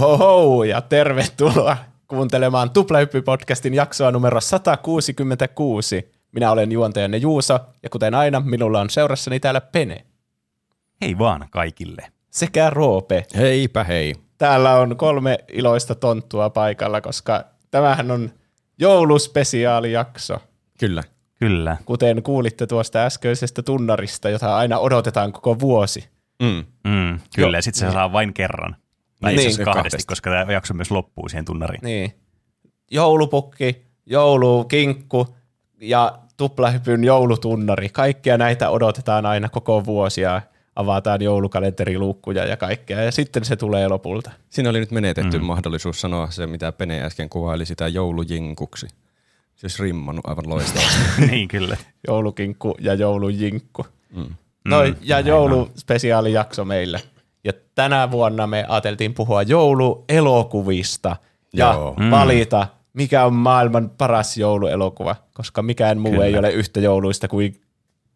Ho ho ho ja tervetuloa kuuntelemaan Tuplahyppy-podcastin jaksoa numero 166. Minä olen juontajanne Juuso ja kuten aina minulla on seurassani täällä Pene Hei vaan kaikille. sekä Roope. Heipä hei. Täällä on kolme iloista tonttua paikalla, koska tämähän on jouluspesiaalijakso. Kyllä. Kyllä. Kuten kuulitte tuosta äskeisestä tunnarista, jota aina odotetaan koko vuosi. Mm. Mm, kyllä, Joo. ja sitten se saa vain kerran. Tai Niin. kahdesti, Kahdesti. koska tämä jakso myös loppuu siihen tunnariin. Niin. Joulupukki, joulukinkku ja tuplahypyn joulutunnari. Kaikkia näitä odotetaan aina koko vuosi ja avataan joulukalenteriluukkuja ja kaikkea. Ja sitten se tulee lopulta. Siinä oli nyt menetetty mm. mahdollisuus sanoa se, mitä Pene äsken kuvaili sitä joulujinkuksi. Se olisi rimmannut aivan loistavasti. niin, kyllä. Joulukinkku ja joulujinkku. mm. No Mm, ja jouluspesiaalijakso meille. Ja tänä vuonna me ajateltiin puhua jouluelokuvista ja Joo. mm. valita, mikä on maailman paras jouluelokuva, koska mikään muu Kyllä. ei ole yhtä jouluista kuin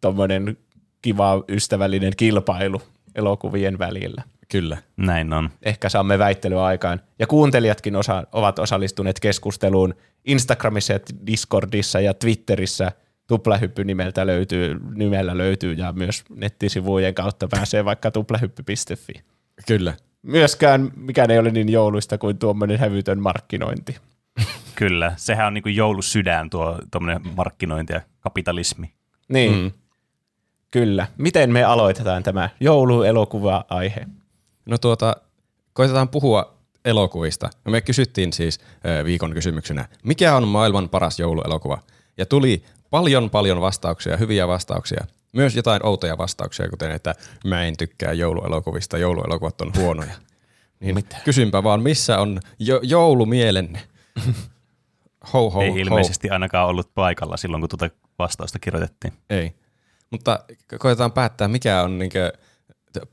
tuommoinen kiva ystävällinen kilpailu elokuvien välillä. Kyllä. Näin on. Ehkä saamme väittelyä aikaan. Ja kuuntelijatkin osa, ovat osallistuneet keskusteluun Instagramissa ja Discordissa ja Twitterissä. Tuplahyppy nimeltä löytyy, nimellä löytyy ja myös nettisivujen kautta pääsee vaikka tuplahyppy.fi. Kyllä. Myöskään mikään ei ole niin jouluista kuin tuommoinen hävytön markkinointi. Kyllä. Sehän on niinku joulusydän tuo tuommoinen markkinointi ja kapitalismi. Niin, mm. Kyllä. Miten me aloitetaan tämä jouluelokuva-aihe? No tuota, koitetaan puhua elokuvista. No me kysyttiin siis viikon kysymyksenä, mikä on maailman paras jouluelokuva? Ja tuli paljon paljon vastauksia, hyviä vastauksia. Myös jotain outoja vastauksia, kuten että mä en tykkää jouluelokuvista, jouluelokuvat on huonoja. Niin Mitä? kysynpä vaan, missä on jo- joulumielenne? Ho, ho, Ei ho. ilmeisesti ainakaan ollut paikalla silloin, kun tuota vastausta kirjoitettiin. Ei. Mutta ko- koetaan päättää, mikä on niinkö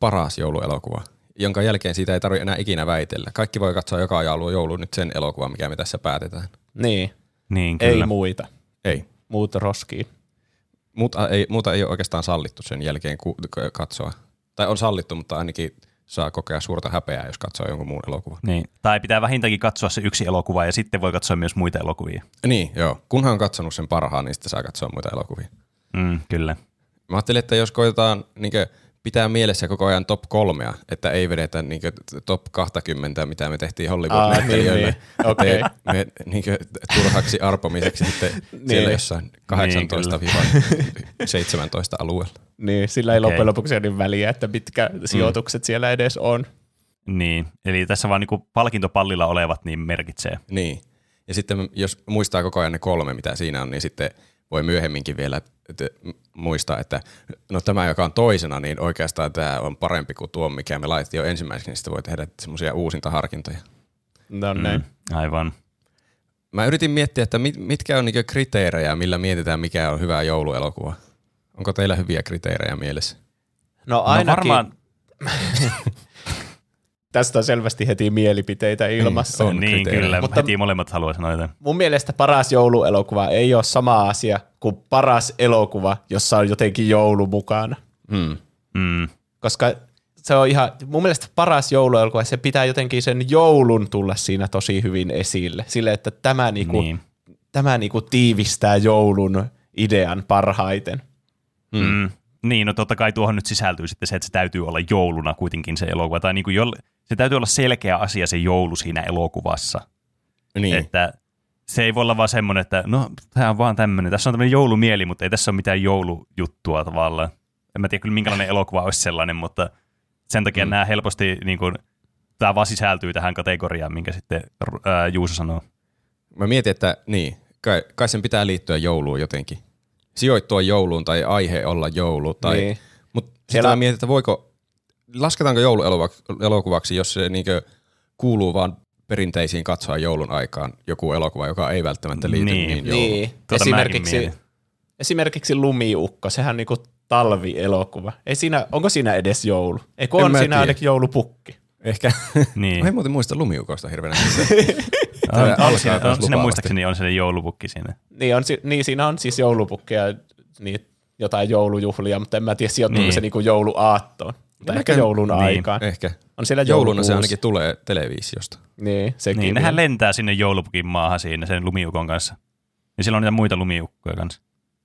paras jouluelokuva, jonka jälkeen siitä ei tarvitse enää ikinä väitellä. Kaikki voi katsoa joka joulu, joulu nyt sen elokuvan, mikä me tässä päätetään. Niin, Niin, ei kyllä. muita. Ei. Muut roskiin. Muuta ei, muuta ei ole oikeastaan sallittu sen jälkeen ku, katsoa. Tai on sallittu, mutta ainakin saa kokea suurta häpeää, jos katsoo jonkun muun elokuvan. Niin. Tai pitää vähintäänkin katsoa se yksi elokuva ja sitten voi katsoa myös muita elokuvia. Niin, joo. Kunhan on katsonut sen parhaan, niin sitten saa katsoa muita elokuvia. Mm, kyllä. Mä ajattelin, että jos koetaan niinkö, pitää mielessä koko ajan top kolmea, että ei vedetä niinkö, top 20, mitä me tehtiin Hollywood-näyttelijöille. niin, niin. Okei. Me, me niinkö, turhaksi arpomiseksi sitten siellä jossain 18-17 alueella. Niin, sillä ei Okei. loppujen lopuksi ole niin väliä, että mitkä sijoitukset siellä edes on. Niin. Eli tässä vaan niinku palkintopallilla olevat niin merkitsee. Niin. Ja sitten jos muistaa koko ajan ne kolme, mitä siinä on, niin sitten voi myöhemminkin vielä muistaa, että no tämä, joka on toisena, niin oikeastaan tämä on parempi kuin tuo, mikä me laitettiin jo ensimmäiseksi, niin sitten voi tehdä semmoisia uusintaharkintoja. No näin. Mm, aivan. Mä yritin miettiä, että mit, mitkä on niinku kriteerejä, millä mietitään, mikä on hyvä jouluelokuva. Onko teillä hyviä kriteerejä mielessä? No No ainakin, varmaan, tästä on selvästi heti mielipiteitä ilmassa. on. niin kyllä, Mutta- heti molemmat haluaa sanoa jotain. Mun mielestä paras jouluelokuva ei ole sama asia kuin paras elokuva, jossa on jotenkin joulu mukana. Hmm. Mm, Koska se on ihan, mun mielestä paras jouluelokuva, se pitää jotenkin sen joulun tulla siinä tosi hyvin esille. Sille, että tämä, niinku, niin. tämä niinku tiivistää joulun idean parhaiten. Mm. Mm. Niin, no totta kai tuohon nyt sisältyy sitten se, että se täytyy olla jouluna kuitenkin se elokuva. Tai niin kuin jolle, se täytyy olla selkeä asia se joulu siinä elokuvassa. Niin. Että se ei voi olla vaan semmoinen, että no tämä on vaan tämmöinen. Tässä on tämmöinen joulumieli, mutta ei tässä ole mitään joulujuttua tavallaan. En mä tiedä kyllä minkälainen elokuva olisi sellainen, mutta sen takia mm. nämä helposti, niin kuin, tämä vaan sisältyy tähän kategoriaan, minkä sitten ää, Juuso sanoo. Mä mietin, että niin, kai, kai sen pitää liittyä jouluun jotenkin. Sijoittua jouluun tai aihe olla joulu. Tai, Niin. Mutta Siellä... mä mietin, että voiko, lasketaanko jouluelokuvaksi, jos se niinkö kuuluu vaan perinteisiin katsoa joulun aikaan joku elokuva, joka ei välttämättä liity Niin. niin, niin. Niin, Tuota esimerkiksi, esimerkiksi Lumiukko, sehän on niinku talvielokuva. Ei siinä, onko siinä edes joulu? Ei kun En on siinä tiedä. ainakin joulupukki. Ehkä. Niin. Mä en muuten muista lumiukosta hirveänä. On, siinä, taas on, siinä lupaavasti. muistaakseni on se joulupukki siinä. Niin, on, si- niin siinä on siis joulupukki ja niin, jotain joulujuhlia, mutta en mä tiedä sijoittuuko Niin. se niinku jouluaattoon. Mutta ehkä joulun niin. aikaan. Ehkä. On siellä Jouluna se ainakin tulee televisiosta. Niin, sekin. Niin, nehän lentää sinne joulupukin maahan siinä sen lumiukon kanssa. Ja siellä on niitä muita lumiukkoja kanssa.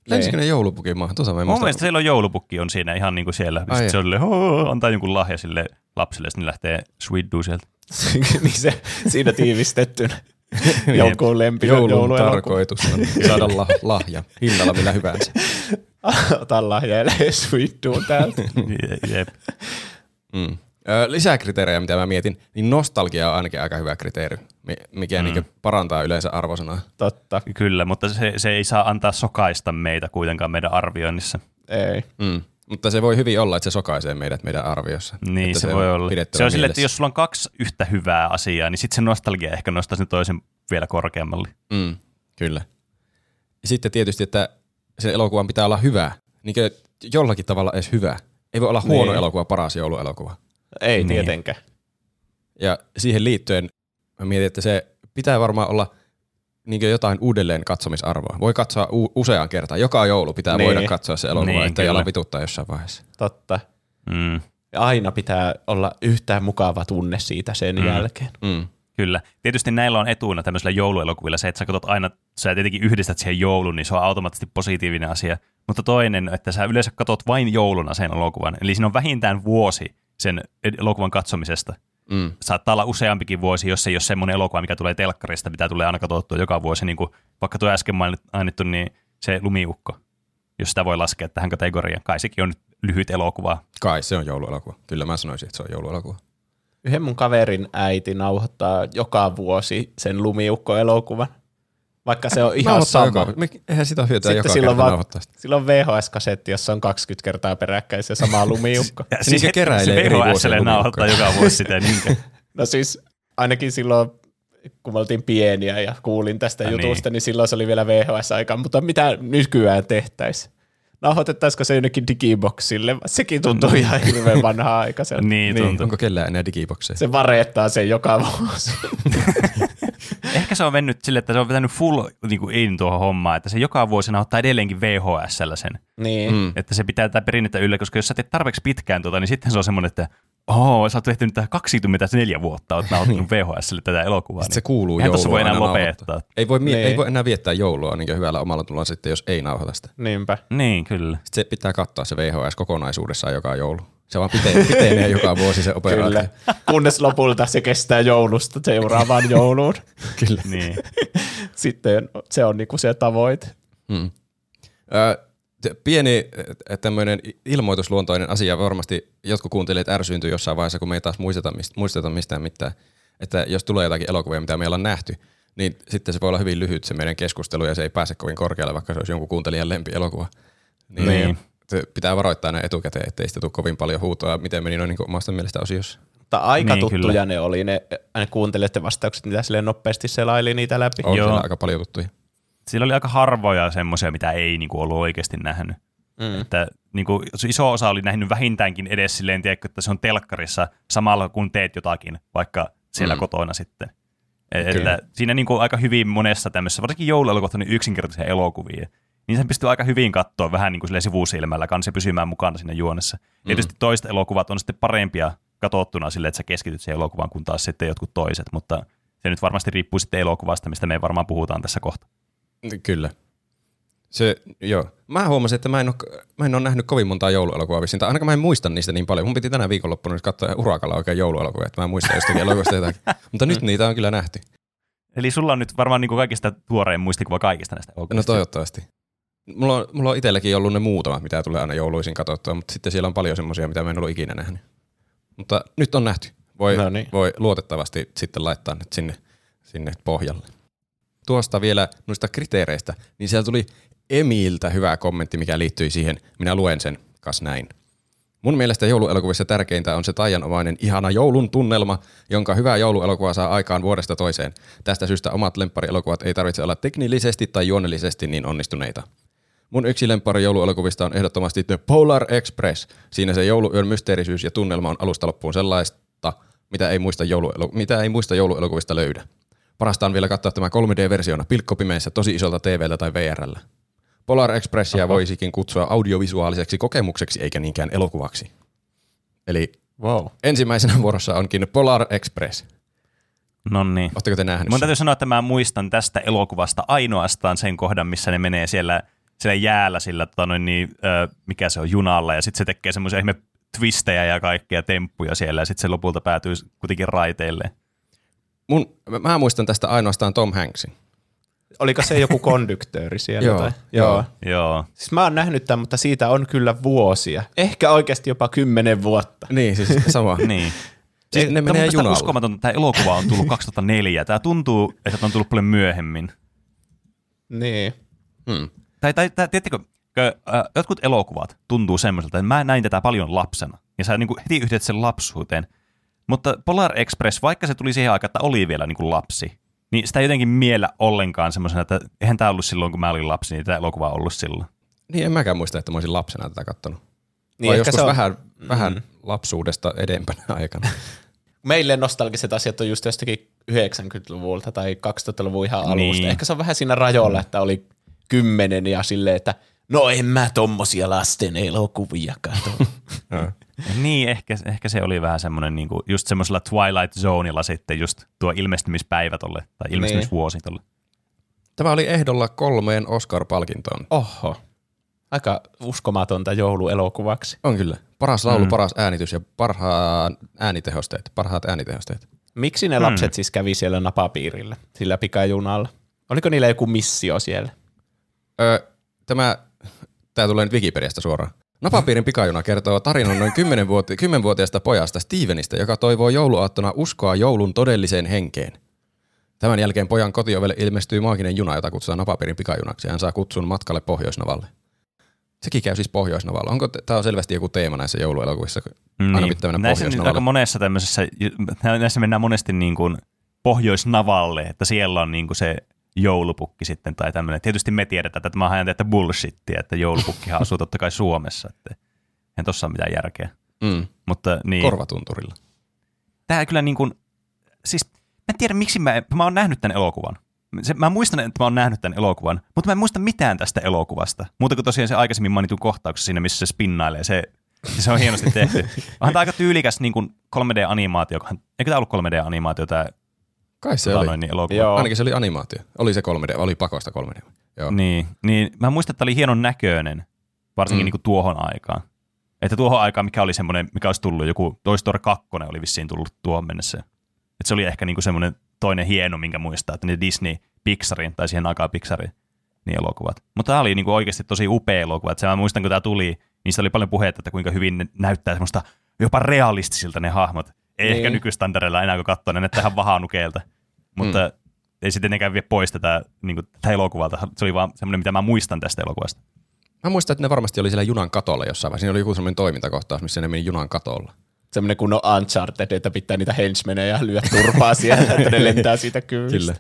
Lensikö ne joulupukin maahan? Tuota mä en Mun muista. mielestä siellä on joulupukki on siinä ihan niin kuin siellä. Ai se on silleen, "Hoo", antaa jonkun lahja sille lapselle, sitten ne lähtee sweetduu sieltä. niin se, siinä tiivistettynä. Jonkun lempi Joulun tarkoitus on saada la- lahja hinnalla millä hyvänsä. Ota lahja ja lähde sweetduun täältä. Je- Jep. Mm. Ö, lisää kriteerejä, mitä mä mietin, niin nostalgia on ainakin aika hyvä kriteeri, mi- mikä mm. niin parantaa yleensä arvosanaa. Totta. Kyllä, mutta se, se ei saa antaa sokaista meitä kuitenkaan meidän arvioinnissa. Ei. Mm. Mutta se voi hyvin olla, että se sokaisee meidät meidän arviossa. Niin, että se, voi olla. Se on silleen, että mielessä. jos sulla on kaksi yhtä hyvää asiaa, niin sitten se nostalgia ehkä nostaa sen toisen vielä korkeammalle. Mm, kyllä. Ja sitten tietysti, että sen elokuvan pitää olla hyvä, niin kuin jollakin tavalla edes hyvä. Ei voi olla huono Niin. elokuva paras jouluelokuva. Ei Niin. tietenkään. Ja siihen liittyen mä mietin, että se pitää varmaan olla niin jotain uudelleen katsomisarvoa. Voi katsoa u- useaan kertaan. Joka joulu pitää Niin. voida katsoa se elokuva, Niin, ettei ala vituttaa jossain vaiheessa. Totta. Mm. Ja aina pitää olla yhtään mukava tunne siitä sen Mm. jälkeen. Mm. Kyllä. Tietysti näillä on etuna tämmöisillä jouluelokuvilla se, että sä katsot aina, sä tietenkin yhdistät siihen joulun, niin se on automaattisesti positiivinen asia. Mutta toinen, että sä yleensä katsot vain jouluna sen elokuvan. Eli siinä on vähintään vuosi sen elokuvan katsomisesta. Mm. Saattaa olla useampikin vuosi, jos ei ole semmoinen elokuva, mikä tulee telkkarista, mitä tulee aina katsottua joka vuosi. Niin kuin vaikka tuo äsken mainittu, niin se lumiukko, jos sitä voi laskea tähän kategoriaan. Kai sekin on nyt lyhyt elokuva. Kai se on jouluelokuva. Kyllä mä sanoisin, että se on jouluelokuva. Yhden mun kaverin äiti nauhoittaa joka vuosi sen lumiukko-elokuvan. Vaikka se on ihan sama. Joka, me- eihän sitä hyötyä Sitten joka silloin kerta vaan- nauhoittaa sitä. Sillä on VHS-kasetti, jossa on 20 kertaa peräkkäin se sama lumiukko. Ja Se niinkö keräilee eri VHSlle nauhoittaa joka vuosi sitä. Niinkö? No siis ainakin silloin, kun me oltiin pieniä ja kuulin tästä Ja jutusta, niin. niin silloin se oli vielä VHS-aika. Mutta mitä nykyään tehtäisiin? Nauhoitettaisiko se jonnekin digiboksille? Sekin tuntuu ihan hirveän vanhaa aikaiselta. niin, Niin, tuntuu. onko kellään enää digibokseja? Se varettaa sen joka vuosi. Ehkä se on mennyt sille, että se on vetänyt full niin kuin in tuohon hommaan, että se joka vuosi ottaa edelleenkin VHSllä sen. niin. Mm. Että se pitää tätä perinnettä yllä, koska jos sä teet tarpeeksi pitkään tuota, niin sitten se on semmoinen, että oho, sä oot tehnyt tätä 24 vuotta, oot nauttinut VHSlle tätä elokuvaa. Sitten se kuuluu Eihän joulua voi enää aina lopettaa. nauhoittaa. Ei voi, mie- Niin. ei voi enää viettää joulua niin hyvällä omalla tulolla sitten, jos ei nauhoita sitä. Niinpä. Niin, kyllä. Sitten se pitää katsoa se VHS kokonaisuudessaan joka joulu. Se vaan pite- pitenee joka vuosi se operaatio. Kyllä. Kunnes lopulta se kestää joulusta seuraavaan jouluun. Kyllä. Niin. Sitten se on niinku se tavoite. Mm. Ö, te- pieni tämmöinen ilmoitusluontoinen asia varmasti jotkut kuuntelijat ärsyyntyy jossain vaiheessa, kun me ei taas muisteta, muisteta mistään mitään. Että jos tulee jotakin elokuvia, mitä meillä on nähty, niin sitten se voi olla hyvin lyhyt se meidän keskustelu ja se ei pääse kovin korkealle, vaikka se olisi jonkun kuuntelijan lempielokuva. Niin, Niin. Pitää varoittaa ne etukäteen, ettei sitä tule kovin paljon huutoa, miten meni noin niin omasta mielestä osiossa. Mutta aika Niin, tuttuja kyllä. ne oli, ne, ne kuuntelijoiden vastaukset, mitä silleen nopeasti selaili niitä läpi. On Joo. siellä aika paljon tuttuja. Sillä oli aika harvoja semmoisia, mitä ei niin kuin, ollut oikeasti nähnyt. Mm. Että niin kuin, iso osa oli nähnyt vähintäänkin edes silleen, tiedätkö, että se on telkkarissa samalla kun teet jotakin, vaikka siellä Mm. kotona sitten. Kyllä. Että siinä niin kuin aika hyvin monessa tämmöisessä, varsinkin jouluelokuvat niin yksinkertaisia elokuvia, niin sen pystyy aika hyvin katsoa vähän niin kuin sivusilmällä kanssa pysymään mukana siinä juonessa. Mm. Tietysti toiset elokuvat on sitten parempia katsottuna sille, että sä keskityt siihen elokuvaan, kun taas sitten jotkut toiset, mutta se nyt varmasti riippuu sitten elokuvasta, mistä me varmaan puhutaan tässä kohta. Kyllä. Se, joo. Mä huomasin, että mä en, ole, mä en ole nähnyt kovin montaa jouluelokuvaa vissiin, tai ainakaan mä en muista niistä niin paljon. Mun piti tänä viikonloppuna nyt katsoa urakalla oikein jouluelokuvia, että mä en muista jostakin elokuvasta jotakin. Mutta nyt niitä on kyllä nähty. Eli sulla on nyt varmaan niin kuin kaikista tuorein muistikuva kaikista näistä No elokuvista. toivottavasti. Mulla on, mulla on itselläkin ollut ne muutamat, mitä tulee aina jouluisin katsottua, mutta sitten siellä on paljon semmoisia, mitä mä en ollut ikinä nähnyt. Mutta nyt on nähty. Voi, No niin. voi luotettavasti sitten laittaa nyt sinne, sinne pohjalle. Tuosta vielä noista kriteereistä, niin siellä tuli Emiltä hyvä kommentti, mikä liittyi siihen. Minä luen sen kas näin. Mun mielestä jouluelokuvissa tärkeintä on se taianomainen ihana joulun tunnelma, jonka hyvä jouluelokuva saa aikaan vuodesta toiseen. Tästä syystä omat lempparielokuvat ei tarvitse olla teknillisesti tai juonellisesti niin onnistuneita. Mun yksi lemppari jouluelokuvista on ehdottomasti The Polar Express. Siinä se jouluyön mysteerisyys ja tunnelma on alusta loppuun sellaista, mitä ei muista, jouluelo- mitä ei muista jouluelokuvista löydä. Parasta on vielä katsoa tämä 3D-versiona pilkkopimeessä tosi isolta TVllä tai VRllä. Polar Expressia voisikin kutsua audiovisuaaliseksi kokemukseksi eikä niinkään elokuvaksi. Eli Wow. ensimmäisenä vuorossa onkin Polar Express. No niin. Oletteko te nähneet Mun täytyy sanoa, että mä muistan tästä elokuvasta ainoastaan sen kohdan, missä ne menee siellä, siellä jäällä sillä, tota noin, niin, ö, mikä se on, junalla, ja sitten se tekee semmoisia ihme twistejä ja kaikkia temppuja siellä, ja sitten se lopulta päätyy kuitenkin raiteille. Mun, mä- muistan tästä ainoastaan Tom Hanksin. Oliko se joku konduktööri siellä? Joo, tai? joo. Joo. Siis mä oon nähnyt tämän, mutta siitä on kyllä vuosia. Ehkä oikeasti jopa kymmenen vuotta. Niin, siis sama. Niin. Siis ne Tämä on menee junalla. uskomatonta, että tämä elokuva on tullut 2004. Tämä tuntuu, että tämä on tullut paljon myöhemmin. Niin. Hmm. Tai, tai, tai tiedättekö, kö, jotkut elokuvat tuntuu semmoiselta, että mä näin tätä paljon lapsena. Ja sä niin kuin heti yhdet sen lapsuuteen. Mutta Polar Express, vaikka se tuli siihen aikaan, että oli vielä niin kuin lapsi, niin sitä ei jotenkin miellä ollenkaan semmoisena, että eihän tämä ollut silloin, kun mä olin lapsi, niin tämä elokuva on ollut silloin. Niin en mäkään muista, että mä olisin lapsena tätä kattonut. Niin Vai ehkä joskus se on- vähän, vähän lapsuudesta edempänä aikana. Meille nostalgiset asiat on just jostakin 90-luvulta tai 2000-luvun ihan alusta. Niin. Ehkä se on vähän siinä rajoilla, että oli kymmenen ja silleen, että no en mä tommosia lasten elokuvia katso. Niin, ehkä, ehkä se oli vähän semmoinen niin kuin, just semmoisella Twilight Zoneilla sitten just tuo ilmestymispäivä tolle, tai ilmestymisvuosi tolle. Tämä oli ehdolla kolmeen Oscar-palkintoon. Oho. Aika uskomatonta jouluelokuvaksi. On kyllä. Paras laulu, mm. paras äänitys ja parhaat äänitehosteet. Parhaat äänitehosteet. Miksi ne lapset siis kävi siellä napapiirillä, sillä pikajunalla? Oliko niillä joku missio siellä? Öö, tämä, tämä tulee nyt Wikipediasta suoraan. Napapiirin pikajuna kertoo tarinan noin 10-vuoti- 10-vuotiaasta pojasta Stevenistä, joka toivoo jouluaattona uskoa joulun todelliseen henkeen. Tämän jälkeen pojan kotiovelle ilmestyy maaginen juna, jota kutsutaan Napapiirin pikajunaksi, ja hän saa kutsun matkalle Pohjoisnavalle. Sekin käy siis Pohjoisnavalla. Onko tämä on selvästi joku teema näissä jouluelokuvissa? Aina Niin. pitää mennä näissä, nyt aika monessa tämmöisessä, näissä mennään monesti niin kuin Pohjoisnavalle, että siellä on niin kuin se joulupukki sitten tai tämmöinen. Tietysti me tiedetään, että on ihan täyttä bullshittia, että joulupukkihan asuu totta kai Suomessa, että en tossa ole mitään järkeä. Mm, Mutta niin, korvatunturilla. tämä kyllä niin kuin, siis mä en tiedä miksi mä, mä oon nähnyt tämän elokuvan. Se, mä muistan, että mä oon nähnyt tämän elokuvan, mutta mä en muista mitään tästä elokuvasta. Muuta kuin tosiaan se aikaisemmin mainitun kohtauksen siinä, missä se spinnailee. Se, se on hienosti tehty. Onhan tämä aika tyylikäs niin kuin 3D-animaatio. kohan- Eikö tämä ollut 3D-animaatio tämä Kai se tota, oli. noin, niin elokuva? Joo. Ainakin se oli animaatio. Oli se 3D, oli pakosta 3D. Joo. Niin, niin mä muistan, että tämä oli hienon näköinen, varsinkin Mm. niin kuin tuohon aikaan. Että tuohon aikaan, mikä oli semmoinen, mikä olisi tullut, joku Toy Story 2 oli vissiin tullut tuohon mennessä. Että se oli ehkä niin kuin semmoinen toinen hieno, minkä muistaa, että ne Disney Pixarin, tai siihen aikaan Pixarin, niin elokuvat. Mutta tämä oli niin kuin oikeasti tosi upea elokuva. Että se mä muistan, kun tämä tuli, siitä oli paljon puhetta, että kuinka hyvin ne näyttää semmoista jopa realistisilta ne hahmot. Ei Niin. ehkä nykystandareilla enää, kun katsoo, ne ihan vahanukeelta. Mutta mm. ei sitten tietenkään vie pois tätä, niin kuin, tätä elokuvalta. Se oli vaan semmoinen, mitä mä muistan tästä elokuvasta. Mä muistan, että ne varmasti oli siellä junan katolla jossain vaiheessa. Siinä oli joku semmoinen toimintakohtaus, missä ne meni junan katolla. Semmoinen kun on Uncharted, että pitää niitä henchmenejä ja lyö turpaa siellä, että ne lentää siitä. Kyllä.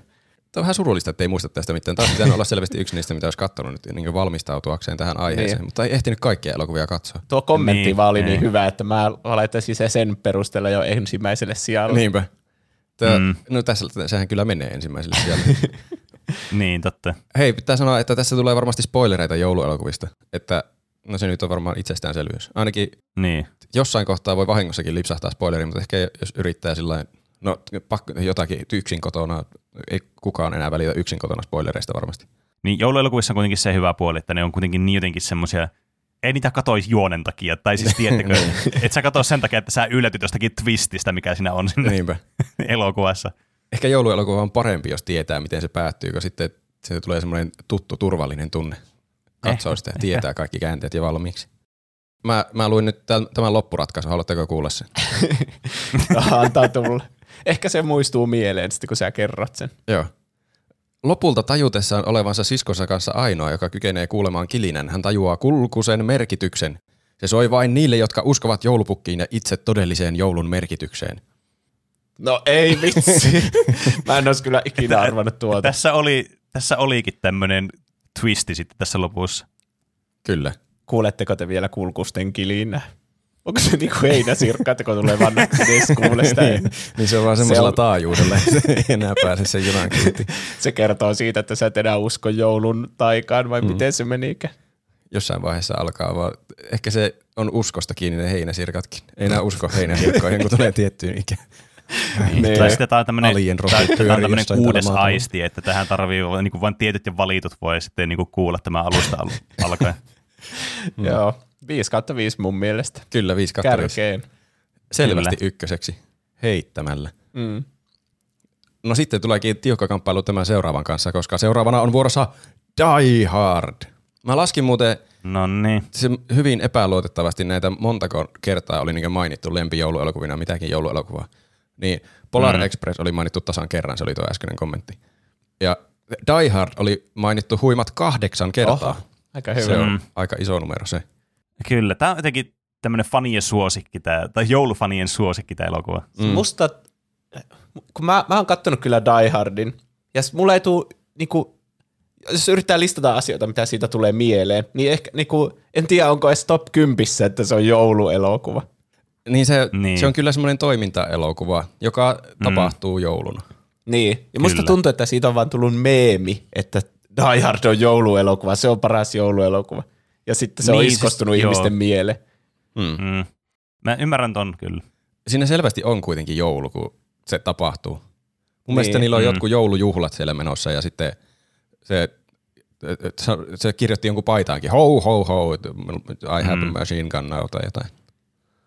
Tämä on vähän surullista, että ei muista tästä mitään. Tämä olisi pitänyt olla selvästi yksi niistä, mitä olisi katsonut nyt niin valmistautuakseen tähän aiheeseen, Niin. mutta ei ehtinyt kaikkia elokuvia katsoa. Tuo kommentti Niin, vaan oli ei. niin hyvä, että mä laittaisin se sen perusteella jo ensimmäiselle sijalle. Niinpä. Tämä, mm. No tässä sehän kyllä menee ensimmäiselle siellä. Niin, totta. Hei, pitää sanoa, että tässä tulee varmasti spoilereita jouluelokuvista. Että, no se nyt on varmaan itsestäänselvyys. Ainakin Niin. jossain kohtaa voi vahingossakin lipsahtaa spoileri, mutta ehkä jos yrittää sillä no pakko, jotakin yksin kotona, ei kukaan enää välitä yksin kotona spoilereista varmasti. Niin jouluelokuvissa on kuitenkin se hyvä puoli, että ne on kuitenkin niin jotenkin semmoisia, ei niitä katoisi juonen takia, tai siis tiedättekö, et sä katso sen takia, että sä yllätyt jostakin twististä, mikä siinä on siinä Niinpä. elokuvassa. Ehkä jouluelokuva on parempi, jos tietää, miten se päättyy, kun sitten se tulee semmoinen tuttu, turvallinen tunne. Katsoo sitä ja tietää kaikki käänteet jo valmiiksi. Mä, mä luin nyt tämän, tämän loppuratkaisun, haluatteko kuulla sen? Antaa tulla. Ehkä se muistuu mieleen sitten, kun sä kerrot sen. Joo. Lopulta tajutessaan olevansa siskonsa kanssa ainoa, joka kykenee kuulemaan kilinän, hän tajuaa kulkusen merkityksen. Se soi vain niille, jotka uskovat joulupukkiin ja itse todelliseen joulun merkitykseen. No ei vitsi. Mä en olisi kyllä ikinä arvannut tuota. Tässä, oli, tässä olikin tämmöinen twisti sitten tässä lopussa. Kyllä. Kuuletteko te vielä kulkusten kilinä? Onko se niinku heinäsirkka, että kun tulee vannaksi, niin edes kuule sitä? niin, niin se on vaan Se semmoisella on- taajuudella, että se ei enää pääse sen junan kyytiin. Se kertoo siitä, että sä et enää usko joulun taikaan, vai mm. miten se menikään? jossain vaiheessa alkaa, vaan ehkä se on uskosta kiinni ne heinäsirkatkin. Ei enää usko heinäsirkkoihin, kun tulee tiettyyn ikään. Nee. Tai sitten tämä on tämmöinen, tämmöinen kuudes aisti, että tähän tarvii niin kuin vain tietyt ja valitut voi sitten niin kuin kuulla tämä alusta al- alkaen. Mm. Joo, 5 kautta 5 mun mielestä. Kyllä, 5 kautta. Kärkeen. Selvästi ykköseksi heittämällä. Mm. No sitten tuleekin tiukka kamppailu tämän seuraavan kanssa, koska seuraavana on vuorossa Die Hard. Mä laskin muuten No niin. se hyvin epäluotettavasti näitä montako kertaa oli niin mainittu lempijouluelokuvina, mitäkin jouluelokuvaa. Niin Polar Mm. Express oli mainittu tasan kerran, se oli tuo äskeinen kommentti. Ja Die Hard oli mainittu huimat kahdeksan kertaa. Oho, aika Se hyvä. on Mm. aika iso numero se. Kyllä, tämä on jotenkin tämmöinen fanien suosikki, tää, tai joulufanien suosikki tämä elokuva. Mm. Musta, kun mä, mä oon kattonut kyllä Die Hardin, ja mulla ei tuu, niinku, jos yrittää listata asioita, mitä siitä tulee mieleen, niin ehkä, niinku, en tiedä, onko edes top 10, että se on jouluelokuva. Niin se, Niin. niin. se on kyllä semmoinen toimintaelokuva, joka mm. tapahtuu jouluna. Niin, ja musta Kyllä. tuntuu, että siitä on vaan tullut meemi, että Die Hard on jouluelokuva, se on paras jouluelokuva. Ja sitten se on Niin, siis- iskostunut joo. ihmisten mieleen. Mm. Mm. Mä ymmärrän ton kyllä. Siinä selvästi on kuitenkin joulu, kun se tapahtuu. Mun Niin. mielestä niillä on Mm. jotkut joulujuhlat siellä menossa ja sitten se, se, se kirjoitti jonkun paitaankin, ho ho ho, I have Mm. a machine gun now tai jotain.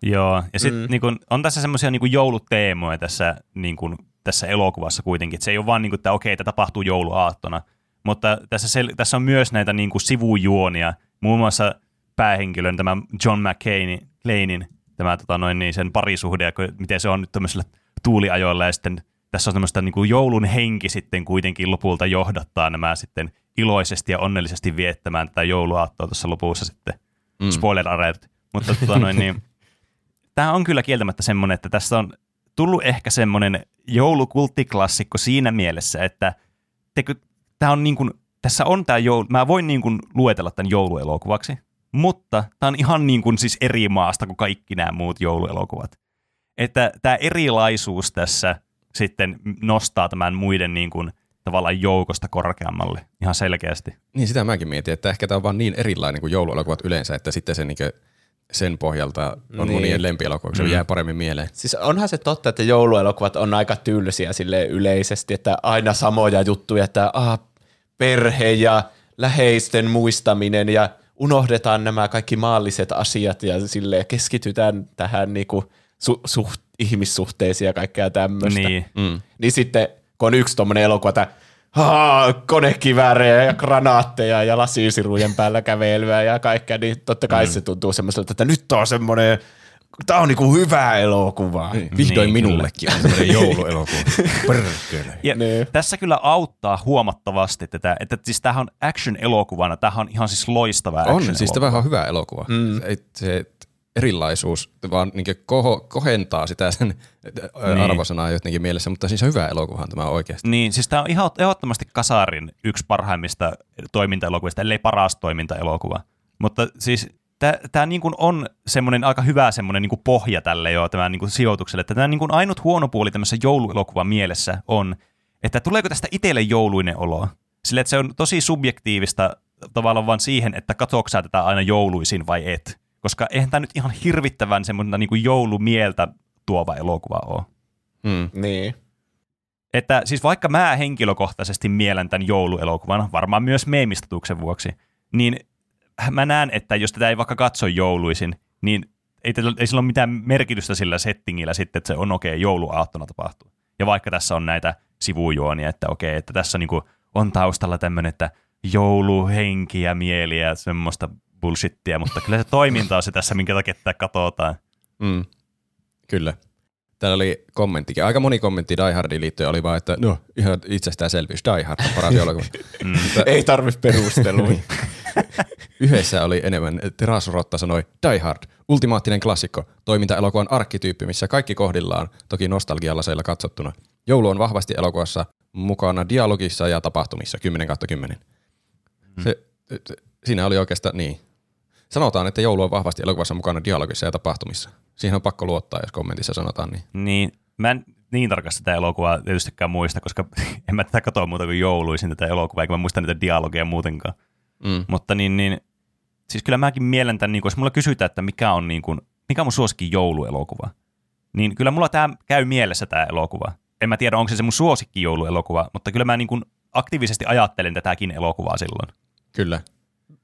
Joo, ja sitten Mm. niin on tässä semmoisia niin jouluteemoja tässä, niin kun, tässä elokuvassa kuitenkin. Et se ei ole vaan, niin kuin, että okei, tämä tapahtuu jouluaattona, mutta tässä, sel- tässä on myös näitä niin kuin sivujuonia, muun muassa päähenkilön, tämä John McCainin, Lanein, tämä tota, noin, niin sen parisuhde, miten se on nyt tämmöisellä tuuliajoilla, ja sitten tässä on tämmöistä niin kuin joulun henki sitten kuitenkin lopulta johdattaa nämä sitten iloisesti ja onnellisesti viettämään tätä jouluaattoa tuossa lopussa sitten. Mm. Spoiler alert. Mutta tota noin, niin, tämä on kyllä kieltämättä semmoinen, että tässä on tullut ehkä semmoinen joulukulttiklassikko siinä mielessä, että tekö, tää on niin kuin, tässä on tämä joulu, mä voin niin kuin luetella tämän jouluelokuvaksi, mutta tämä on ihan niin kuin siis eri maasta kuin kaikki nämä muut jouluelokuvat. Että tämä erilaisuus tässä sitten nostaa tämän muiden niin kuin, tavallaan joukosta korkeammalle ihan selkeästi. Niin sitä mäkin mietin, että ehkä tämä on vaan niin erilainen kuin jouluelokuvat yleensä, että sitten se niinkö sen pohjalta on Niin. niin. monien lempielokuvaksi, se jää paremmin mieleen. Siis onhan se totta, että jouluelokuvat on aika tylsiä sille yleisesti, että aina samoja juttuja, että ah, perhe ja läheisten muistaminen ja unohdetaan nämä kaikki maalliset asiat ja sille keskitytään tähän niinku su- suht- ihmissuhteisiin ja kaikkea tämmöistä. Niin. Mm. Niin sitten, kun on yksi tommonen elokuva, että haa, konekiväärejä ja granaatteja ja lasisirujen päällä kävelyä ja kaikkea, niin totta kai mm. se tuntuu semmoiselta, että nyt on semmoinen, tää on niinku hyvä elokuva. Niin, Vihdoin Niin, minullekin on semmoinen jouluelokuva. Ja Niin. tässä kyllä auttaa huomattavasti tätä, että siis tämähän on action-elokuvana, tämähän on ihan siis loistava On, action siis tämä on hyvä elokuva. Mm. Se, se erilaisuus vaan niin koho, kohentaa sitä sen niin. arvosanaa jotenkin mielessä, mutta siis on hyvä elokuvahan tämä oikeasti. Niin, siis tämä on ihan ehdottomasti Kasarin yksi parhaimmista toimintaelokuvista, ellei paras toimintaelokuva. Mutta siis tämä niin on semmoinen aika hyvä semmoinen niin pohja tälle jo tämän niin sijoitukselle. Että tämä niin ainut huono puoli tämmöisessä jouluelokuvan mielessä on, että tuleeko tästä itselle jouluinen olo. Sillä että se on tosi subjektiivista tavallaan vaan siihen, että katsoako sä tätä aina jouluisin vai et. Koska eihän tämä nyt ihan hirvittävän semmoinen niin joulumieltä tuova elokuva ole. Mm. Niin. Että siis vaikka mä henkilökohtaisesti mielen tämän jouluelokuvan, varmaan myös meemistatuksen vuoksi, niin mä näen, että jos tätä ei vaikka katso jouluisin, niin ei, ei sillä ole mitään merkitystä sillä settingillä sitten, että se on okei, okay, jouluaattona tapahtuu. Ja vaikka tässä on näitä sivujuonia, että okei, okay, että tässä niinku on taustalla tämmöinen, että jouluhenki ja mieli ja semmoista bullshittia, mutta kyllä se toiminta on se tässä, minkä takia tätä katsotaan. Mm. Kyllä. Täällä oli kommenttikin. Aika moni kommentti Die Hardiin liittyen oli vaan, että no ihan itsestäänselvyys, Die Hard on paras elokuva. Mutta Ei tarvitse perusteluja. Yhdessä oli enemmän, Teras Rotta sanoi, Die Hard, ultimaattinen klassikko, toimintaelokuvan arkkityyppi, missä kaikki kohdillaan, toki nostalgialaseilla katsottuna. Joulu on vahvasti elokuvassa mukana dialogissa ja tapahtumissa, 10 kautta 10. Se, se, siinä oli oikeastaan niin. Sanotaan, että joulu on vahvasti elokuvassa mukana dialogissa ja tapahtumissa. Siihen on pakko luottaa, jos kommentissa sanotaan niin. Niin, mä en niin tarkasti tätä elokuvaa tietystikään muista, koska en mä tätä katsoa muuta kuin jouluisin tätä elokuvaa, eikä mä muista niitä dialogeja muutenkaan. Mm. Mutta niin, niin siis kyllä mäkin mielen tämän, niin kun, jos mulla kysytään, että mikä on, niin kuin, mikä on mun suosikki jouluelokuva, niin kyllä mulla tämä käy mielessä tämä elokuva. En mä tiedä, onko se se mun suosikki jouluelokuva, mutta kyllä mä niin kuin aktiivisesti ajattelen tätäkin elokuvaa silloin. Kyllä.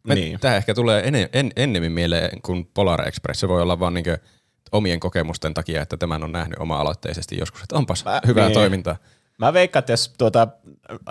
Me, Niin. Tämä ehkä tulee en, en, ennemmin mieleen kuin Polar Express. Se voi olla vaan niin omien kokemusten takia, että tämän on nähnyt oma-aloitteisesti joskus, että onpas Mä- hyvää niin. toimintaa. Mä veikkaan, että jos tuota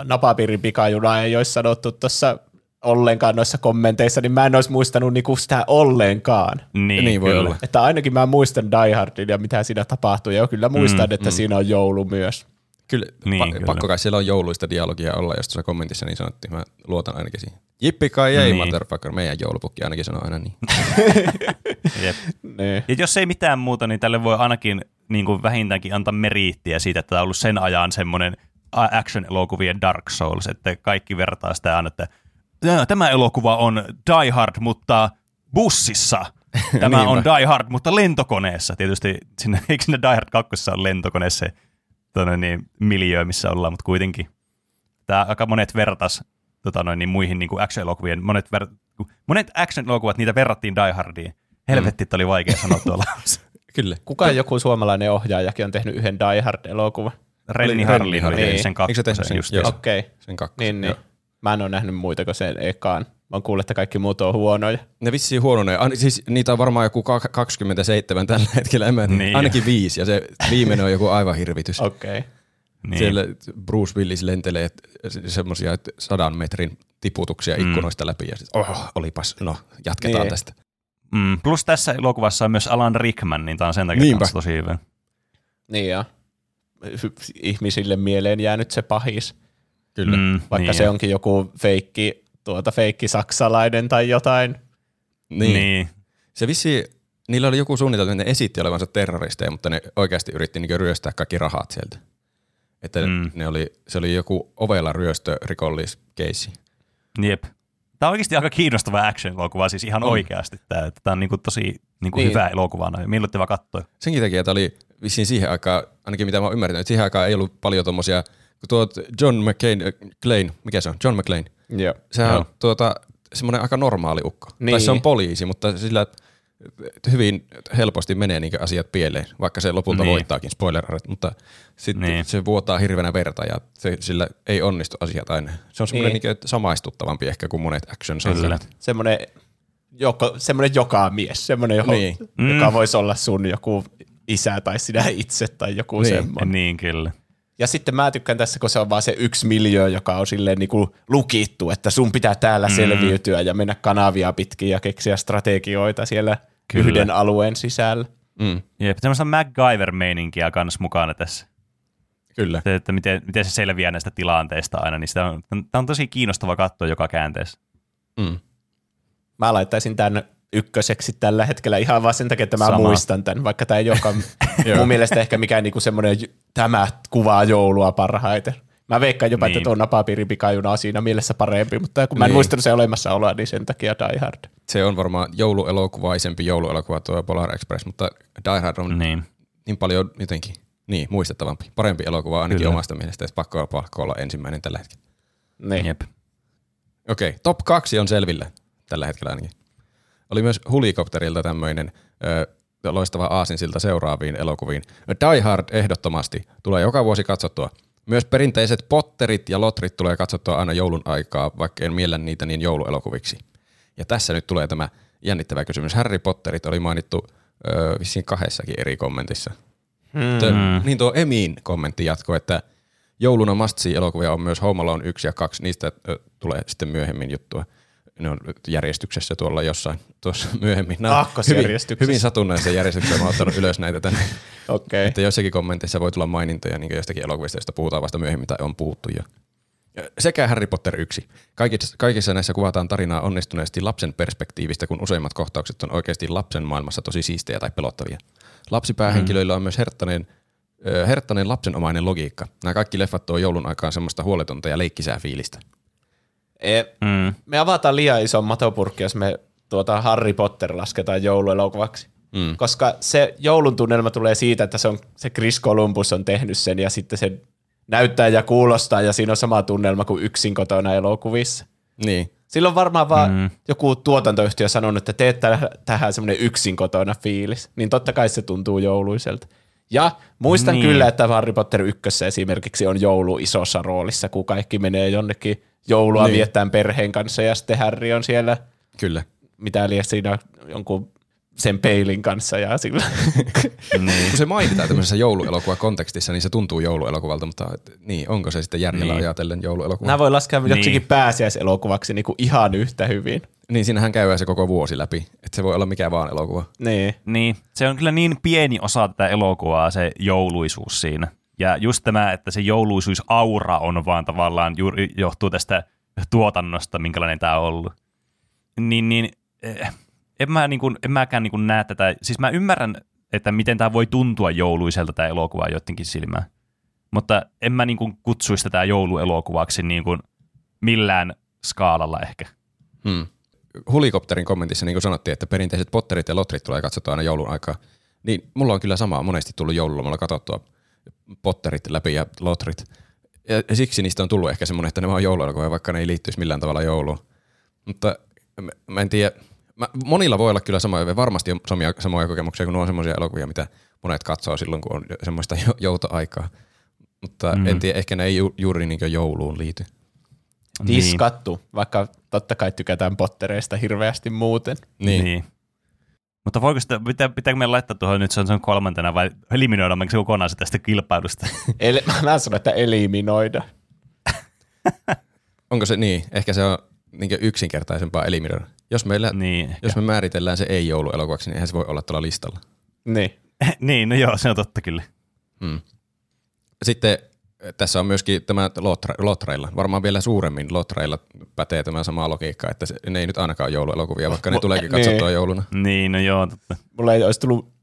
napapiirin pikajunaa ei olisi sanottu tuossa ollenkaan noissa kommenteissa, niin mä en olisi muistanut niinku sitä ollenkaan. Niin, Niin voi kyllä. olla. Että ainakin mä muistan Die Hardin ja mitä siinä tapahtui. Ja kyllä muistan, Mm, että siinä on joulu myös. Kyllä, Niin, pa- kyllä. pakko kai siellä on jouluista dialogia olla, jos tuossa kommentissa niin sanottiin. Mä luotan ainakin siihen. Jippi kai ei, Niin. motherfucker. Meidän joulupukki ainakin sanoo aina niin. Jep. Niin. Ja jos ei mitään muuta, niin tälle voi ainakin niin kuin vähintäänkin antaa meriittiä siitä, että tämä on ollut sen ajan semmoinen action-elokuvien Dark Souls, että kaikki vertaa sitä aina, että "Tää- tämä elokuva on Die Hard, mutta bussissa. Tämä on Die Hard, mutta lentokoneessa. Tietysti sinne, eikö sinne Die Hard 2 on lentokone se tonne niin, miljöö, missä ollaan, mutta kuitenkin. Tämä aika monet vertas tota noin, niin muihin niin kuin action-elokuvien, monet, ver, monet action-elokuvat, niitä verrattiin Die Hardiin. Helvetti, mm. oli vaikea sanoa tuolla. Kyllä. Kuka joku suomalainen ohjaajakin on tehnyt yhden Die Hard-elokuvan? Renni Renni Harlin Harlin. Niin. sen Eikö se tehnyt kakkosen sen? just. Joo. Okei, okay. Sen kakkosen. niin, niin. Joo. Mä en ole nähnyt muita kuin sen ekaan. Mä oon kuullut, että kaikki muut on huonoja. Ne vissiin huononee. An, siis niitä on varmaan joku ka- 27 tällä hetkellä. En mä, Niin. Ainakin viisi ja se viimeinen on joku aivan hirvitys. Okei. Okay. Niin. Siellä Bruce Willis lentelee semmoisia sadan metrin tiputuksia Mm. ikkunoista läpi ja sit, oh, olipas, no jatketaan Niin. tästä. Mm, plus tässä elokuvassa on myös Alan Rickman, niin tämä on sen takia Niinpä. kanssa tosi hyvä. Niin ja ihmisille mieleen jäänyt se pahis. Kyllä. Mm. Vaikka niin. se onkin joku feikki, tuota feikki saksalainen tai jotain. Niin. Niin. niin. niin. Se vissi, niillä oli joku suunnitelma, että ne esitti olevansa terroristeja, mutta ne oikeasti yritti niinku ryöstää kaikki rahat sieltä. Että Mm. ne oli, se oli joku ovella ryöstörikolliskeissi. Jep. Tämä on oikeasti aika kiinnostava action-elokuva, siis ihan On. oikeasti. Tämä, tämä on niin kuin tosi niin kuin Niin. hyvä elokuva. noin. Miellyttävä katsoa. Senkin takia, että oli vissiin siihen aikaan, ainakin mitä mä oon ymmärtänyt, että siihen aikaan ei ollut paljon tommosia, kun tuot John McCain, äh, Clain, mikä se on? John McClain. Joo. Sehän Joo. on tuota, semmoinen aika normaali ukko. Niin. Tai se on poliisi, mutta sillä hyvin helposti menee niin asiat pieleen, vaikka se lopulta Niin. voittaakin, spoiler alert, mutta sitten Niin. se vuotaa hirveänä verta ja se, sillä ei onnistu asiat aina. Se on semmoinen Niin. niin. samaistuttavampi ehkä kuin monet action sarjat. Semmoinen, joko, semmoinen joka mies, semmoinen, johon, niin. joka Mm. voisi olla sun joku isä tai sinä itse tai joku Niin. semmoinen. Niin, kyllä. Ja sitten mä tykkään tässä, kun se on vaan se yksi miljö, joka on silleen niin kuin lukittu, että sun pitää täällä Mm. selviytyä ja mennä kanavia pitkin ja keksiä strategioita siellä Kyllä. yhden alueen sisällä. Mm, Jep, semmoista MacGyver-meininkiä kanssa mukana tässä. kyllä. Se, että miten, miten se selviää näistä tilanteista aina, niin sitä on, tämä on tosi kiinnostava katsoa joka käänteessä. Mm. Mä laittaisin tämän ykköseksi tällä hetkellä ihan vaan sen takia, että mä Sama. Muistan tämän, vaikka tämä ei olekaan mun mielestä ehkä mikään niinku semmoinen, tämä kuvaa joulua parhaiten. Mä veikkaan jopa, Niin. että tuo napapiirin pikajuna on siinä mielessä parempi, mutta kun mä en Niin. muistanut sen olemassaoloa, niin sen takia Die Hard. Se on varmaan jouluelokuvaisempi jouluelokuva tuo Polar Express, mutta Die Hard on niin, Niin. paljon jotenkin niin, muistettavampi. Parempi elokuva ainakin Kyllä. Omasta mielestä, että pakko, pakko olla ensimmäinen tällä hetkellä. Niin. Jep. Okei, top kaksi on selvillä tällä hetkellä ainakin. Oli myös Hulikopterilta tämmöinen ö, loistava aasinsilta seuraaviin elokuviin. Die Hard ehdottomasti tulee joka vuosi katsottua. Myös perinteiset Potterit ja Lotrit tulee katsottua aina joulun aikaa, vaikka en miellä niitä niin jouluelokuviksi. Ja tässä nyt tulee tämä jännittävä kysymys. Harry Potterit oli mainittu ö, vissiin kahdessakin eri kommentissa. Hmm. Mm. Niin tuo Emin kommentti jatkoi, että jouluna must elokuvia on myös Home Alone 1 ja 2. Niistä ö, tulee sitten myöhemmin juttua. Ne on järjestyksessä tuolla jossain tuossa myöhemmin. Nämä on hyvin, hyvin satunnaisen järjestyksessä. Mä oon ottanut ylös näitä tänne. Okei. Että joissakin kommenteissa voi tulla mainintoja niin jostakin elokuvista, joista puhutaan vasta myöhemmin tai on puhuttu jo. Sekä Harry Potter 1. Kaikissa, kaikissa näissä kuvataan tarinaa onnistuneesti lapsen perspektiivistä, kun useimmat kohtaukset on oikeasti lapsen maailmassa tosi siistejä tai pelottavia. Lapsipäähenkilöillä on myös herttainen, ö, herttainen lapsenomainen logiikka. Nämä kaikki leffat tuo joulun aikaan semmoista huoletonta ja leikkisää fiilistä. E, Mm. me avataan liian iso matopurkki, jos me tuota Harry Potter lasketaan jouluelokuvaksi. Mm. Koska se joulun tunnelma tulee siitä, että se, on, se Chris Columbus on tehnyt sen ja sitten se näyttää ja kuulostaa ja siinä on sama tunnelma kuin yksin kotona elokuvissa. Niin. Silloin varmaan vaan Mm. joku tuotantoyhtiö sanonut, että teet täh- tähän semmoinen yksin kotona fiilis. Niin totta kai se tuntuu jouluiselta. Ja muistan Niin. kyllä, että Harry Potter ykkössä esimerkiksi on joulu isossa roolissa, kun kaikki menee jonnekin joulua niin. viettään perheen kanssa ja sitten Harry on siellä, Kyllä. mitä liian siinä jonkun sen peilin kanssa ja sillä. Niin. Kun se mainitaan tämmöisessä jouluelokuva kontekstissa, niin se tuntuu jouluelokuvalta, mutta et, niin, onko se sitten järjellä Niin. ajatellen jouluelokuva? Nämä voi laskea Niin. joksikin pääsiäiselokuvaksi niin kuin ihan yhtä hyvin. Niin, siinähän käy se koko vuosi läpi, että se voi olla mikä vaan elokuva. Niin. Niin, se on kyllä niin pieni osa tätä elokuvaa, se jouluisuus siinä. Ja just tämä, että se jouluisuusaura on vaan tavallaan juuri johtuu tästä tuotannosta, minkälainen tämä on ollut. Niin, niin eh, en, mä niin kuin, en mäkään niin kuin näe tätä, siis mä ymmärrän, että miten tämä voi tuntua jouluiselta tämä elokuva jotenkin silmään. Mutta en mä niin kuin kutsuisi tätä jouluelokuvaksi niin kuin millään skaalalla ehkä. Hmm. Hulikopterin kommentissa niin kuin sanottiin, että perinteiset potterit ja lotrit tulee katsottua aina joulun aikaa. Niin mulla on kyllä sama monesti tullut joululomalla katsottua potterit läpi ja lotrit. Ja, siksi niistä on tullut ehkä semmoinen, että ne on jouluelokuvia, vaikka ne ei liittyisi millään tavalla jouluun. Mutta mä en tiedä, mä, monilla voi olla kyllä samoja, varmasti on samoja, samoja kokemuksia, kun nuo on semmoisia elokuvia, mitä monet katsoo silloin, kun on semmoista jo- joutoaikaa. Mutta Mm. en tiedä, ehkä ne ei ju, juuri niin jouluun liity. Diskattu, vaikka totta kai tykätään pottereista hirveästi muuten. Niin. niin. Mutta voiko sitä, pitää, pitääkö meidän laittaa tuohon nyt se on, se on kolmantena vai eliminoidaanko se kokonaan se tästä kilpailusta? Eli, mä sanon, että eliminoida. Onko se niin? Ehkä se on niin yksinkertaisempaa eliminoida. Jos, meillä, niin, jos me määritellään se ei-jouluelokuvaksi, niin eihän se voi olla tuolla listalla. Niin. niin, no joo, se on totta kyllä. Hmm. Sitten eh, tässä on myöskin tämä lotra, lotreilla. Varmaan vielä suuremmin lotreilla pätee tämä sama logiikka, että se, ne ei nyt ainakaan ole jouluelokuvia, vaikka ne tuleekin katsottua niin. jouluna. Niin, no joo, totta. Mulla ei olisi tullut,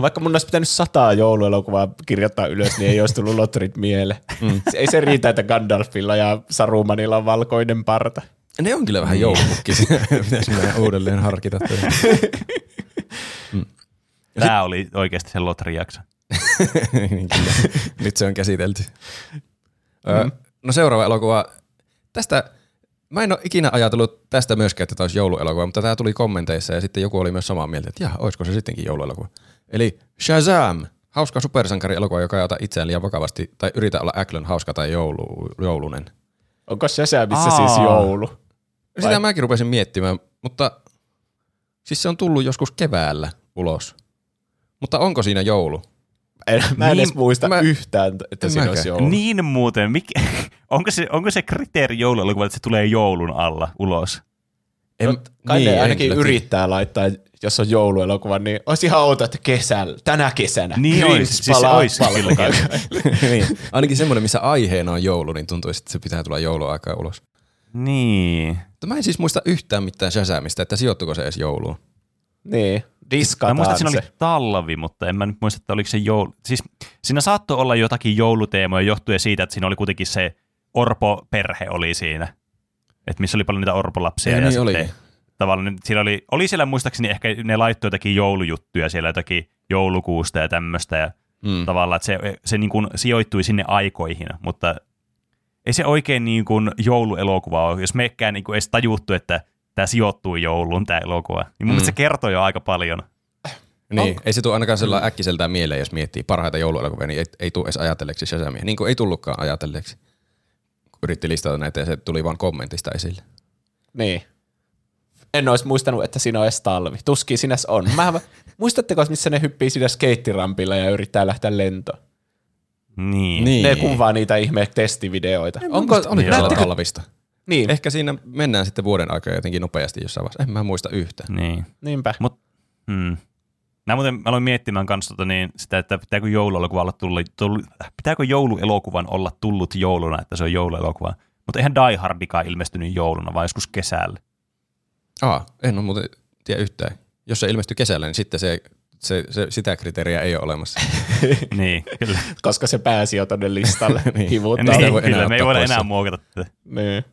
vaikka mun olisi pitänyt sataa jouluelokuvaa kirjoittaa ylös, niin ei olisi tullut lotrit mieleen. Mm. Ei se riitä, että Gandalfilla ja Sarumanilla on valkoinen parta. Ne on kyllä vähän joulupukkisia. Pitäisi mennä uudelleen harkita. tätä. Tämä oli oikeasti se Lotri-jakso. Niin. Nyt se on käsitelty. Mm. No seuraava elokuva. Tästä, mä en ole ikinä ajatellut tästä myöskään, että tämä olisi jouluelokuva, mutta tämä tuli kommenteissa ja sitten joku oli myös samaa mieltä, että jaa, olisiko se sittenkin jouluelokuva. Eli Shazam, hauska supersankarielokuva, joka ei ota itseään liian vakavasti tai yritä olla äklön hauska tai joulu, joulunen. Onko se missä Aa. siis joulu? Sitä Vai? mäkin rupesin miettimään, mutta siis se on tullut joskus keväällä ulos. Mutta onko siinä joulu? En, mä en Niin, edes muista mä- yhtään, että en siinä mäkään. olisi joulu. Niin muuten, mikä, onko, se, onko se kriteeri jouluelokuva, että se tulee joulun alla ulos? En, Mut Kai niin, ne en ainakin kyllä yrittää laittaa, jos on jouluelokuva, niin olisi ihan outo, että kesällä, tänä kesänä. Niin ois, siis se palaa ois kyllä. niin. Ainakin semmoinen, missä aiheena on joulu, niin tuntuisi, että se pitää tulla jouluaikaa ulos. Niin. Mutta mä en siis muista yhtään mitään Shazamista, että sijoittuko se edes jouluun. Niin, Mä diskataan muistan, että siinä se. oli talvi, mutta en mä nyt muista, että oliko se joulu. Siis siinä saattoi olla jotakin jouluteemoja johtuen siitä, että siinä oli kuitenkin se Orpo-perhe oli siinä. Että missä oli paljon niitä Orpo-lapsia. Ja ja niin olikin. Tavallaan siinä oli, oli siellä muistaakseni ehkä ne laittoi jotakin joulujuttuja siellä, jotakin joulukuusta ja tämmöistä. Ja Mm. tavallaan, että se, se niin kuin sijoittui sinne aikoihin, mutta ei se oikein niin kuin jouluelokuva ole, jos mekään niin kuin edes tajuttu, että tämä sijoittuu jouluun tämä elokuva. Niin mun Mm. mielestä se kertoo jo aika paljon. Niin, ei se tule ainakaan sellainen äkkiseltään mieleen, jos miettii parhaita jouluelokuvia, niin ei, ei tule edes ajatelleeksi Shazamia. Niin kuin ei tullutkaan ajatelleeksi. Kun yritti listata näitä ja se tuli vaan kommentista esille. Niin. En olisi muistanut, että siinä on edes talvi. Tuskin siinä edes on. Mä, muistatteko, missä ne hyppii siinä skeittirampilla ja yrittää lähteä lentoon? Niin. Niin. Ne kuvaa niitä ihme testivideoita. Onko, oli näettekö? näettekö? talvista? Niin, Ehkä siinä mennään sitten vuoden aikaa jotenkin nopeasti jossain vaiheessa. En mä muista yhtään. niin. niinpä. Mut, hmm. Mä muuten mä aloin miettimään kanssa tota niin, sitä, että pitääkö jouluelokuva olla tullut, tullut, pitääkö jouluelokuvan olla tullut jouluna, että se on jouluelokuva. Mutta eihän Die Hardikaan ilmestynyt jouluna, vaan joskus kesällä. Aa, en ole muuten tiedä yhtään. Jos se ilmestyy kesällä, niin sitten se, se, se, sitä kriteeriä ei ole olemassa. niin, kyllä. Koska se pääsi jo tonne listalle Niin. ei niin, voi enää kyllä, me ei voida enää muokata tätä. Niin.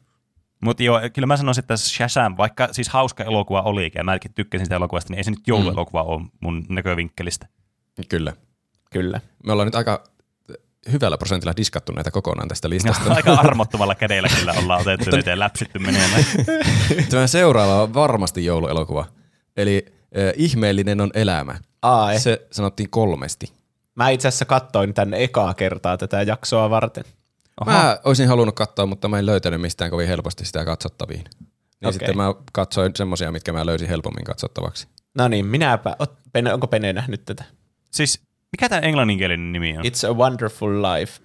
Mutta joo, kyllä mä sanoisin, että Shazam, vaikka siis hauska elokuva olikin, ja mäkin tykkäsin sitä elokuvasta, niin ei se nyt jouluelokuva ole mun näkövinkkelistä. Kyllä. Kyllä. Me ollaan nyt aika hyvällä prosentilla diskattu näitä kokonaan tästä listasta. Aika armottomalla kädellä kyllä ollaan otettu nyt ja läpsytty menemään. Tämä seuraava on varmasti jouluelokuva. Eli äh, Ihmeellinen on elämä. Eh. Se sanottiin kolmesti. Mä itse asiassa katsoin tänne ekaa kertaa tätä jaksoa varten. Oha. Mä olisin halunnut katsoa, mutta mä en löytänyt mistään kovin helposti sitä katsottaviin. Niin Okei. sitten mä katsoin semmosia, mitkä mä löysin helpommin katsottavaksi. No niin, minäpä. Ot, Pene, onko Pene nähnyt tätä? Siis mikä tämä englanninkielinen nimi on? It's a Wonderful Life.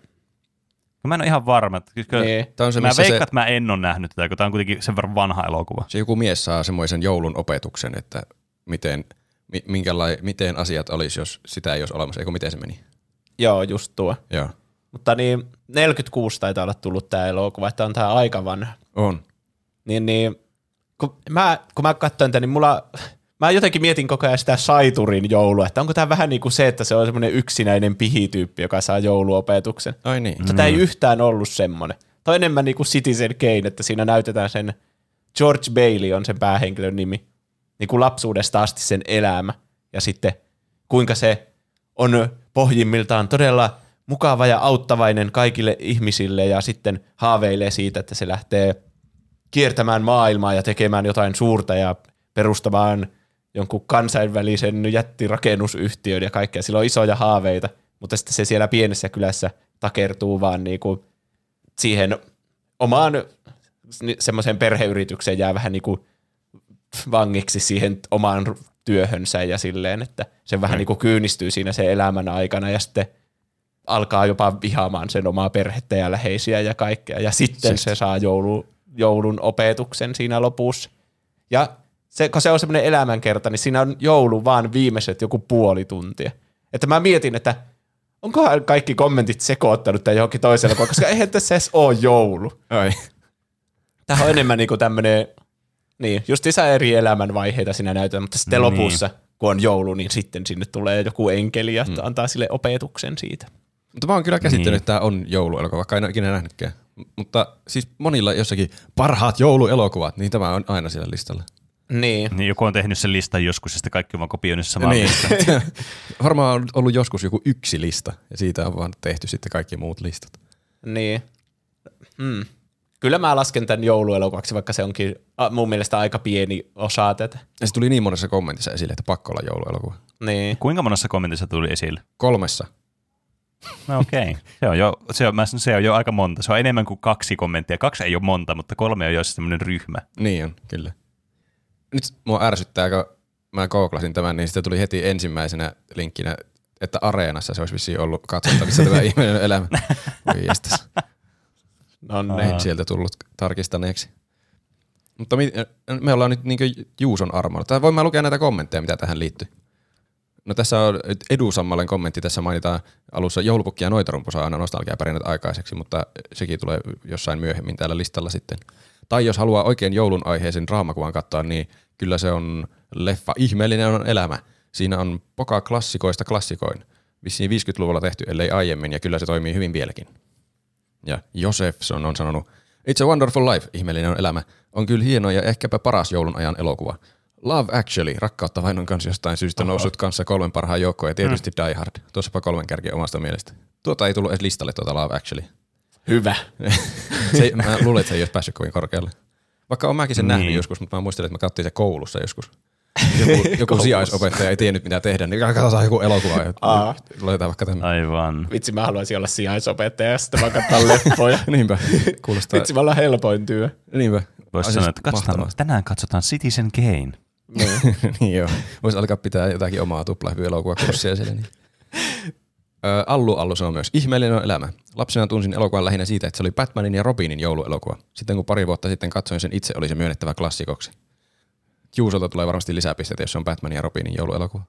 Mä en ole ihan varma. että Koska Niin. On se, mä veikkaan, se, että mä en ole nähnyt tätä, kun tämä on kuitenkin sen verran vanha elokuva. se joku mies saa semmoisen joulun opetuksen, että miten, mi, minkälai, miten asiat olisi, jos sitä ei olisi olemassa. Eikö miten se meni? Joo, just tuo. Joo. Mutta niin, 46 taitaa olla tullut tämä elokuva, että on tämä aika vanha. On. Niin, niin kun mä, kun mä katsoin tämän, niin mulla, mä jotenkin mietin koko ajan sitä Saiturin joulua, että onko tämä vähän niin kuin se, että se on semmoinen yksinäinen pihityyppi, joka saa jouluopetuksen. Ai niin. Mutta tämä ei yhtään ollut semmoinen. Tämä on enemmän niin kuin Citizen Kane, että siinä näytetään sen, George Bailey on sen päähenkilön nimi, niin kuin lapsuudesta asti sen elämä. Ja sitten kuinka se on pohjimmiltaan todella mukava ja auttavainen kaikille ihmisille ja sitten haaveilee siitä, että se lähtee kiertämään maailmaa ja tekemään jotain suurta ja perustamaan jonkun kansainvälisen jättirakennusyhtiön ja kaikkea. Sillä on isoja haaveita, mutta sitten se siellä pienessä kylässä takertuu vaan niinku siihen omaan semmoiseen perheyritykseen jää vähän niinku vangiksi siihen omaan työhönsä ja silleen, että se vähän niin kuin kyynistyy siinä sen elämän aikana ja sitten alkaa jopa vihaamaan sen omaa perhettä ja läheisiä ja kaikkea. Ja sitten se saa joulu, joulun opetuksen siinä lopussa. Ja se, kun se on semmoinen elämänkerta, niin siinä on joulu vaan viimeiset joku puoli tuntia. Että mä mietin, että onkohan kaikki kommentit sekoittanut tai johonkin toiselle, koska eihän tässä edes ole joulu. Ai. Tämä on enemmän niinku tämmöinen, niin, just lisää eri elämänvaiheita siinä näytetään, mutta sitten Niin. lopussa, kun on joulu, niin sitten sinne tulee joku enkeli ja mm. antaa sille opetuksen siitä. Mutta mä oon kyllä käsittänyt, Niin. että tämä on jouluelokuva, vaikka en ole ikinä nähnytkään. Mutta siis monilla jossakin parhaat jouluelokuvat, niin tämä on aina siellä listalla. Niin. Niin joku on tehnyt sen listan joskus ja sitten kaikki on vaan kopioinut samaa niin. listaa. Varmaan on ollut joskus joku yksi lista, ja siitä on vaan tehty sitten kaikki muut listat. Niin. Hmm. Kyllä mä lasken tämän jouluelokuvaksi, vaikka se onkin a, mun mielestä aika pieni osa tätä. Ja se tuli niin monessa kommentissa esille, että pakko olla jouluelokuva. Niin. Kuinka monessa kommentissa tuli esille? Kolmessa. No okei. Okay. se, on jo, se, on, mä sanon, se on jo aika monta. Se on enemmän kuin kaksi kommenttia. Kaksi ei ole monta, mutta kolme on jo semmoinen ryhmä. Niin on, kyllä. Nyt mua ärsyttää, kun mä googlasin tämän, niin sitten tuli heti ensimmäisenä linkkinä, että Areenassa se olisi vissiin ollut katsottavissa tämä ihminen elämä. Voi jestas. No niin. sieltä tullut tarkistaneeksi. Mutta mi- me ollaan nyt niin Juuson armoilla. Tai voin mä lukea näitä kommentteja, mitä tähän liittyy. No tässä on Edu Sammallen kommentti, tässä mainitaan alussa joulupukki ja noitarumpu saa aina nostalgiapärinät aikaiseksi, mutta sekin tulee jossain myöhemmin täällä listalla sitten. Tai jos haluaa oikein joulun aiheisen draamakuvan katsoa, niin kyllä se on leffa Ihmeellinen on elämä. Siinä on poka klassikoista klassikoin. Vissiin 50-luvulla tehty, ellei aiemmin, ja kyllä se toimii hyvin vieläkin. Ja Josefson on sanonut, It's a Wonderful Life, ihmeellinen on elämä. On kyllä hieno ja ehkäpä paras joulun ajan elokuva. Love Actually, rakkautta vain on kanssa jostain syystä Oho. noussut kanssa kolmen parhaan joukkoon ja tietysti Die Hard. Tuossapa kolmen kärki omasta mielestä. Tuota ei tullut edes listalle tuota Love Actually. Hyvä. Se, mä luulen, että se ei olisi päässyt kovin korkealle. Vaikka olen mäkin sen. Niin. nähnyt joskus, mutta mä muistelen, että mä katsoin se koulussa joskus. Joku, joku sijaisopettaja ei tiennyt mitä tehdä, niin katsotaan joku elokuva ja Aa. laitetaan vaikka tämän. Aivan. Vitsi, mä haluaisin olla sijaisopettaja ja sitten vaan katsoa leffoja. Niinpä, kuulostaa. Vitsi, mä ollaan helpoin työ. Niinpä. Voisi sanoa, siis että katsotaan, tänään katsotaan Citizen Kane. niin joo. Voisi alkaa pitää jotakin omaa tuplahyvy-elokuvakurssia siellä. Niin. Ö, Allu Allu sanoo myös, ihmeellinen on elämä. Lapsena tunsin elokuvan lähinnä siitä, että se oli Batmanin ja Robinin jouluelokuva. Sitten kun pari vuotta sitten katsoin sen itse, oli se myönnettävä klassikoksi. Juusolta tulee varmasti lisää pisteitä, jos se on Batmanin ja Robinin jouluelokuva.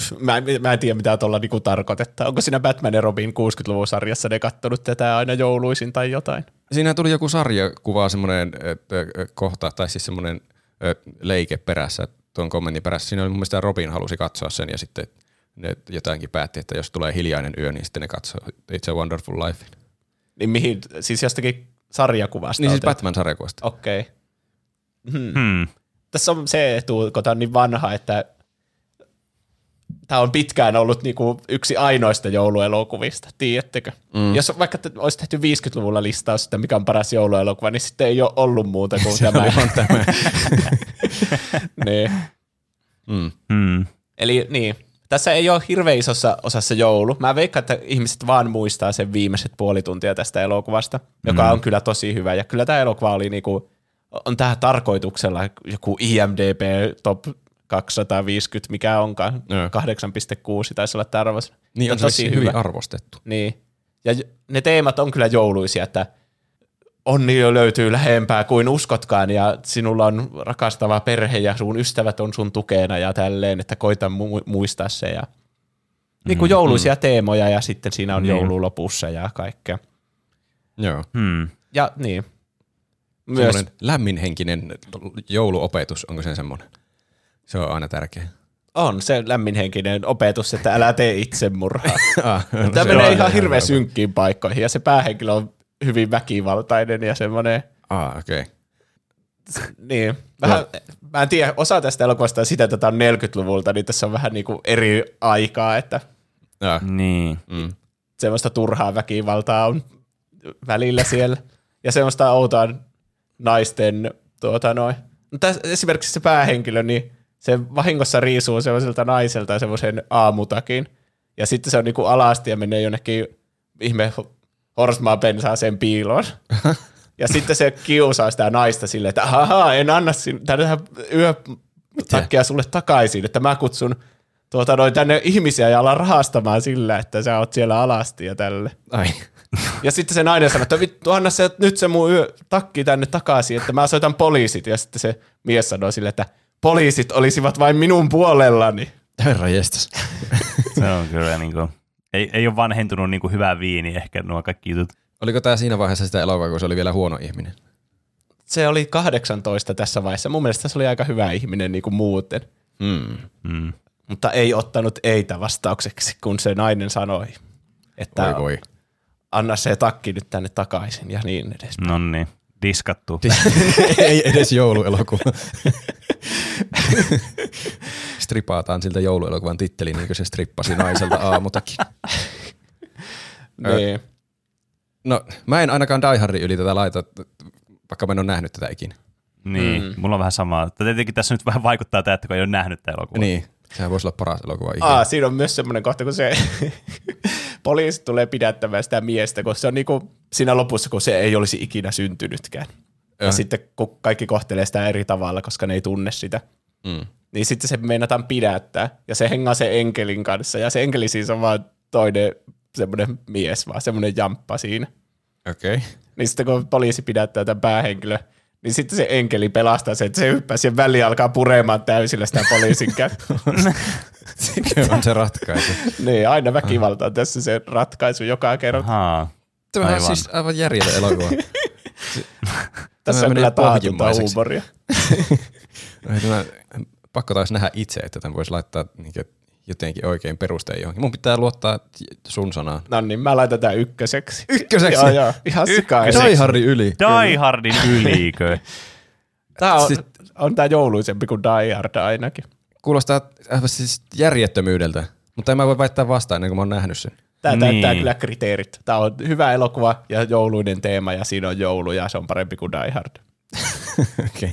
Pff, Mä, en- mä en tiedä, mitä tuolla niinku tarkoittaa. Onko siinä Batman ja Robin 60-luvun sarjassa ne kattonut tätä aina jouluisin tai jotain? Siinä tuli joku sarjakuva, semmoinen kohta, tai siis semmoinen leike perässä, tuon kommentin perässä. Siinä oli mun mielestä Robin halusi katsoa sen ja sitten ne jotainkin päätti, että jos tulee hiljainen yö, niin sitten ne katsoo It's a Wonderful Life. Niin mihin, siis jostakin sarjakuvasta Niin siis? Batman-sarjakuvasta. Okei. Okay. Hmm. Tässä on se etu, kun tämä on niin vanha, että tämä on pitkään ollut niinku yksi ainoista jouluelokuvista, tiedättekö? Mm. Jos vaikka te, olisi tehty 50-luvulla listaus, että mikä on paras jouluelokuva, niin sitten ei ole ollut muuta kuin Se tämä. vaan tämä. niin. Mm. Hmm. Eli niin, tässä ei ole hirveän isossa osassa joulu. Mä veikkaan, että ihmiset vaan muistaa sen viimeiset puoli tuntia tästä elokuvasta, joka on kyllä tosi hyvä. Ja kyllä tämä elokuva oli niinku, on tähän tarkoituksella joku IMDB top 250, mikä onkaan, Joo. 8,6 taisi olla tämä arvos. Niin on tosi hyvin arvostettu. Niin. Ja ne teemat on kyllä jouluisia, että onni jo löytyy lähempää kuin uskotkaan ja sinulla on rakastava perhe ja sun ystävät on sun tukena ja tälleen, että koita mu- muistaa se. Ja niin kuin jouluisia teemoja ja sitten siinä on Niin. joulu lopussa ja kaikkea. Joo. Hmm. Ja niin. Myös, lämminhenkinen jouluopetus, onko se semmoinen? Se on aina tärkeä. on se lämminhenkinen opetus, että älä tee itsemurhaa. Ah, Tämä se menee on ihan hirveän synkkiin paikkoihin ja se päähenkilö on hyvin väkivaltainen ja semmoinen Ah, okei. Okay. Niin, vähän, mä en tiedä, osa tästä elokuvasta on sitä, että tämä on 40-luvulta, niin tässä on vähän niin kuin eri aikaa, että Ah, Niin. mm. semmoista turhaa väkivaltaa on välillä siellä. Ja semmoista outoa naisten, tuota noin. No tässä esimerkiksi se päähenkilö, niin se vahingossa riisuu semmoiselta naiselta semmoisen aamutakin. Ja sitten se on niinku alasti ja menee jonnekin ihme horsmaa pensaaseen piiloon. Ja sitten se kiusaa sitä naista silleen, että ahaa, en anna sin- tähän yö takia sulle takaisin, että mä kutsun tuota, noin tänne ihmisiä ja alan rahastamaan sillä, että sä oot siellä alasti ja tälle. Ai. Ja sitten se nainen sanoi, että vittu, anna se nyt se mun yö, takki tänne takaisin, että mä soitan poliisit. Ja sitten se mies sanoi sille, että poliisit olisivat vain minun puolellani. Herra jestas. Se on kyllä niin kuin, ei, ei ole vanhentunut niin kuin hyvä viini ehkä nuo kaikki jutut. Oliko tämä siinä vaiheessa sitä elokuvaa, kun se oli vielä huono ihminen? Se oli 18 tässä vaiheessa. Mun mielestä se oli aika hyvä ihminen niin kuin muuten. Mm. Mm. Mutta ei ottanut eitä vastaukseksi, kun se nainen sanoi, että Voi voi. Anna se takki nyt tänne takaisin ja niin edes. No niin, diskattu. Ei edes jouluelokuva. Stripaataan siltä jouluelokuvan titteli, niin kuin se strippasi naiselta aamutakin. Niin. No, mä en ainakaan Die Hardin yli tätä laita, vaikka mä en ole nähnyt tätä ikinä. Niin, mm. mulla on vähän samaa. Tietenkin tässä nyt vähän vaikuttaa tämä, että kun ei ole nähnyt tämä elokuva. Niin, sehän voisi olla paras elokuva ikinä. Aa, siinä on myös semmoinen kohta, kun se poliisi tulee pidättämään sitä miestä, kun se on niinku siinä lopussa, kun se ei olisi ikinä syntynytkään. Ja Joo. sitten kun kaikki kohtelee sitä eri tavalla, koska ne ei tunne sitä, Mm. niin sitten se meinataan pidättää. Ja se hengaa sen enkelin kanssa. Ja se enkeli siis on vaan toinen semmoinen mies, vaan semmoinen jamppa siinä. Okei. Okay. Niin sitten kun poliisi pidättää tämän päähenkilö, niin sitten se enkeli pelastaa sen, että se hyppää siihen väliin alkaa puremaan täysillä sitä poliisin. Se on se ratkaisu. niin, aina väkivalta on tässä se ratkaisu joka kerta. Ahaa. Tämä on siis aivan järjetön elokuva. Tässä on kyllä pohjimmaiseksi. huumoria. Tämä, pakko taas nähdä itse, että tämän voisi laittaa niin jotenkin oikein perusteen johonkin. Mun pitää luottaa sun sanaan. No niin, mä laitan tämän ykköseksi. Ykköseksi? Joo, joo. Ihan sikaa. Ykköseksi. Die Hardin yli. Die Hardin ylikö? Tämä on, Siis- on tämä jouluisempi kuin Die Hard ainakin. Kuulostaa aivan siis järjettömyydeltä, mutta en mä voi väittää vastaan ennen kuin mä oon nähnyt sen. Tämä Niin. täyttää kyllä kriteerit. Tämä on hyvä elokuva ja jouluinen teema ja siinä on joulu ja se on parempi kuin Die Hard. Okei. Okay.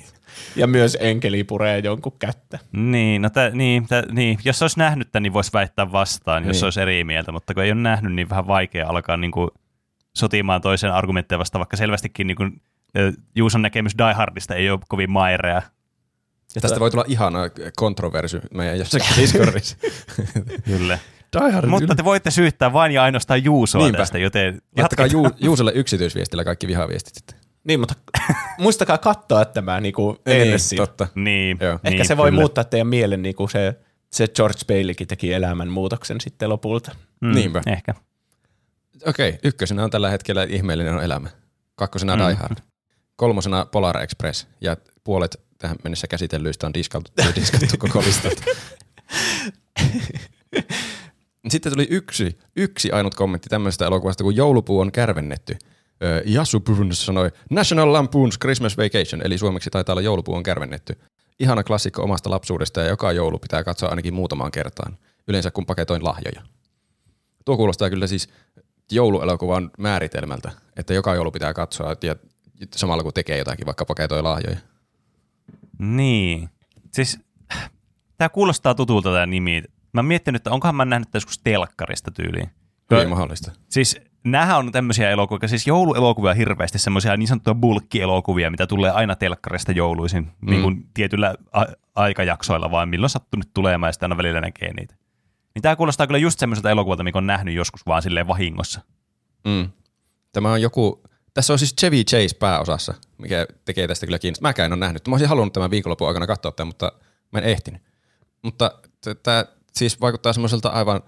Ja myös enkeli puree jonkun kättä. niin, no tä, niin, tä, niin, jos olisi nähnyt tämän, niin voisi väittää vastaan, jos Niin. olisi eri mieltä, mutta kun ei ole nähnyt, niin vähän vaikea alkaa niin kuin, sotimaan toisen argumentteja vastaan, vaikka selvästikin niin kuin, Juuson näkemys Die Hardista ei ole kovin mairea. Ja tästä voi tulla ihana kontroversy meidän jossakin Discordissa. Kyllä. Mutta te voitte syyttää vain ja ainoastaan Juusoa Niinpä. tästä, joten Laittakaa. Ju- Juusolle yksityisviestillä kaikki vihaviestit sitten. Niin, mutta muistakaa katsoa tämä niinku ensin. totta. Niin, Joo. Ehkä niin, se voi kyllä. muuttaa teidän mielen, niin kuin se, se George Baileykin teki elämän muutoksen sitten lopulta. Mm, Niinpä. Ehkä. Okei, ykkösenä on tällä hetkellä ihmeellinen on elämä. Kakkosena mm. Die Hard. Kolmosena Polar Express. Ja puolet tähän mennessä käsitellyistä on diskattu, diskattu koko listalta. Sitten tuli yksi, yksi ainut kommentti tämmöisestä elokuvasta, kun joulupuu on kärvennetty. Yasu Burns sanoi National Lampoon's Christmas Vacation, eli suomeksi taitaa olla joulupuu on kärvennetty. Ihana klassikko omasta lapsuudesta ja joka joulu pitää katsoa ainakin muutamaan kertaan. yleensä kun paketoin lahjoja. Tuo kuulostaa kyllä siis jouluelokuvan määritelmältä, että joka joulu pitää katsoa ja samalla kun tekee jotakin, vaikka paketoi lahjoja. Niin. Siis tämä kuulostaa tutulta tämä nimi. Mä oon miettinyt, että onkohan mä nähnyt joskus telkkarista tyyliin. Hyvin mahdollista. Siis nämähän on tämmöisiä elokuvia, siis jouluelokuvia hirveästi semmoisia niin sanottuja bulkkielokuvia, mitä tulee aina telkkarista jouluisin mm. niin kuin tietyllä a- aikajaksoilla, vaan milloin sattuu nyt tulemaan ja sitten aina välillä näkee niitä. Niin tämä kuulostaa kyllä just semmoiselta elokuvalta, mikä on nähnyt joskus vaan silleen vahingossa. Mm. Tämä on joku, tässä on siis Chevy Chase pääosassa, mikä tekee tästä kyllä kiinnostaa. Mäkään en ole nähnyt. Mä olisin halunnut tämän viikonlopun aikana katsoa tämän, mutta mä en ehtinyt. Mutta tämä siis vaikuttaa semmoiselta aivan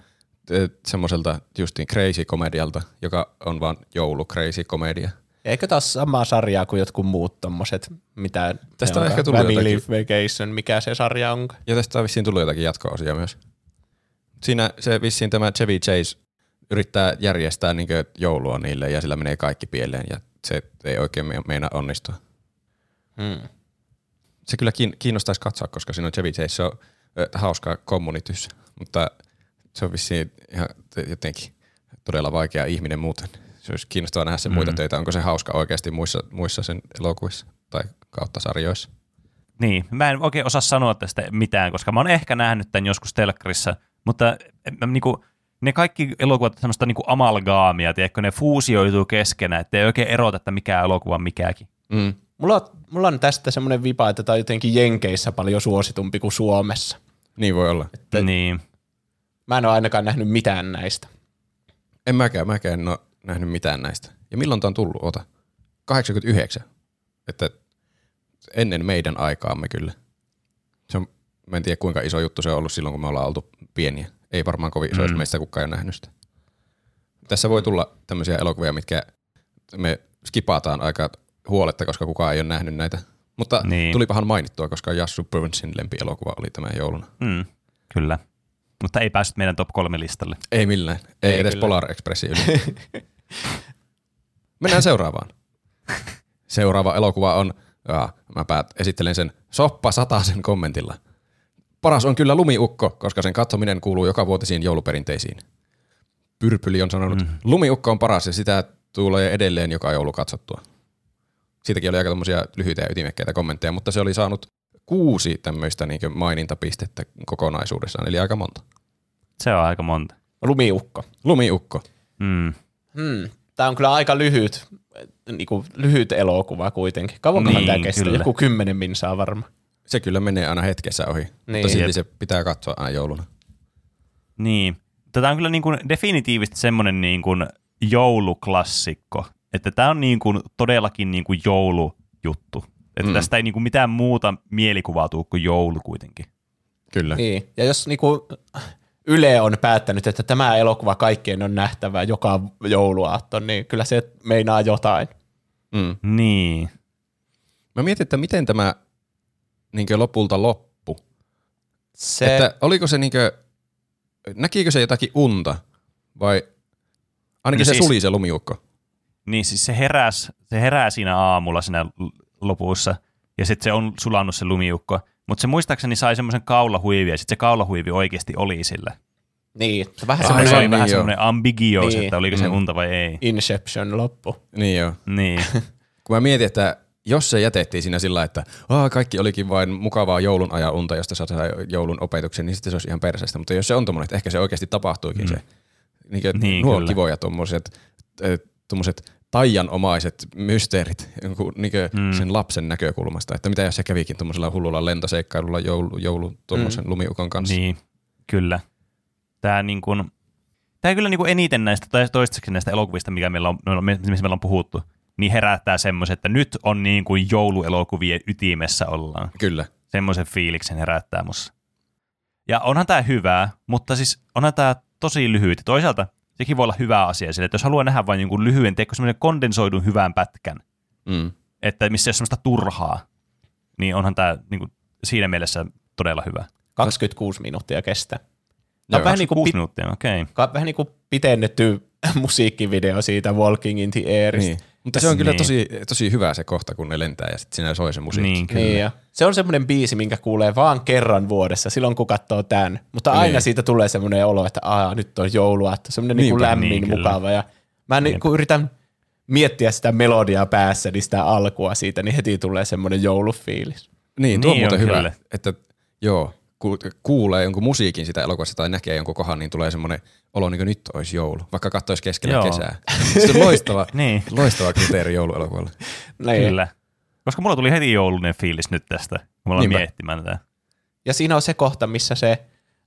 semmoiselta justiin crazy komedialta, joka on vaan joulu crazy komedia. Eikö taas samaa sarjaa kuin jotkut muut tommoset, mitä Tästä on ehkä tullut Family jotakin. Vacation, mikä se sarja on? Ja tästä on vissiin tullut jotakin jatko-osia myös. Siinä se vissiin tämä Chevy Chase yrittää järjestää niin joulua niille ja sillä menee kaikki pieleen ja se ei oikein me- meina onnistua. Hmm. Se kyllä kiin- kiinnostaisi katsoa, koska siinä on Chevy Chase, se on ö, hauska kommunitys, mutta se on vissiin ihan jotenkin todella vaikea ihminen muuten. Se olisi kiinnostavaa nähdä sen muita Mm. töitä. Onko se hauska oikeasti muissa, muissa sen elokuvissa tai kautta sarjoissa? Niin, mä en oikein osaa sanoa tästä mitään, koska mä oon ehkä nähnyt tämän joskus telkkarissa, mutta mä, niinku, ne kaikki elokuvat on semmoista niinku amalgaamia, tiedätkö, ne fuusioituu keskenään, ettei oikein erota, että mikä elokuva on mikäkin. Mm. Mulla, on- mulla on tästä semmoinen vipa, että tämä on jotenkin Jenkeissä paljon suositumpi kuin Suomessa. Niin voi olla. Että- Niin. Mä en ole ainakaan nähnyt mitään näistä. En mäkään, mäkään en ole nähnyt mitään näistä. Ja milloin tämä on tullut? Ota. 89. Että ennen meidän aikaamme kyllä. Se on, mä en tiedä kuinka iso juttu se on ollut silloin, kun me ollaan oltu pieniä. Ei varmaan kovin iso, mm. meistä kukaan ei ole nähnyt sitä. Tässä voi tulla tämmöisiä elokuvia, mitkä me skipataan aika huoletta, koska kukaan ei ole nähnyt näitä. Mutta Niin. tulipahan mainittua, koska Jassu Burnsin lempielokuva oli tämä jouluna. Mm, kyllä. Mutta ei päässyt meidän top kolme listalle. Ei millään. Ei, Ei edes kyllä. Polar Expressin yli. Mennään seuraavaan. Seuraava elokuva on, jaa, mä päät, esittelen sen Soppa Satasen kommentilla. Paras on kyllä Lumiukko, koska sen katsominen kuuluu joka vuotisiin jouluperinteisiin. Pyrpyli on sanonut, mm. Lumiukko on paras ja sitä tulee edelleen joka joulu katsottua. Siitäkin oli aika tommosia lyhyitä ja ytimekkäitä kommentteja, mutta se oli saanut kuusi tämmöistä niin mainintapistettä kokonaisuudessaan, eli aika monta. Se on aika monta. Lumiukko. Lumiukko. Mm. Hmm. Tämä on kyllä aika lyhyt, niinku, lyhyt elokuva kuitenkin. Kauankohan Niin, tämä kestää? kyllä. Joku kymmenen minsaa varmaan. Se kyllä menee aina hetkessä ohi, niin, mutta Niin. silti Jep. se pitää katsoa aina jouluna. Niin. Tätä on kyllä niin kuin definitiivisesti semmoinen niin kuin jouluklassikko, että tämä on niin kuin todellakin niin kuin joulujuttu. Että Mm. tästä ei niin kuin mitään muuta mielikuvaa tule kuin joulu kuitenkin. Kyllä. Niin. Ja jos niinku, Yle on päättänyt, että tämä elokuva kaikkien on nähtävä joka jouluaatto, niin kyllä se meinaa jotain. Mm. Niin. Mä mietin, että miten tämä niin lopulta loppu. Se, Että oliko se niin kuin, näkikö se jotakin unta vai ainakin No se siis- suli se lumiukko. Niin siis se heräs, se herää siinä aamulla siinä lopussa, ja sitten se on sulannut se lumiukko. Mutta se muistaakseni sai semmoisen kaulahuivi, ja sitten se kaulahuivi oikeasti oli sillä. niin, se vähän Se oli semmoinen vähän niin joo. semmoinen ambigious, Niin. että oliko se Mm. unta vai ei. Inception loppu. Niin joo. Niin. Kun mä mietin, että jos se jätettiin siinä sillä, että Aa, kaikki olikin vain mukavaa joulun ajan unta, josta saa joulun opetuksen, niin sitten se olisi ihan perseestä. Mutta jos se on tommonen, että ehkä se oikeasti tapahtuikin mm. se. Niin, Niin, nuo kyllä. kivoja tommoset taianomaiset mysteerit niin Mm. sen lapsen näkökulmasta. Että mitä jos se kävikin tuommoisella hullulla lentoseikkailulla joulu, joulu tuommoisen mm. lumiukon kanssa. Niin, kyllä. Tämä niin kuin, tämä kyllä niin kuin eniten näistä, tai toistaiseksi näistä elokuvista, mikä meillä on, missä meillä on puhuttu, niin herättää semmoisen, että nyt on niin kuin jouluelokuvien ytimessä ollaan. Kyllä. Semmoisen fiiliksen herättää mussa. Ja onhan tämä hyvää, mutta siis onhan tämä tosi lyhyt. Toisaalta sekin voi olla hyvä asia sille, että jos haluaa nähdä vain jonkun lyhyen, teekö semmoisen kondensoidun hyvän pätkän, Mm. että missä ei ole semmoista turhaa, niin onhan tämä niin kuin, siinä mielessä todella hyvä. 26 minuuttia kestää. Tämä on Joo. vähän niin kuin, 6 pit, minuuttia, okei. ka- vähän niin kuin pitennetty musiikkivideo siitä Walking in the Airista. Niin. Niin. Mutta se on kyllä Niin. tosi, tosi hyvä se kohta, kun ne lentää ja sitten siinä soi se musiikki. Niin, kyllä. Niin, ja se on semmoinen biisi, minkä kuulee vaan kerran vuodessa, silloin kun katsoo tämän. Mutta aina Niin. siitä tulee semmoinen olo, että Aa, nyt on jouluaatto, semmoinen niin Niinpä, lämmin, niin, niin, kyllä. mukava. Ja mä niin kun yritän miettiä sitä melodiaa päässä, niin sitä alkua siitä, niin heti tulee semmoinen joulufiilis. Niin, tuo on Niin muuten on hyvä, kyllä. että joo, kuulee jonkun musiikin sitä elokuvassa tai näkee jonkun kohan, niin tulee semmoinen olo, niin kuin nyt olisi joulu, vaikka katsoisi keskellä Joo. kesää. Se on loistava, Niin. loistava kriteeri jouluelokuvalle. Niin. Kyllä. Koska mulla tuli heti joulunen fiilis nyt tästä, kun Niinpä. miettimään tätä. Ja siinä on se kohta, missä se,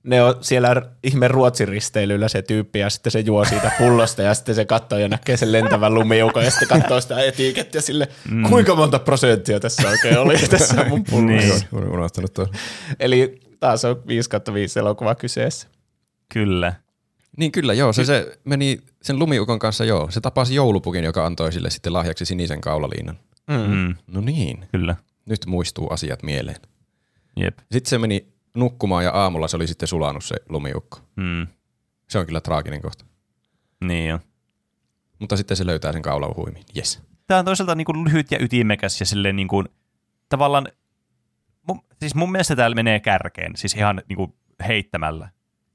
ne on siellä ihme ruotsin risteilyllä se tyyppi ja sitten se juo siitä pullosta ja sitten se katsoo ja näkee sen lentävän lumiukon ja sitten katsoo sitä etikettiä sille, mm. kuinka monta prosenttia tässä oikein oli tässä mun pullossa. Niin. Olen unohtanut tuon. Eli taas on 5 5 elokuva kyseessä. Kyllä. Niin kyllä, joo. Se, se meni sen lumiukon kanssa, joo. Se tapasi joulupukin, joka antoi sille sitten lahjaksi sinisen kaulaliinan. Mm. No niin, Kyllä. nyt muistuu asiat mieleen. Jep. Sitten se meni nukkumaan ja aamulla se oli sitten sulanut se lumiukko. Mm. Se on kyllä traaginen kohta. Niin jo. Mutta sitten se löytää sen kaulauhuimin. Yes. Tämä on toisaalta niin kuin lyhyt ja ytimekäs ja silleen niin kuin, tavallaan, mun, siis mun mielestä täällä menee kärkeen, siis ihan niin kuin heittämällä,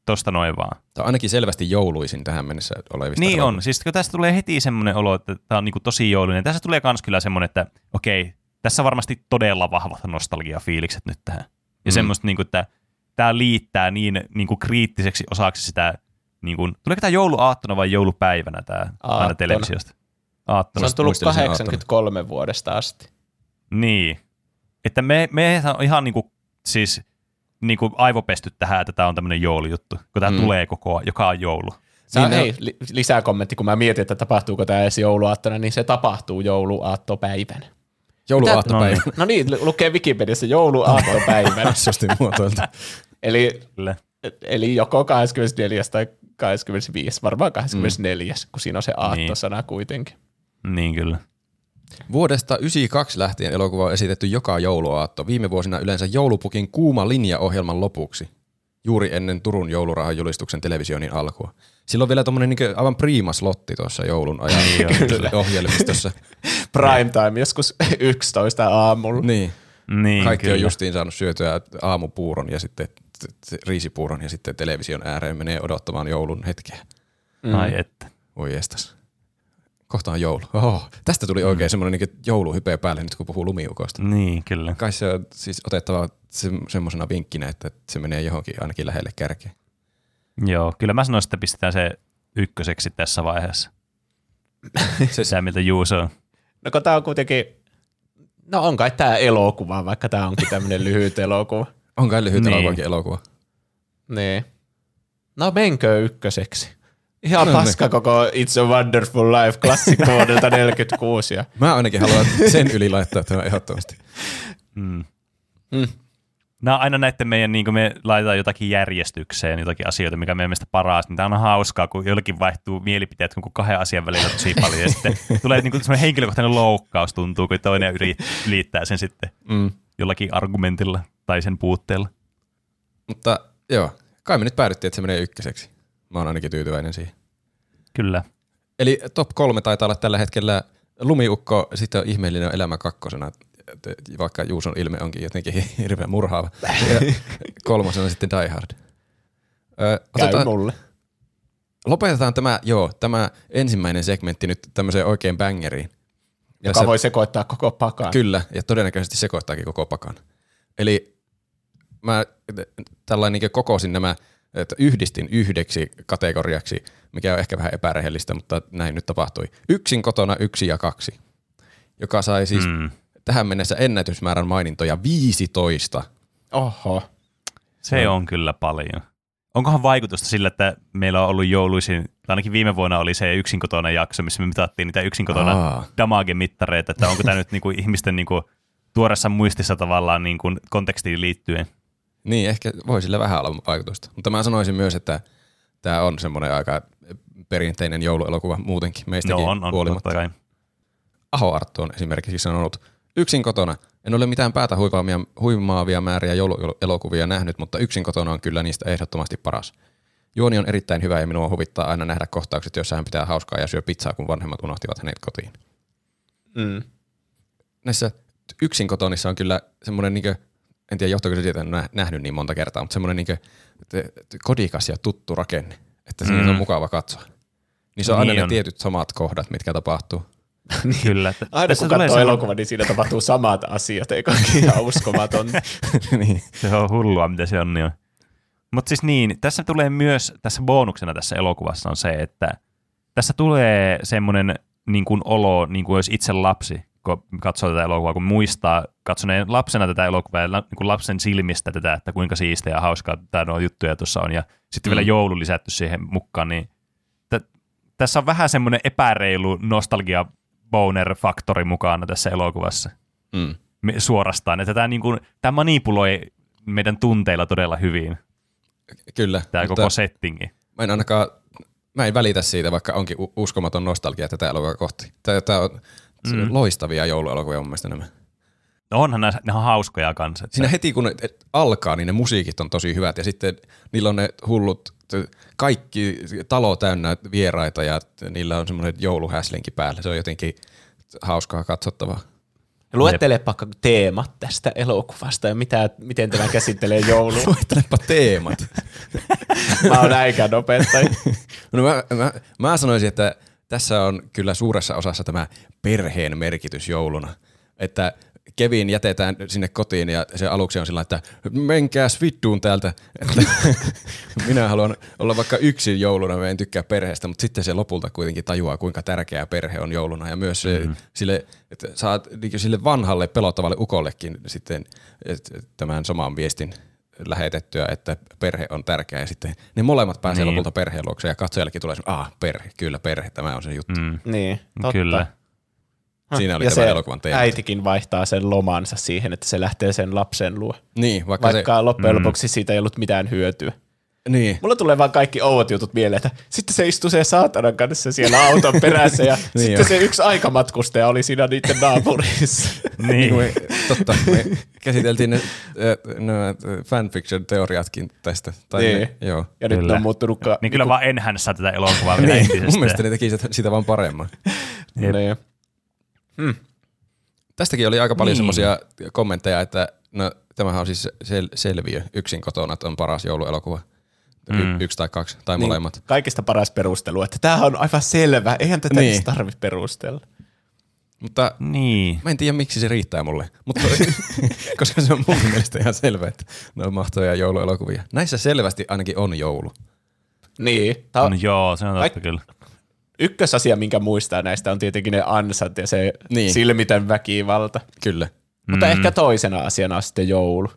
tosta noin vaan. Tämä on ainakin selvästi jouluisin tähän mennessä olevista. Niin on, siis kun tästä tulee heti semmoinen olo, että tämä on niin kuin tosi jouluinen. Tässä tulee kans kyllä semmoinen, että okei, tässä on varmasti todella vahvat nostalgiafiilikset nyt tähän. Ja Mm. mm. semmoista, niin kuin, että tämä liittää niin, niin kuin kriittiseksi osaksi sitä, niin kuin, tuleeko tämä jouluaattona vai joulupäivänä tämä aina Aattona. televisiosta? Se Aattona. on tullut muistelin sen 83 vuodesta asti. Niin. Että me, me on ihan niinku, siis niinku aivopesty tähän, että tämä on tämmöinen joulujuttu, kun tämä Mm. tulee koko ajan, joka on joulu. Sä, Niin, niin, no- hei, li- lisää kommentti, kun mä mietin, että tapahtuuko tämä edes jouluaattona, niin se tapahtuu jouluaattopäivänä. Jouluaattopäivä. No No niin, lu- lukee Wikipediassa jouluaattopäivänä. Hassusti muotoiltu. eli, Kyllä. eli joko 24. tai 25. Varmaan 24, mm. kun siinä on se aattosana kuitenkin. Niin kyllä. Vuodesta 1992 lähtien elokuva on esitetty joka jouluaatto. Viime vuosina yleensä joulupukin kuuma linja-ohjelman lopuksi. Juuri ennen Turun joulurahan julistuksen televisionin alkua. Silloin on vielä tuommoinen niin aivan priima slotti tuossa joulun ajan ohjelmistossa. Prime time, joskus 11 aamulla. Niin. Niin, Kaikki kyllä. on justiin saanut syötyä aamupuuron ja sitten t- t- riisipuuron ja sitten television ääreen menee odottamaan joulun hetkeä. Mm. Ai että. Voi jestas. Kohta on joulu. Oho, tästä tuli oikein semmoinen niin jouluhype päälle nyt kun puhuu lumiukosta. Niin, kyllä. Kai se on siis otettava se, semmoisena vinkkinä, että se menee johonkin ainakin lähelle kärkeä. Joo, kyllä mä sanoisin, että pistetään se ykköseksi tässä vaiheessa. Se, Sä miltä Juuso on. No kun tää on kuitenkin, no on kai tää elokuva, vaikka tää onkin tämmönen lyhyt elokuva. on kai lyhyt Niin. elokuvakin elokuva. Niin. No menkö ykköseksi. Ihan No no, niin. paska koko It's a Wonderful Life klassikko vuodelta 46. Ja, Mä ainakin haluan sen yli laittaa tämän ehdottomasti. Mm. mm. Nämä on aina näiden meidän, niin kun me laitetaan jotakin järjestykseen, jotakin asioita, mikä meidän mielestä paras, niin tämä on hauskaa, kun jollakin vaihtuu mielipiteet kun kahden asian välillä tosi paljon, ja sitten tulee niin semmoinen henkilökohtainen loukkaus tuntuu, kun toinen ylittää sen sitten Mm. jollakin argumentilla tai sen puutteella. Mutta joo, kai me nyt päädyttiin, että se menee ykköseksi. Mä oon ainakin tyytyväinen siihen. Kyllä. Eli top kolme taitaa olla tällä hetkellä Lumiukko, sitten on ihmeellinen elämä kakkosena, vaikka Juuson ilme onkin jotenkin hirveän murhaava. Ja kolmosena sitten Die Hard. Ö, käy otetaan, mulle. lopetetaan tämä, joo, tämä ensimmäinen segmentti nyt tämmöiseen oikein bangeriin. Joka Tässä- voi sekoittaa koko pakan. Kyllä, ja todennäköisesti sekoittaakin koko pakan. Eli mä tällainen niin kokosin nämä, että yhdistin yhdeksi kategoriaksi, mikä on ehkä vähän epärehellistä, mutta näin nyt tapahtui. Yksin kotona yksi ja kaksi, joka sai siis mm. Tähän mennessä ennätysmäärän mainintoja 15. Oho. Se No. on kyllä paljon. Onkohan vaikutusta sillä, että meillä on ollut jouluisin, tai ainakin viime vuonna oli se yksin kotona jakso, missä me mitattiin niitä yksin kotona Aa. damage-mittareita, että onko tämä nyt niinku ihmisten niinku tuoreessa muistissa tavallaan niinku kontekstiin liittyen. Niin, ehkä voi sillä vähän olla vaikutusta. Mutta mä sanoisin myös, että tämä on semmoinen aika perinteinen jouluelokuva muutenkin meistäkin No on, on, huolimatta. kai. Aho Arttu on esimerkiksi sanonut, yksin kotona. En ole mitään päätä huimaavia, huimaavia määriä jouluelokuvia nähnyt, mutta yksin kotona on kyllä niistä ehdottomasti paras. Juoni on erittäin hyvä ja minua huvittaa aina nähdä kohtaukset, joissa hän pitää hauskaa ja syö pizzaa, kun vanhemmat unohtivat hänet kotiin. Mm. näissä yksin kotonissa on kyllä semmoinen, niin en tiedä johtuuko se siitä, että en nähnyt niin monta kertaa, mutta semmoinen niin kodikas ja tuttu rakenne, että siinä Mm. on mukava katsoa. Niin se on aina Niin ne on. tietyt samat kohdat, mitkä tapahtuu. Kyllä. Että Aina tässä kun katsoo elokuvan, niin siinä tapahtuu samat asiat, eikö ihan uskomaton. niin. Se on hullua, mitä se on. Niin Mutta siis niin, tässä tulee myös, tässä bonuksena tässä elokuvassa on se, että tässä tulee semmoinen niin kuin olo, niin kuin olisi itse lapsi, kun katsoo tätä elokuvaa, kun muistaa katsoneen lapsena tätä elokuvaa ja niin kuin lapsen silmistä tätä, että kuinka siistiä ja hauskaa tämä nuo juttuja tuossa on, ja sitten vielä Mm. joulu lisätty siihen mukaan, niin t- tässä on vähän semmoinen epäreilu nostalgia boner-faktori mukana tässä elokuvassa Mm. me- suorastaan, että tämä, niin kuin, tämä manipuloi meidän tunteilla todella hyvin, Kyllä. tämä koko settingi. Mä en ainakaan, mä en välitä siitä, vaikka onkin uskomaton nostalgia tätä elokuvaa kohti. Tää, tää on Mm. loistavia jouluelokuvia mun mielestä nämä. No onhan nämä, ne on hauskoja kanssa. Että Siinä heti kun ne et- alkaa, niin ne musiikit on tosi hyvät ja sitten niillä on ne hullut, kaikki talo täynnä vieraita ja niillä on semmoinen jouluhäslinki päällä. Se on jotenkin hauskaa katsottavaa. Luettelepa teemat tästä elokuvasta ja mitä, miten tämä käsittelee joulua. Luettelepa teemat. Mä oon äikän opettaja. No mä, mä, mä sanoisin, että tässä on kyllä suuressa osassa tämä perheen merkitys jouluna. Että Kevin jätetään sinne kotiin ja se aluksi on sillä, että menkääs vittuun täältä. Että minä haluan olla vaikka yksin jouluna, mä en tykkää perheestä, mutta sitten se lopulta kuitenkin tajuaa, kuinka tärkeä perhe on jouluna. Ja myös se, mm. sille, että saat niin sille vanhalle pelottavalle ukollekin sitten tämän saman viestin lähetettyä, että perhe on tärkeä ja sitten ne molemmat pääsee Niin. lopulta perheen luokse ja katsojallekin tulee semmoinen, ah perhe, kyllä perhe, tämä on se juttu. Mm. mm, Niin, totta. kyllä. Siinä oli ja tämä se elokuvan teema. äitikin vaihtaa sen lomansa siihen, että se lähtee sen lapsen luo. Niin, vaikka, Vaikka se, loppujen mm. lopuksi siitä ei ollut mitään hyötyä. Niin, Mulla tulee vaan kaikki oudot jutut mieleen, että sitten se istui sen saatanan kanssa siellä auton perässä ja Niin sitten jo. se yksi aikamatkustaja oli siinä niiden naapurissa. niin. Niin. me, totta, me käsiteltiin ne, nämä fanfiction-teoriatkin tästä. Tai Niin. ne, joo. Ja nyt ne Kyllä. on muuttunut... Ka- Niin kyllä vaan enhänsää tätä elokuvaa vielä Niin, mun mielestä ne teki sitä, sitä vaan paremman. Jep. niin. Tästäkin oli aika paljon Niin. niin. semmoisia kommentteja, että no, tämähän on siis sel- selviö yksin kotona, että on paras jouluelokuva. Y- Mm. yksi tai kaksi, tai Niin, molemmat. Kaikista paras perustelu, että tämähän on aivan selvä, eihän tätä Niin. niin. tarvitse perustella. Mutta Niin. Mä en tiedä, miksi se riittää mulle, mutta koska se on mun mielestä ihan selvä, että ne on mahtavia jouluelokuvia. Näissä selvästi ainakin on joulu. Niin. Tää on No, joo, se on totta Ai- kyllä. ykkösasia, minkä muistaa näistä, on tietenkin ne ansat ja se niin. Silmitön väkivalta. Kyllä. Mutta Mm. ehkä toisena asiana on sitten joulu.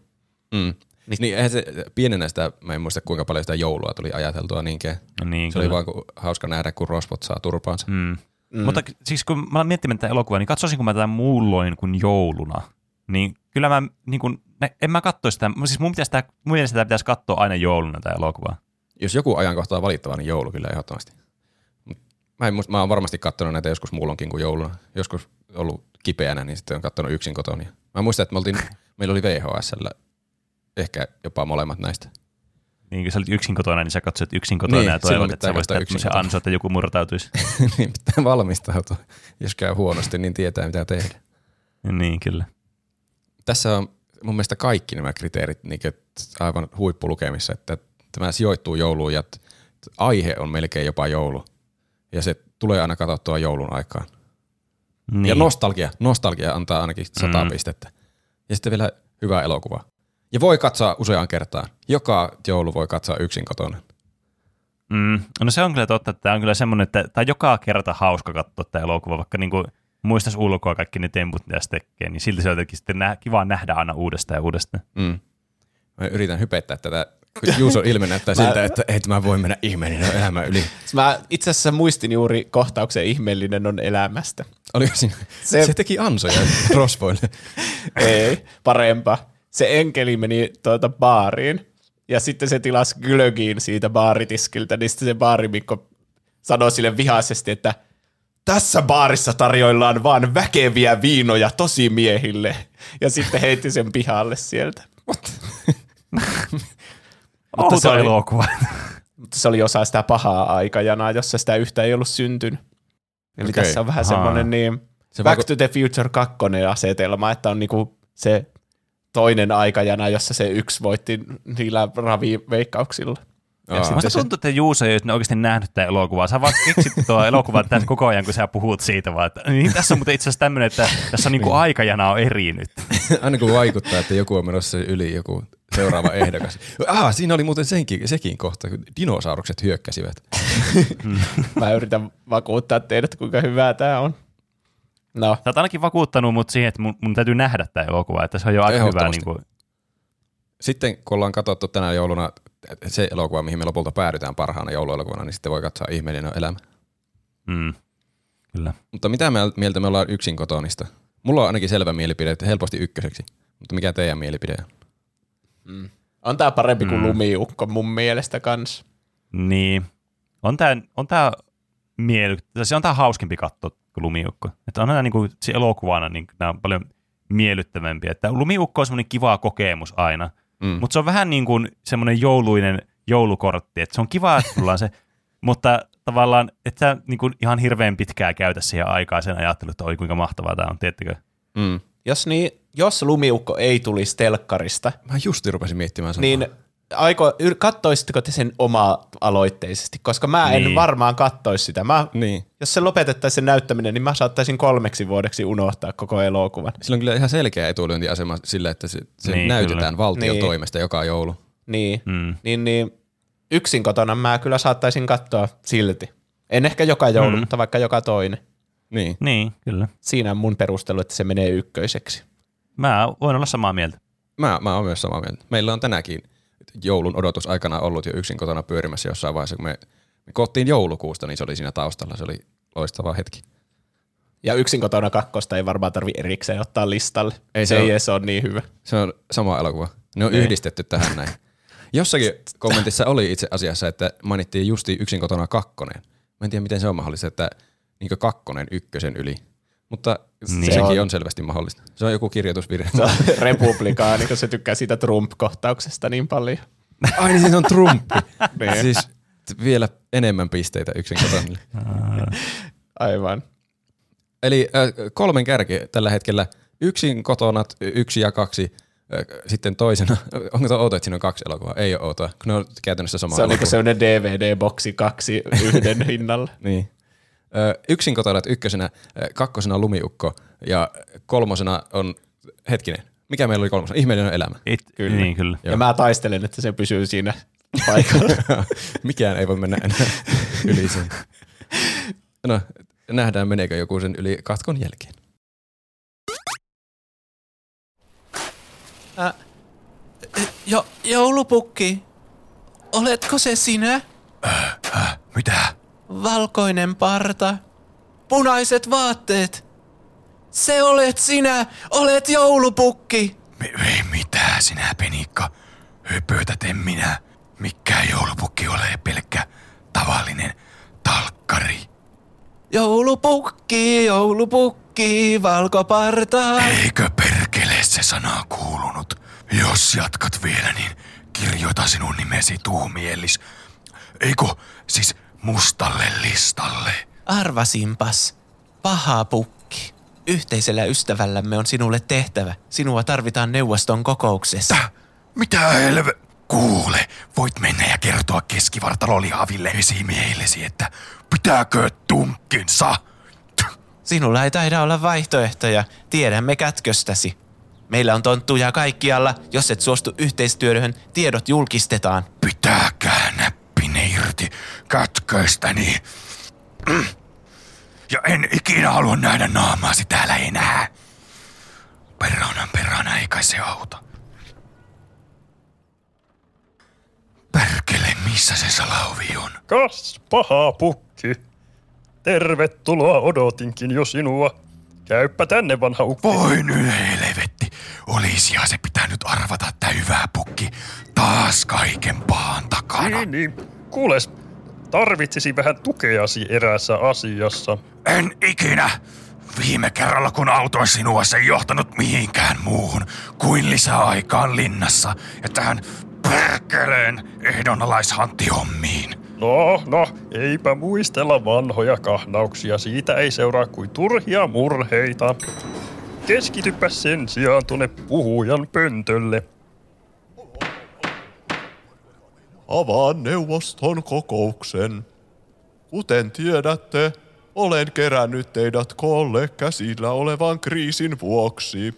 Mm. Niin, niin eihän se, pienenä sitä, mä en muista kuinka paljon sitä joulua tuli ajateltua niinkään. No niin, Se oli kyllä. vaan ku, hauska nähdä, kun rosvot saa turpaansa. Mm. Mm. Mutta siis kun mä olen miettimään tätä elokuvaa, niin katsoisinko mä tätä muulloin kuin jouluna, niin kyllä mä niin kun, en mä katsoisi sitä, siis mun, pitäisi sitä, mun mielestä sitä pitäisi katsoa aina jouluna tätä elokuvaa. Jos joku ajankohta on valittava, niin joulu kyllä ehdottomasti. Mut Mä, en, muista- mä oon varmasti katsonut näitä joskus muulloinkin kuin jouluna. Joskus ollut kipeänä, niin sitten on katsonut yksin kotona. Mä muistan, että me oltiin, meillä oli VHSllä ehkä jopa molemmat näistä. Niin kun sä olit yksin kotona, niin sä katsoit yksin kotona Niin, ja toivot, että sä voisit tehdä kotona. anso, että joku murtautuisi. niin pitää valmistautua. Jos käy huonosti, niin tietää mitä tehdä. niin, kyllä. Tässä on mun mielestä kaikki nämä kriteerit niin aivan huippulukemissa, että tämä sijoittuu jouluun ja aihe on melkein jopa joulu. Ja se tulee aina katsottua joulun aikaan. Niin. Ja nostalgia, nostalgia antaa ainakin sata mm. pistettä. Ja sitten vielä hyvä elokuva. Ja voi katsoa useaan kertaan. Joka joulu voi katsoa yksin kotona. Mm. No se on kyllä totta, että tämä on kyllä semmoinen, että tämä on joka kerta hauska katsoa tämä elokuva, vaikka niinku muistaisi ulkoa kaikki ne temput, mitä se tekee, niin silti se on jotenkin sitten nä- kiva nähdä aina uudestaan ja uudestaan. Mm. Mä yritän hypettää tätä, kun Juuson ilme näyttää siltä, että ei tämä voi mennä ihmeellinen elämä yli. Mä itse asiassa muistin juuri kohtauksen ihmeellinen on elämästä. Oli Se- se, se teki ansoja rosvoille. Ei, parempaa. Se enkeli meni tuota baariin ja sitten se tilasi glögiin siitä baaritiskiltä, niin sitten se baarimikko sanoi sille vihaisesti, että tässä baarissa tarjoillaan vaan väkeviä viinoja tosi miehille. Ja sitten heitti sen pihalle sieltä. Outo se oli- elokuva. Mutta se oli osa sitä pahaa aikajanaa, jossa sitä yhtä ei ollut syntynyt. Eli Okei. tässä on vähän semmoinen niin, Se Back to the Future 2 asetelma, että on niinku se toinen aikajana, jossa se yksi voitti niillä raviveikkauksilla. Ja Aa. sitten Musta se, tuntuu, että Juuso ei ole oikeasti nähnyt tätä elokuvaa. Sä vaan keksit tuo elokuvan tässä koko ajan, kun sä puhut siitä vaan, että niin, tässä on muuten itse asiassa tämmöinen, että tässä on niinku aikajana on eri nyt. Aina kun vaikuttaa, että joku on menossa yli joku seuraava ehdokas. Ah, siinä oli muuten senkin, sekin kohta, kun dinosaurukset hyökkäsivät. mä yritän vakuuttaa teidät, kuinka hyvää tämä on. No, Sä oot ainakin vakuuttanut mut siihen, että mun, mun täytyy nähdä tämä elokuva, että se on jo aika hyvä. Niin kuin, Sitten kun ollaan katsottu tänä jouluna se elokuva, mihin me lopulta päädytään parhaana jouluelokuvana, niin sitten voi katsoa Ihmeellinen elämä. mm, kyllä. Mutta mitä me- mieltä me ollaan yksin kotonista? Mulla on ainakin selvä mielipide, että helposti ykköseksi. Mutta mikä teidän mielipide on? on tämä parempi kuin lumiukko mun mielestä kans. Niin. On tää, on tää miely, se on tää hauskempi katto kuin Lumiukko. Että on nää niinku, se elokuvana niin nämä on paljon miellyttävämpiä. Että Lumiukko on semmoinen kiva kokemus aina, Mm. mutta se on vähän niin kuin semmoinen jouluinen joulukortti. Että se on kiva, että sulla on se, mutta tavallaan, että sä niin kuin ihan hirveän pitkää käytä siihen aikaa sen ajattelun, että oi kuinka mahtavaa tämä on, tiedättekö? Mm. Jos, niin, jos lumiukko ei tulisi telkkarista, Mä justi rupesin miettimään samaa. niin aiko, kattoisitteko te sen oma-aloitteisesti? Koska mä en Niin. varmaan kattoisi sitä. Mä, Niin. jos se lopetettaisiin se näyttäminen, niin mä saattaisin kolmeksi vuodeksi unohtaa koko elokuvan. Sillä on kyllä ihan selkeä etulyöntiasema sillä, että se, se Niin, näytetään kyllä. valtion Niin. toimesta joka joulu. Niin, Mm. niin, niin yksin kotona mä kyllä saattaisin katsoa silti. En ehkä joka joulu, Mm. mutta vaikka joka toinen. Niin. Niin, kyllä. Siinä on mun perustelu, että se menee ykköiseksi. Mä voin olla samaa mieltä. Mä, mä oon myös samaa mieltä. Meillä on tänäkin joulun odotus aikana ollut jo yksin kotona pyörimässä jossain vaiheessa, kun me, me koottiin joulukuusta, niin se oli siinä taustalla. Se oli loistava hetki. Ja yksin kotona kakkosta ei varmaan tarvi erikseen ottaa listalle. Ei se se ei ole. ole niin hyvä. Se on sama elokuva. Ne on Niin. yhdistetty tähän näin. Jossakin kommentissa oli itse asiassa, että mainittiin justi yksin kotona kakkonen. Mä en tiedä, miten se on mahdollista, että niin kakkonen ykkösen yli. Mutta Niin. niin. sekin Se on. on- selvästi mahdollista. Se on joku kirjoitusvirhe. Se on republikaani, kun se tykkää siitä Trump-kohtauksesta niin paljon. Ai niin, siinä on Trumpi. Niin. siis vielä enemmän pisteitä yksin kotona. Aivan. Eli äh, kolmen kärki tällä hetkellä. Yksin kotona, yksi ja kaksi. Äh, sitten toisena, onko tuo outo, että siinä on kaksi elokuvaa? Ei ole outoa, kun ne on käytännössä sama Se on niinku elokuva. sellainen DVD-boksi kaksi yhden hinnalla. Niin. Ö, yksin kotona, että ykkösenä, kakkosena lumiukko ja kolmosena on, hetkinen, mikä meillä oli kolmosena? Ihmeellinen elämä. It, Kyllä. Niin, kyllä. Ja mä taistelen, että se pysyy siinä paikalla. Mikään ei voi mennä enää yli sen. No, nähdään meneekö joku sen yli katkon jälkeen. jo, joulupukki, oletko se sinä? Mitä? Valkoinen parta, punaiset vaatteet. Se olet sinä, olet joulupukki. Ei mitä sinä, Penikka. Höpötät en minä. Mikään joulupukki ole pelkkä tavallinen talkkari. Joulupukki, joulupukki, valkoparta. Eikö perkele se sana kuulunut? Jos jatkat vielä, niin kirjoita sinun nimesi tuumiellis. Eikö siis mustalle listalle? Arvasinpas, paha pukki. Yhteisellä ystävällämme on sinulle tehtävä. Sinua tarvitaan neuvoston kokouksessa. Täh, mitä helve... Kuule, voit mennä ja kertoa keskivartalolihaville esimiehillesi, että pitääkö tunkkinsa? Sinulla ei taida olla vaihtoehtoja. Tiedämme kätköstäsi. Meillä on tonttuja kaikkialla. Jos et suostu yhteistyöhön, tiedot julkistetaan. Pitäkää näppine irti kätköistäni. Mm. Ja en ikinä halua nähdä naamaasi täällä enää. Perhonan perhana ei kai se auta. Perkele, missä se salauvi on? Kas paha pukki. Tervetuloa odotinkin jo sinua. Käyppä tänne vanha ukki. Voi nyt helvetti. Olisihan se pitänyt arvata, että hyvä pukki taas kaiken pahan takana. Niin, niin. Kuules, tarvitsisi vähän tukeasi eräässä asiassa. En ikinä. Viime kerralla kun autoin sinua, se ei johtanut mihinkään muuhun kuin lisäaikaan linnassa ja tähän perkeleen ehdonalaishanttihommiin. No, no, eipä muistella vanhoja kahnauksia. Siitä ei seuraa kuin turhia murheita. Keskitypä sen sijaan tuonne puhujan pöntölle. Avaan neuvoston kokouksen. Kuten tiedätte, olen kerännyt teidät koolle käsillä olevan kriisin vuoksi.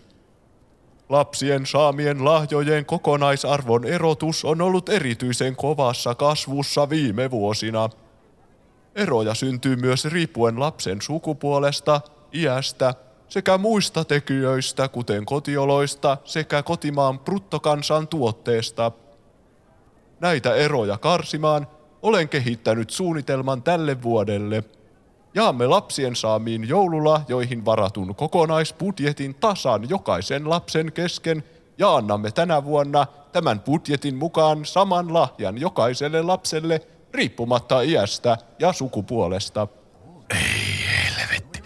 Lapsien saamien lahjojen kokonaisarvon erotus on ollut erityisen kovassa kasvussa viime vuosina. Eroja syntyy myös riippuen lapsen sukupuolesta, iästä sekä muista tekijöistä, kuten kotioloista sekä kotimaan bruttokansan tuotteesta. Näitä eroja karsimaan olen kehittänyt suunnitelman tälle vuodelle. Jaamme lapsien saamiin joululahjoihin varatun kokonaisbudjetin tasan jokaisen lapsen kesken ja annamme tänä vuonna tämän budjetin mukaan saman lahjan jokaiselle lapselle riippumatta iästä ja sukupuolesta. Helvetti.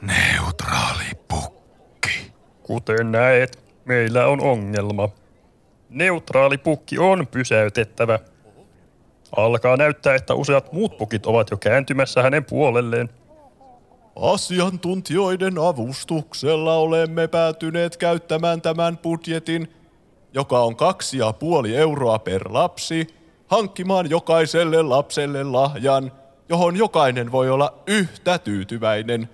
Neutraali pukki. Kuten näet, meillä on ongelma. Neutraali pukki on pysäytettävä. Alkaa näyttää, että useat muut pukit ovat jo kääntymässä hänen puolelleen. Asiantuntijoiden avustuksella olemme päätyneet käyttämään tämän budjetin, joka on kaksi ja puoli euroa per lapsi, hankkimaan jokaiselle lapselle lahjan, johon jokainen voi olla yhtä tyytyväinen.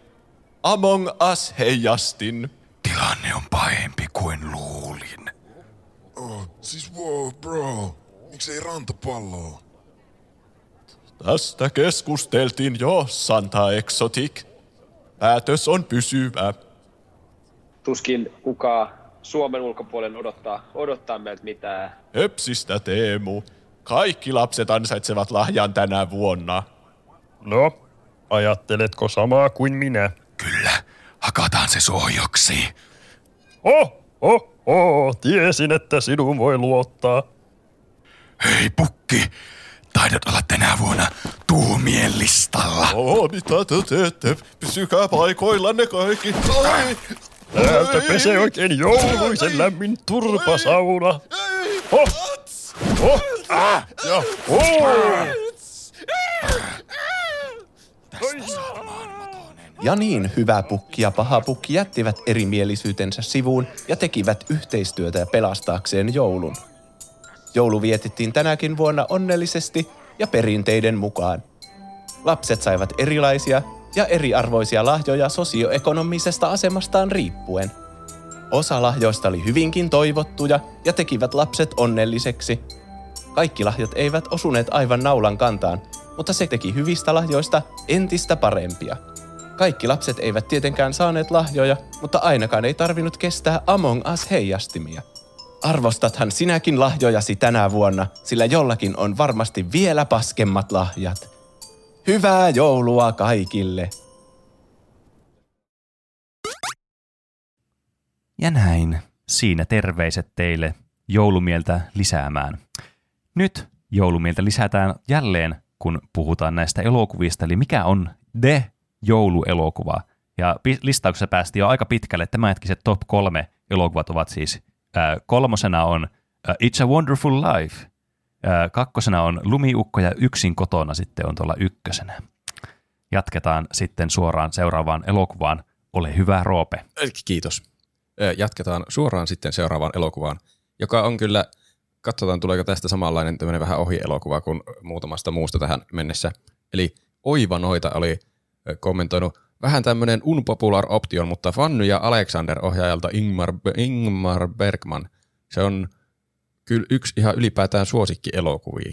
Among Us heijastin. Tilanne on pahempi kuin luulin. Oh, siis wow, bro. Miksei rantapalloa? Tästä keskusteltiin jo, Santa Exotic. Päätös on pysyvä. Tuskin kukaan Suomen ulkopuolen odottaa, odottaa meiltä mitään. Höpsistä Teemu. Kaikki lapset ansaitsevat lahjan tänä vuonna. No, ajatteletko samaa kuin minä? Kyllä, hakataan se sohjoksi. Oh, oh, oh, tiesin, että sinun voi luottaa. Hei pukki, taidat olla tänä vuonna tuumien listalla. Oh, mitä te teette? Pysykää paikoillanne kaikki. Ai! Täältä pesee oikein jouluisen lämmin turpasauna. Oh, oh, ah, ja oh. Ja niin hyvä pukki ja paha pukki jättivät erimielisyytensä sivuun ja tekivät yhteistyötä pelastaakseen joulun. Joulu vietettiin tänäkin vuonna onnellisesti ja perinteiden mukaan. Lapset saivat erilaisia ja eriarvoisia lahjoja sosioekonomisesta asemastaan riippuen. Osa lahjoista oli hyvinkin toivottuja ja tekivät lapset onnelliseksi. Kaikki lahjat eivät osuneet aivan naulan kantaan, mutta se teki hyvistä lahjoista entistä parempia. Kaikki lapset eivät tietenkään saaneet lahjoja, mutta ainakaan ei tarvinnut kestää Among Us heijastimia. Arvostathan sinäkin lahjojasi tänä vuonna, sillä jollakin on varmasti vielä paskemmat lahjat. Hyvää joulua kaikille! Ja näin. Siinä terveiset teille joulumieltä lisäämään. Nyt joulumieltä lisätään jälleen, kun puhutaan näistä elokuvista, eli mikä on The jouluelokuva. Ja listauksessa päästiin jo aika pitkälle. Tämänhetkiset top kolme elokuvat ovat siis kolmosena on It's a Wonderful Life, kakkosena on Lumiukko ja Yksin kotona sitten on tuolla ykkösenä. Jatketaan sitten suoraan seuraavaan elokuvaan. Ole hyvä, Roope. Kiitos. Jatketaan suoraan sitten seuraavaan elokuvaan, joka on kyllä, katsotaan tuleeko tästä samanlainen tämmöinen vähän ohi-elokuva kuin muutamasta muusta tähän mennessä. Eli Oiva Noita oli kommentoinut vähän tämmöinen unpopular option, mutta Fanny ja Alexander ohjaajalta Ingmar, Ingmar Bergman. Se on kyllä yksi ihan ylipäätään suosikki elokuvia.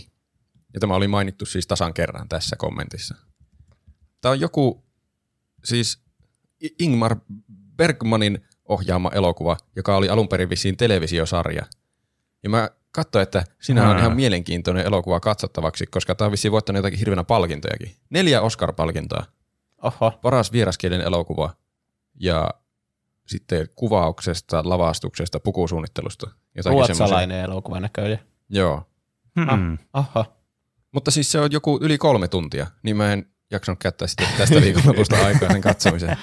Ja tämä oli mainittu siis tasan kerran tässä kommentissa. Tämä on joku, siis Ingmar Bergmanin ohjaama elokuva, joka oli alun perin vissiin televisiosarja. Ja mä katsoin, että siinä on ihan mielenkiintoinen elokuva katsottavaksi, koska tämä on vissiin voittanut jotakin hirveänä palkintojakin. Neljä Oscar-palkintoa. Oho. Paras vieraskielen elokuva ja sitten kuvauksesta, lavastuksesta, pukusuunnittelusta. Jotakin semmoisia. Ruotsalainen elokuva näköjään. Joo. Hmm. Oho. Mutta siis se on joku yli kolme tuntia, niin mä en jaksanut käyttää sitten tästä viikonlopusta aikaa sen katsomiseen.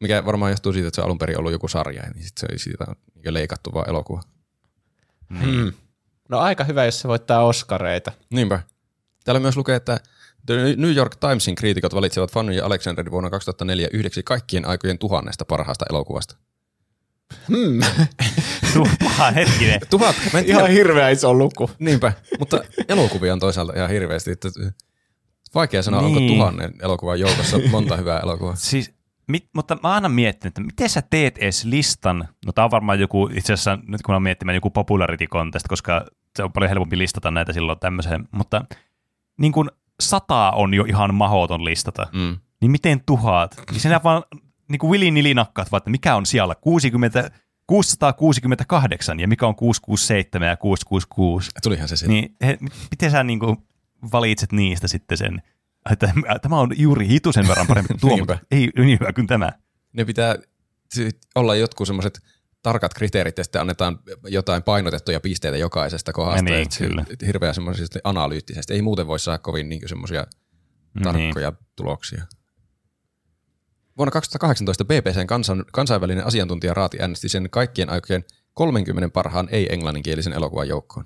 Mikä varmaan johtuu siitä, että se on alun perin ollut joku sarja, niin sitten se oli siitä niin leikattu vaan elokuva. Hmm. No aika hyvä, jos se voittaa Oscareita. Niinpä. Täällä myös lukee, että The New York Timesin kriitikot valitsevat Fanny ja Alexanderin vuonna 2004 yhdeksi kaikkien aikojen tuhannesta parhaasta elokuvasta. Tuha, hetkinen. Tuhat, mä en tiedä, Ihan hirveä iso luku. niinpä, mutta elokuvia on toisaalta ihan hirveästi. Että vaikea sanoa, niin. onko tuhannen elokuvan joukossa monta hyvää elokuvaa. Siis, mit, mutta mä aina miettinyt, että miten sä teet edes listan, no tää on varmaan joku, itse asiassa nyt kun on miettimään joku popularity contest, koska se on paljon helpompi listata näitä silloin tämmöiseen, mutta niin kuin sataa on jo ihan mahoton listata, Mm. niin miten tuhat? Niin sinä vaan niin kuin Willy nilinakkaat vaan, että mikä on siellä 60, 668 ja mikä on 667 ja 666. Tulihan se sitten. Niin he, miten sä niin kuin valitset niistä sitten sen, että tämä on juuri hitusen verran parempi kuin tuo, mutta ei niin hyvä kuin tämä. Ne pitää olla jotkut semmoiset tarkat kriteerit ja sitten annetaan jotain painotettuja pisteitä jokaisesta kohdasta. Niin, kyllä. Hirveän semmoisesti analyyttisesti. Ei muuten voi saada kovin niin semmoisia Niin. tarkkoja tuloksia. Vuonna 2018 BBCn kansan, kansainvälinen asiantuntijaraati äänesti sen kaikkien aikojen 30 parhaan ei-englanninkielisen elokuvan joukkoon.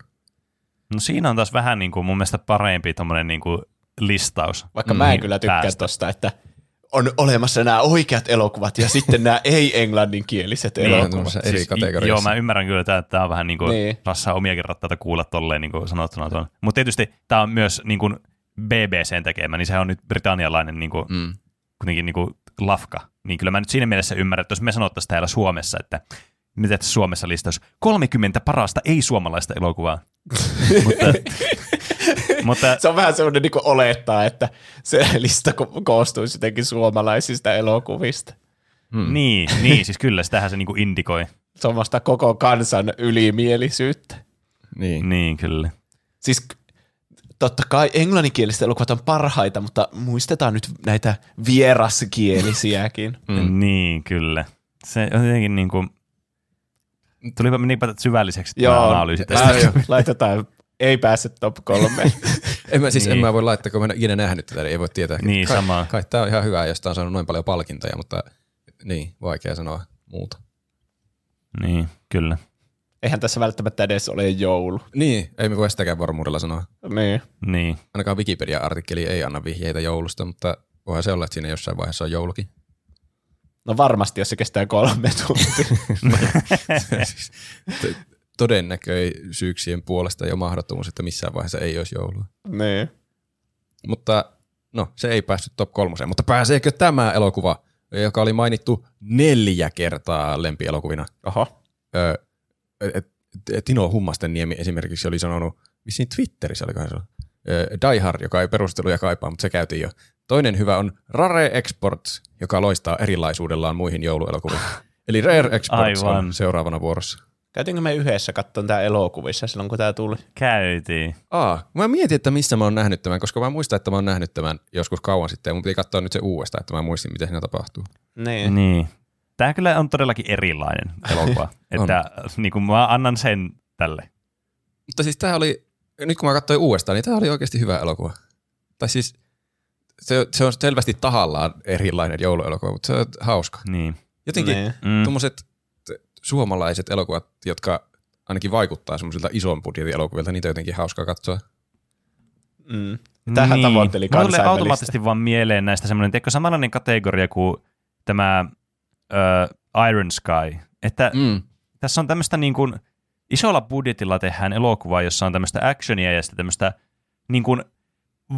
No siinä on taas vähän niin kuin mun mielestä parempi tommonen niin kuin listaus. Vaikka mä en Niin, kyllä tykkää tosta, että on olemassa nämä oikeat elokuvat ja sitten nämä ei-englanninkieliset Niin, elokuvat. tuommoisessa eri Siis, kategoriassa. Joo, mä ymmärrän kyllä, että tämä on vähän niin kuin Niin. rassaa omiakin rattaita kuulla tolleen niin kuin sanottuna tuon. Mutta tietysti tämä on myös niin kuin BBCn tekemä, niin se on nyt britannialainen niin kuin, Mm. kuitenkin niin kuin lafka. Niin kyllä mä nyt siinä mielessä ymmärrän, että jos me sanottaisiin täällä Suomessa, että mitä Suomessa listaus 30 parasta ei-suomalaista elokuvaa. mutta, mutta Se on vähän semmoinen niin olettaa, että se lista ko- koostuisi jotenkin suomalaisista elokuvista. Mm. niin, niin, siis kyllä, sitähän se niin kuin indikoi. Semmoista koko kansan ylimielisyyttä. Niin. Niin, kyllä. Siis totta kai englanninkieliset elokuvat on parhaita, mutta muistetaan nyt näitä vieraskielisiäkin. Mm. Niin, kyllä. Se on jotenkin niin kuin, tulipa niinpä syvälliseksi tämä Joo, analyysi tästä. ää, laitetaan, ei pääse top kolme. En mä, siis niin. en Niin. mä voi laittaa, kun mä en ole ikinä nähnyt tätä, niin ei voi tietää. Niin, kai, sama. Kai tää on ihan hyvä, jos tää on saanut noin paljon palkintoja, mutta niin, vaikea sanoa muuta. Niin, kyllä. Eihän tässä välttämättä edes ole joulu. Niin, ei me voi sitäkään varmuudella sanoa. Niin. Niin. Ainakaan Wikipedia-artikkeli ei anna vihjeitä joulusta, mutta voihan se olla, että siinä jossain vaiheessa on joulukin. No varmasti, jos se kestää kolme tuntia. Todennäköisyyksien puolesta jo mahdottomuus, että missään vaiheessa ei olisi joulua. niin. Mutta no, se ei päässyt top kolmoseen. Mutta pääseekö tämä elokuva, joka oli mainittu neljä kertaa lempielokuvina? Oho. Öö, et, et, Tino Hummastenniemi esimerkiksi oli sanonut, vissiin Twitterissä olikohan se, öö, Die Hard, joka ei perusteluja kaipaa, mutta se käytiin jo. Toinen hyvä on Rare Exports, joka loistaa erilaisuudellaan muihin jouluelokuviin. Eli Rare Exports Aivan. on seuraavana vuorossa. Käytiinkö me yhdessä katsomaan tämä elokuvissa silloin, kun tämä tuli? Käytiin. Aa, mä mietin, että missä mä oon nähnyt tämän, koska mä muistan, että mä oon nähnyt tämän joskus kauan sitten, ja mun piti katsoa nyt se uudestaan, että mä muistin, mitä siinä tapahtuu. Niin. Niin. Tämä kyllä on todellakin erilainen elokuva. että niin kuin mä annan sen tälle. Mutta siis tää oli, nyt kun mä katsoin uudestaan, niin tää oli oikeasti hyvä elokuva. Tai siis se, se on selvästi tahallaan erilainen jouluelokuva, mutta se on hauska. Niin. Jotenkin Niin. Mm. tuommoiset suomalaiset elokuvat, jotka ainakin vaikuttaa semmoisilta ison budjetin elokuvilta, niitä on jotenkin hauskaa katsoa. Mm. Tähän niin. tavoitteli Mulla kansainvälistä. automaattisesti vaan mieleen näistä semmoinen, tiedätkö, samanlainen kategoria kuin tämä uh, Iron Sky. Että mm. Mm. tässä on tämmöistä niin kuin, isolla budjetilla tehdään elokuvaa, jossa on tämmöistä actionia ja sitten tämmöistä niin kuin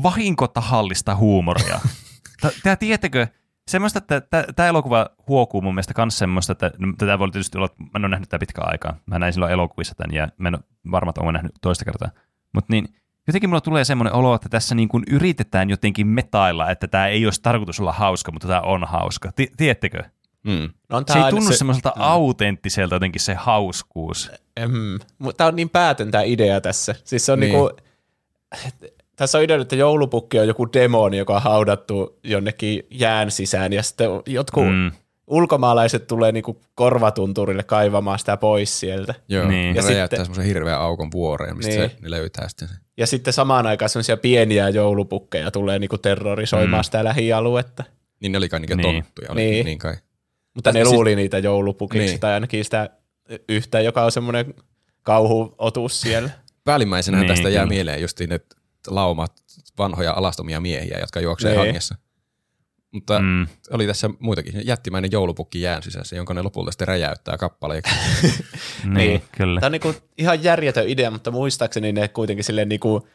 vahinkotahallista huumoria. Tämä tietäkö, semmoista, että tämä elokuva huokuu mun mielestä myös semmoista, että no, tätä voi tietysti olla, mä en ole nähnyt tätä pitkään aikaa. Mä näin silloin elokuvissa tämän ja mä en ole varma, että olen nähnyt toista kertaa. Mutta niin, jotenkin mulla tulee semmoinen olo, että tässä niin kuin yritetään jotenkin metailla, että tämä ei olisi tarkoitus olla hauska, mutta tämä on hauska. Ti- tiedättekö? Mm. No on Se ei tää tunnu se, semmoiselta autenttiselta jotenkin se hauskuus. Mm, mutta tämä on niin päätön tämä idea tässä. Siis se on Niin. niin. niinku, tässä on idea, että joulupukki on joku demoni, joka on haudattu jonnekin jään sisään ja sitten jotkut mm. Ulkomaalaiset tulee niinku korvatunturille kaivamaan sitä pois sieltä. Joo, Niin. ja räjäyttää sitten- semmoisen hirveän aukon vuoreen, mistä Niin. se, ne löytää sitten sen. Ja sitten samaan aikaan semmoisia pieniä joulupukkeja tulee niinku terrorisoimaan Mm. sitä lähialuetta. Niin ne oli kai niitä Niin. tonttuja, oli niin, Niin. niin kai. Mutta ne Siis- luuli niitä joulupukiksi Niin. niin. tai ainakin sitä yhtä, joka on semmoinen kauhuotus siellä. Päällimmäisenä Niin, tästä jää kyllä. mieleen justiin, että laumat vanhoja alastomia miehiä, jotka juoksee Niin. hangessa. Mutta mm. Oli tässä muitakin. Jättimäinen joulupukki jään sisässä, jonka ne lopulta sitten räjäyttää kappaleiksi. Niin, Niin. kyllä. Tämä on niinku ihan järjetön idea, mutta muistaakseni ne kuitenkin silleen niinku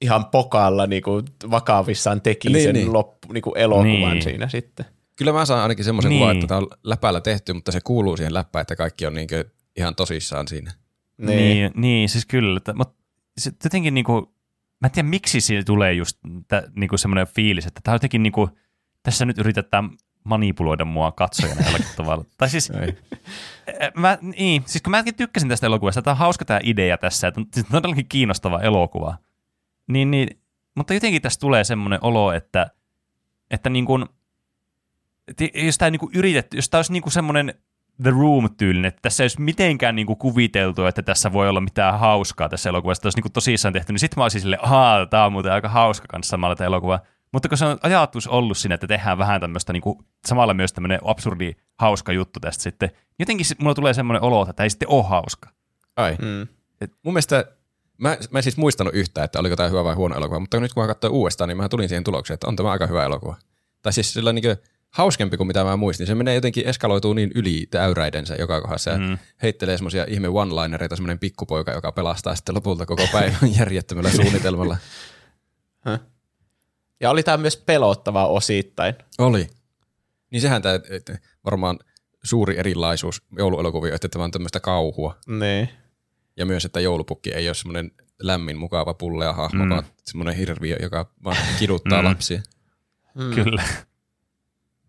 ihan pokalla niinku vakavissaan teki Niin, niin, sen niin. niin. Loppu, niinku elokuvan Niin. niin. siinä sitten. Kyllä mä saan ainakin semmoisen Niin. kuvan, että tämä on läpällä tehty, mutta se kuuluu siihen läppään, että kaikki on niinkö ihan tosissaan siinä. Niin. Niin, niin siis kyllä. Että, mutta se, jotenkin niinku, mä en tiedä miksi siitä tulee just tä, niinku semmoinen fiilis, että tämä on jotenkin niinku, tässä nyt yritetään manipuloida mua katsojana jollakin tavalla. Tai siis, Ei. mä, niin, siis kun mäkin tykkäsin tästä elokuvasta, tämä on hauska tämä idea tässä, että on siis todellakin kiinnostava elokuva. Niin, niin, mutta jotenkin tässä tulee semmoinen olo, että, että niin kuin, jos tämä niin kuin yritetty, jos tämä olisi niin kuin semmoinen The Room-tyylinen, että tässä ei olisi mitenkään niin kuin kuviteltu, että tässä voi olla mitään hauskaa tässä elokuvassa, että olisi niin kuin tosissaan tehty, niin sitten mä olisin silleen, ahaa, tämä on muuten aika hauska kanssa samalla tämä elokuva. Mutta kun se on ajatus ollut siinä, että tehdään vähän tämmöistä niin kuin, samalla myös tämmöinen absurdi hauska juttu tästä sitten, jotenkin se- mulla tulee semmoinen olo, että tämä ei sitten ole hauska. Ai. Mm. Et mun mielestä, mä, mä en siis muistanut yhtään, että oliko tämä hyvä vai huono elokuva, mutta nyt kun mä katsoin uudestaan, niin mä tulin siihen tulokseen, että on tämä aika hyvä elokuva. Tai siis sillä niin hauskempi kuin mitä mä muistin. Se menee jotenkin, eskaloituu niin yli täyräidensä joka kohdassa ja Mm. heittelee semmoisia ihme one-linereita, semmoinen pikkupoika, joka pelastaa sitten lopulta koko päivän järjettömällä suunnitelmalla. Ja oli tämä myös pelottava osittain. Oli. Niin sehän tämä varmaan suuri erilaisuus jouluelokuvia, että tämä on tämmöistä kauhua. Niin. Ja myös, että joulupukki ei ole semmoinen lämmin, mukava pullea hahmo, Mm. vaan semmoinen hirviö, joka vaan kiduttaa mm. lapsia. Mm. Kyllä.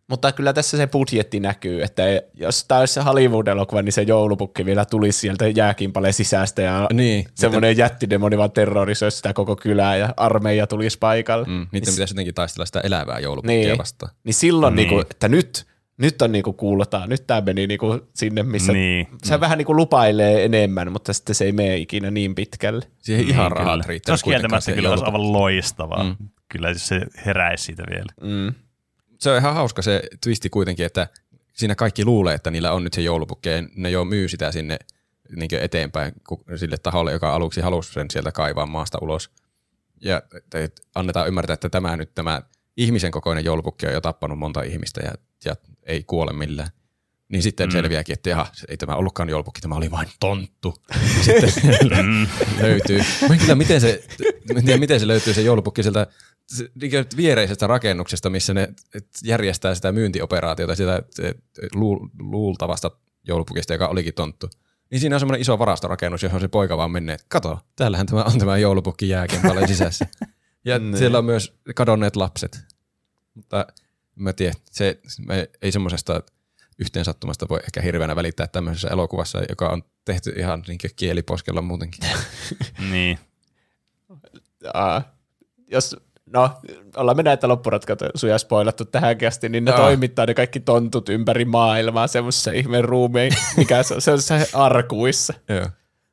Mutta kyllä tässä se budjetti näkyy, että jos tämä olisi se Hollywood-elokuva, niin se joulupukki vielä tulisi sieltä jääkimpaleen sisästä ja Niin. semmoinen jättidemoni vaan terrorisoisi sitä koko kylää ja armeija tulisi paikalle. Mm, niiden Niin- pitäisi jotenkin taistella sitä elävää joulupukkia Niin. vastaan. Niin silloin, Niin. niin. Niinku, että nyt, nyt on niinku kuulotaan, nyt tämä meni niinku sinne, missä Niin. se vähän niinku lupailee enemmän, mutta sitten se ei mene ikinä niin pitkälle. Siihen ihan Niin, rahat kyllä. riittää. Se olisi kieltämättä kyllä olisi aivan loistavaa. Mm. Mm. Kyllä jos se heräisi siitä vielä. Mm. Se on ihan hauska se twisti kuitenkin, että siinä kaikki luulee, että niillä on nyt se joulupukki ja ne jo myy sitä sinne niin eteenpäin sille taholle, joka aluksi halusi sen sieltä kaivaa maasta ulos. Ja et- et annetaan ymmärtää, että tämä nyt tämä ihmisen kokoinen joulupukki on jo tappanut monta ihmistä ja, ja ei kuole millään. Niin sitten mm. selviääkin, että jaha, ei tämä ollutkaan joulupukki, tämä oli vain tonttu. Sitten Mm. löytyy. Mä kyllä, miten se, miten se löytyy se joulupukki sieltä viereisestä rakennuksesta, missä ne järjestää sitä myyntioperaatiota sitä luultavasta joulupukista, joka olikin tonttu. Niin siinä on semmoinen iso varastorakennus, johon se poika vaan menee, että kato, täällähän tämä on tämä joulupukki jääkin paljon sisässä. Ja Niin. siellä on myös kadonneet lapset. Mutta mä tiedä, se, me ei semmoisesta yhteen sattumasta voi ehkä hirveänä välittää tämmöisessä elokuvassa, joka on tehty ihan niin kieliposkella muutenkin. Niin. Aa, jos, no, ollaan me näitä loppuratkaisuja spoilattu tähänkin asti, niin ne Aa. toimittaa ne kaikki tontut ympäri maailmaa semmoisessa ihmeen ruumiin, mikä se on, se on se arkuissa. Joo.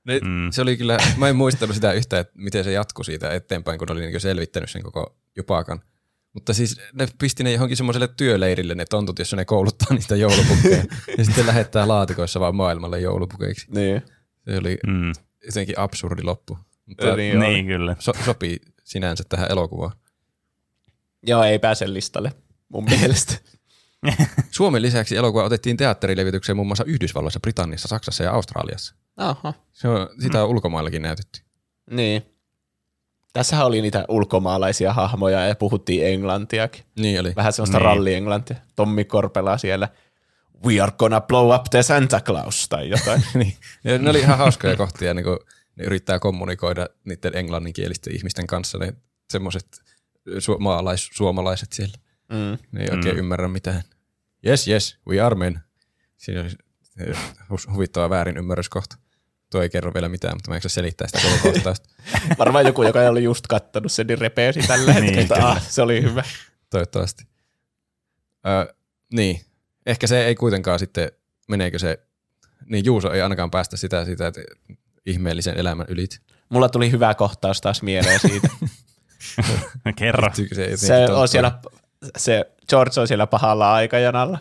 Ne, Mm. Se oli kyllä, mä en muistanut sitä yhtään, että miten se jatkui siitä eteenpäin, kun ne oli niin selvittänyt sen koko jupakan. Mutta siis ne pisti ne johonkin semmoiselle työleirille ne tontut, jossa ne kouluttaa niitä joulupukkeja. ja sitten lähettää laatikoissa vaan maailmalle joulupukeiksi. Niin. Se oli Mm. jotenkin absurdi loppu. Mutta Niin niin kyllä. so, sopii sinänsä tähän elokuvaan. Joo, ei pääse listalle mun mielestä. Suomen lisäksi elokuva otettiin teatterilevitykseen muun muassa Yhdysvalloissa, Britanniassa, Saksassa ja Australiassa. Aha. Se on, sitä on ulkomaillakin näytetty. Niin. Tässähän oli niitä ulkomaalaisia hahmoja ja puhuttiin englantiakin. Niin oli. Vähän sellaista Niin. niin. ralli-englantia. Tommi Korpela siellä. We are gonna blow up the Santa Claus tai jotain. niin. Ja ne oli ihan hauskoja kohtia, niin kun ne yrittää kommunikoida niiden englanninkielisten ihmisten kanssa, ne semmoiset su- maalais, suomalaiset siellä. mm. Ne ei oikein Mm. ymmärrä mitään. Yes, yes, we are men. Siinä oli hu- huvittava väärin ymmärryskohta. Tuo ei kerro vielä mitään, mutta mä en jaksa selittää sitä koko kohtausta. Varmaan joku, joka oli just kattonut sen, niin repeesi tällä Niin, hetkellä. kyllä. ah, se oli hyvä. Toivottavasti. Ö, niin. Ehkä se ei kuitenkaan sitten, meneekö se, niin Juuso ei ainakaan päästä sitä, sitä että ihmeellisen elämän ylit. Mulla tuli hyvä kohtaus taas mieleen siitä. Kerro. Se, se on siellä, se George on siellä pahalla aikajanalla.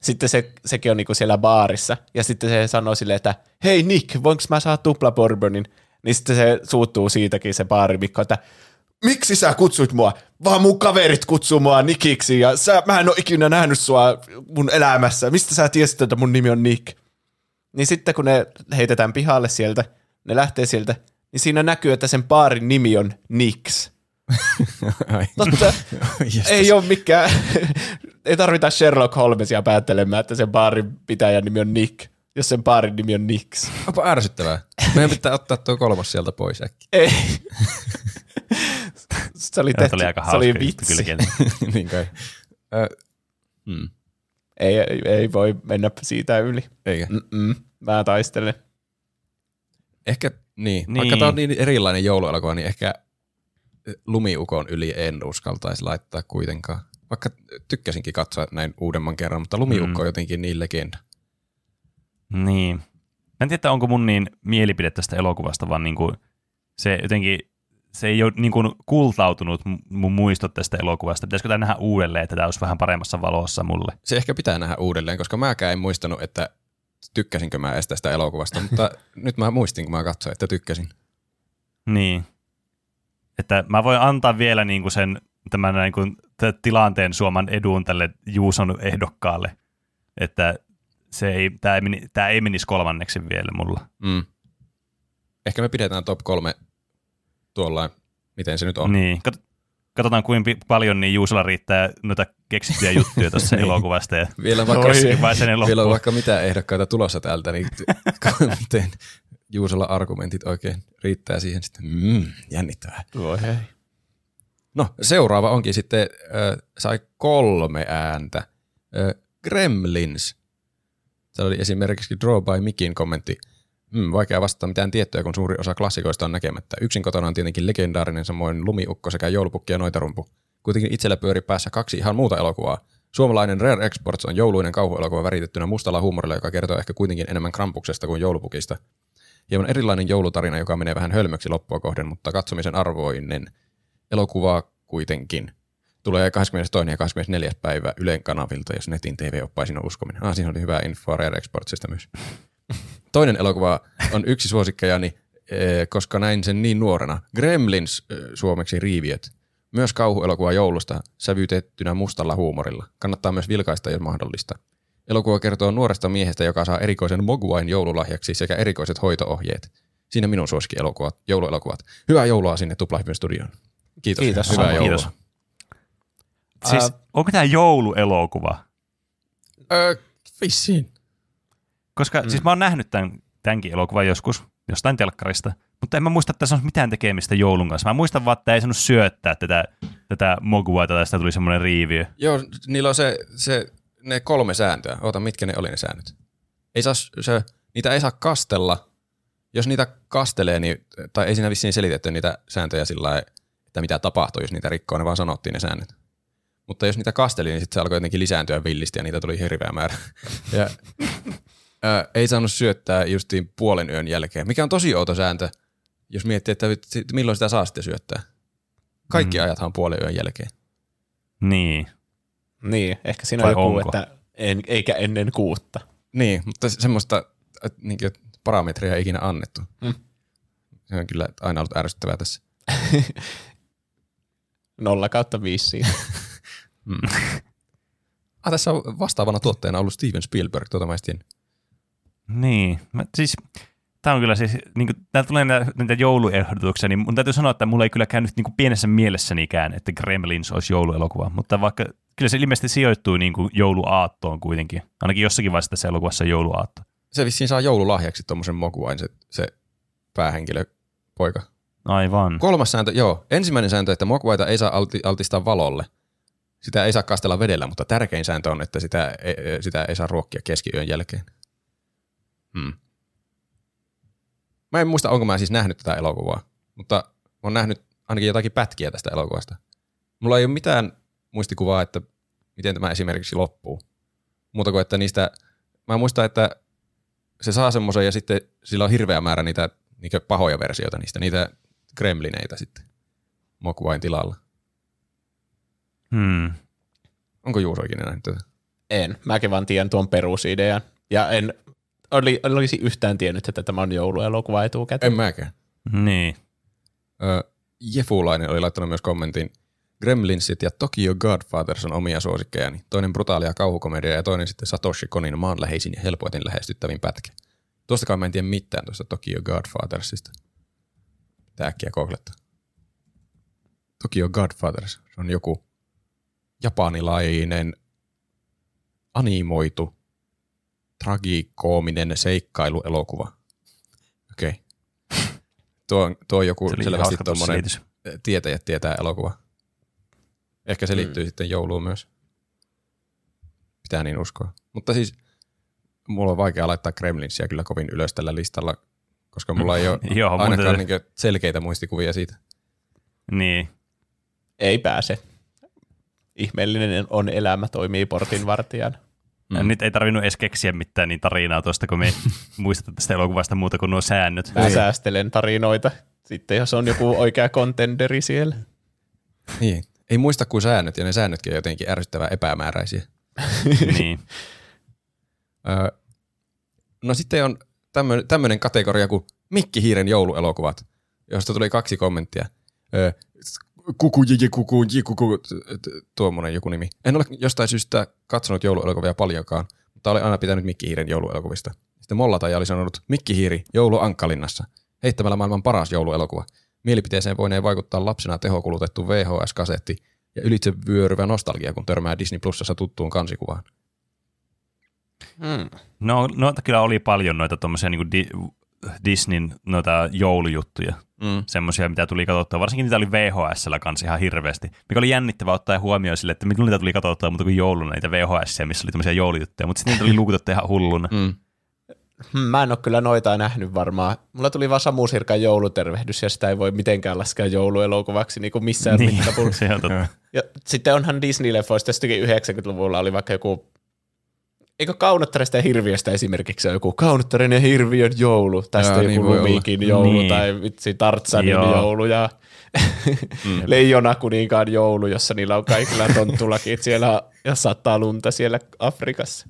Sitten se, sekin on niinku siellä baarissa. Ja sitten se sanoo silleen, että hei Nick, voinko mä saada tupla bourbonin? Niin sitten se suuttuu siitäkin se baarimikko, että miksi sä kutsuit mua? Vaan mun kaverit kutsuu mua Nikiksi ja sä, mä en ole ikinä nähnyt sua mun elämässä. Mistä sä tiesit, että mun nimi on Nick? Niin sitten kun ne heitetään pihalle sieltä, ne lähtee sieltä, niin siinä näkyy, että sen baarin nimi on Nix. Totta. Ei ole mikään, ei tarvita Sherlock Holmesia päättelemään, että sen baarin pitäjän nimi on Nick, jos sen baarin nimi on Nix. Onpa ärsyttävää. Meidän pitää ottaa tuo kolmas sieltä pois äkkiä. Ei. se oli, tehty, oli aika se oli vitsi. niin kai. Ö, hmm. Ei, ei, ei voi mennä siitä yli. Eikä. Mm-mm. Mä taistelen. Ehkä, niin. Niin. Vaikka tämä on niin erilainen jouluelokuva, niin ehkä lumiukon yli en uskaltaisi laittaa kuitenkaan. Vaikka tykkäsinkin katsoa näin uudemman kerran, mutta lumiukko Mm. on jotenkin niin legenda. Niin. Mä en tiedä, onko mun niin mielipide tästä elokuvasta, vaan niin kuin se jotenkin, se ei ole niin kuin kultautunut mun muistot tästä elokuvasta. Pitäisikö tämä nähdä uudelleen, että tämä olisi vähän paremmassa valossa mulle? Se ehkä pitää nähdä uudelleen, koska mäkään en muistanut, että tykkäsinkö mä edes tästä elokuvasta, mutta nyt mä muistin, kun mä katsoin, että tykkäsin. Niin. Että mä voin antaa vielä niin kuin sen tämän niin kuin t- tilanteen suoman edun tälle Juuson ehdokkaalle, että se ei, tämä, ei, tämä ei menisi kolmanneksi vielä mulla. Mm. Ehkä me pidetään top kolme tuolla, miten se nyt on. Niin. Kat- Katsotaan, kuinka paljon niin Juusolla riittää noita keksittyjä juttuja tuossa Niin. elokuvasta. Ja Vielä vaikka, Oi, vielä on vaikka mitä ehdokkaita tulossa täältä, niin Juusolla argumentit oikein riittää siihen sitten. Mm, jännittävää. Voi hei. No, seuraava onkin sitten, äh, sai kolme ääntä. Äh, Gremlins. Se oli esimerkiksi Draw by Mikin kommentti. Hmm, vaikea vastata mitään tiettyä, kun suuri osa klassikoista on näkemättä. Yksin kotona on tietenkin legendaarinen, samoin Lumiukko sekä Joulupukki ja Noitarumpu. Kuitenkin itsellä pyöri päässä kaksi ihan muuta elokuvaa. Suomalainen Rare Exports on jouluinen kauhuelokuva väritettynä mustalla huumorilla, joka kertoo ehkä kuitenkin enemmän krampuksesta kuin joulupukista. Hieman erilainen joulutarina, joka menee vähän hölmöksi loppua kohden, mutta katsomisen arvoinen elokuva kuitenkin. Tulee 22. ja 24. päivä Ylen kanavilta, jos netin TV-oppaisin on uskominen. Ah, siinä oli hyvää infoa Rare Exportsista myös. Toinen elokuva on yksi suosikkejani, eh, koska näin sen niin nuorena. Gremlins, eh, suomeksi Riiviöt. Myös kauhuelokuva joulusta, sävytettynä mustalla huumorilla. Kannattaa myös vilkaista, jos mahdollista. Elokuva kertoo nuoresta miehestä, joka saa erikoisen Mogwain joululahjaksi sekä erikoiset hoitoohjeet. Siinä minun suosikkielokuvat, jouluelokuvat. Hyvää joulua sinne Tuplahypyn studioon. Kiitos. Kiitos. Hyvää joulua. Kiitos. Siis, Ää, onko tämä jouluelokuva? Öö, vissiin. Koska mm. siis mä oon nähnyt tämän, tämänkin elokuvan joskus, jostain telkkarista, mutta en mä muista, että tässä on mitään tekemistä joulun kanssa. Mä muistan vaan, että ei saanut syöttää tätä, tätä mogua, tai tästä tuli semmoinen riiviö. Joo, niillä on se, se, ne kolme sääntöä. Oota, mitkä ne oli ne säännöt? Ei saa, se, niitä ei saa kastella. Jos niitä kastelee, niin, tai ei siinä vissiin selitetty niitä sääntöjä sillä lailla, että mitä tapahtuu, jos niitä rikkoo, ne vaan sanottiin ne säännöt. Mutta jos niitä kasteli, niin sitten se alkoi jotenkin lisääntyä villisti ja niitä tuli hirveä määrä. Ja, ää, ei saanut syöttää justiin puolen yön jälkeen, mikä on tosi outo sääntö, jos miettii, että milloin sitä saa sitten syöttää. Kaikki mm. ajathan puolen yön jälkeen. Niin. Niin, ehkä siinä Vai on joku, onko? että en, eikä ennen kuutta. Niin, mutta se- semmoista että niinkö, parametria ei ikinä annettu. Mm. Se on kyllä aina ollut ärsyttävää tässä. Nolla kautta viisi siinä. Ah, tässä on vastaavana tuotteena ollut Steven Spielberg, tuota mä. Niin. Mä, siis, tämä on kyllä siis, niin kuin, täällä tulee näitä, näitä jouluehdotuksia, niin mun täytyy sanoa, että mulla ei kyllä käynyt niin kuin pienessä mielessänikään, että Gremlins olisi jouluelokuva, mutta vaikka kyllä se ilmeisesti sijoittuu niin kuin jouluaattoon kuitenkin. Ainakin jossakin vaiheessa tässä elokuvassa on jouluaatto. Se vissiin saa joululahjaksi tuommoisen mokuain se, se päähenkilö poika. Aivan. Kolmas sääntö, joo. Ensimmäinen sääntö, että mokuaita ei saa alti, altistaa valolle. Sitä ei saa kastella vedellä, mutta tärkein sääntö on, että sitä ei, sitä ei saa ruokkia keskiyön jälkeen. Hmm. Mä en muista, onko mä siis nähnyt tätä elokuvaa, mutta mä oon nähnyt ainakin jotakin pätkiä tästä elokuvasta. Mulla ei ole mitään muistikuvaa, että miten tämä esimerkiksi loppuu. Muuta kuin, että niistä, mä muistan, että se saa semmoisen ja sitten sillä on hirveä määrä niitä niitä pahoja versioita niistä, niitä gremlineitä sitten Mokuain tilalla. Hmm. Onko Juuso ikinä nähnyt tätä? En. Mäkin vaan tiedän tuon perusidean. Ja en oli, olisi yhtään tiennyt, että tämä on jouluelokuva etukäteen. En mäkään. Niin. Ö, Jefulainen oli laittanut myös kommentin. Gremlinsit ja Tokyo Godfathers on omia suosikkejani. Toinen brutaalia kauhukomedia ja toinen sitten Satoshi Konin maanläheisin ja helpoiten lähestyttävin pätkä. Tuostakaan mä en tiedä mitään tuosta Tokyo Godfathersista. Pitää äkkiä googlettaa. Tokyo Godfathers on joku japanilainen animoitu tragikoominen seikkailuelokuva. Okei. Okay. Tuo, on- tuo on joku selvästi tuommoinen tietäjät tietää elokuva. Ehkä se liittyy mm. sitten jouluun myös. Pitää niin uskoa. Mutta siis mulla on vaikea laittaa Kremlinsia kyllä kovin ylös tällä listalla, koska mulla ei ole Joo, ainakaan niin selkeitä muistikuvia siitä. Niin. Ei pääse. Ihmeellinen on elämä, toimii portinvartijana. Mm. Nyt ei tarvinnut edes keksiä mitään niin tarinaa tuosta, kun me ei muisteta tästä elokuvasta muuta kuin nuo säännöt. Mä säästelen tarinoita. Sitten jos on joku oikea kontenderi siellä. Niin. Ei muista kuin säännöt, ja ne säännötkin on jotenkin ärsyttävän epämääräisiä. niin. No sitten on tämmöinen kategoria kuin Mikki Hiiren jouluelokuvat, josta tuli kaksi kommenttia. Kuku, jiji, kuku, ji, kuku, tuommoinen joku nimi. En ole jostain syystä katsonut jouluelokuvia paljonkaan, mutta olen aina pitänyt Mikki Hiiren jouluelokuvista. Sitten Mollataja oli sanonut Mikki Hiiri joulu Ankkalinnassa, heittämällä maailman paras jouluelokuva. Mielipiteeseen voineen vaikuttaa lapsena tehokulutettu VHS-kasetti ja ylitse vyöryvä nostalgia, kun törmää Disney Plusassa tuttuun kansikuvaan. Hmm. No, noita kyllä oli paljon noita tuommoisia niin di, Disneyn noita joulujuttuja. Mm. Semmoisia, mitä tuli katsottua. Varsinkin niitä oli VHS-llä kanssa ihan hirveästi. Mikä oli jännittävää ottaa huomioon sille, että milloin niitä tuli katsottua muuta kuin jouluna niitä VHS, missä oli tämmöisiä joulujuttuja. Mutta sitten niitä oli luukutettu ihan hulluna. Mm. Hmm, Mä en ole kyllä noita nähnyt varmaan. Mulla tuli vaan Samu Sirkan joulutervehdys ja sitä ei voi mitenkään laskea jouluelokuvaksi niin kuin missään Niin, mittapuulla. se on totta. Ja sitten onhan Disney-leffoista jostakin 90-luvulla oli vaikka joku, eikö Kaunottaresta ja Hirviöstä esimerkiksi joku Kaunottaren ja Hirviön joulu, tai Jaa, sitten niin joku olla. Lumikin joulu, Niin. tai vitsi Tartsanin Joo. joulu, ja Mm. Leijona kuninkaan joulu, jossa niillä on kaikilla tonttulakit siellä, ja saattaa lunta siellä Afrikassa.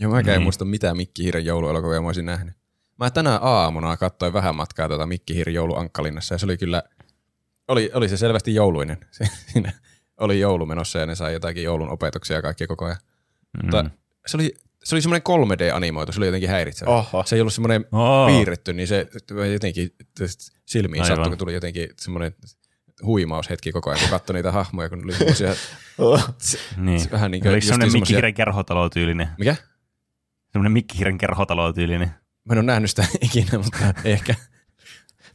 Joo, mäkään en Niin. muista mitään Mikki Hiiren jouluelokuvia mä olisin nähnyt. Mä tänä aamuna katsoin vähän matkaa tuota Mikki Hiiren joulu Ankkalinnassa ja se oli kyllä, oli, oli se selvästi jouluinen. Se- Siinä oli joulu menossa ja ne sai jotakin joulun opetuksia ja kaikki koko ajan. Mutta Mm. se oli, se oli semmoinen 3D-animoitu, se oli jotenkin häiritsevä. Oho. Se ei ollut semmoinen piirretty, niin se jotenkin silmiin Aivan. sattui, kun tuli jotenkin semmoinen huimaushetki koko ajan, kun katsoi niitä hahmoja, kun oli semmoisia, Niin. se vähän niin kuin Oliko semmoinen semmosia- Mikkihiren kerhotalotyylinen? Mikä? Semmoinen Mikkihiren kerhotalotyylinen. Mä en ole nähnyt sitä ikinä, mutta ehkä.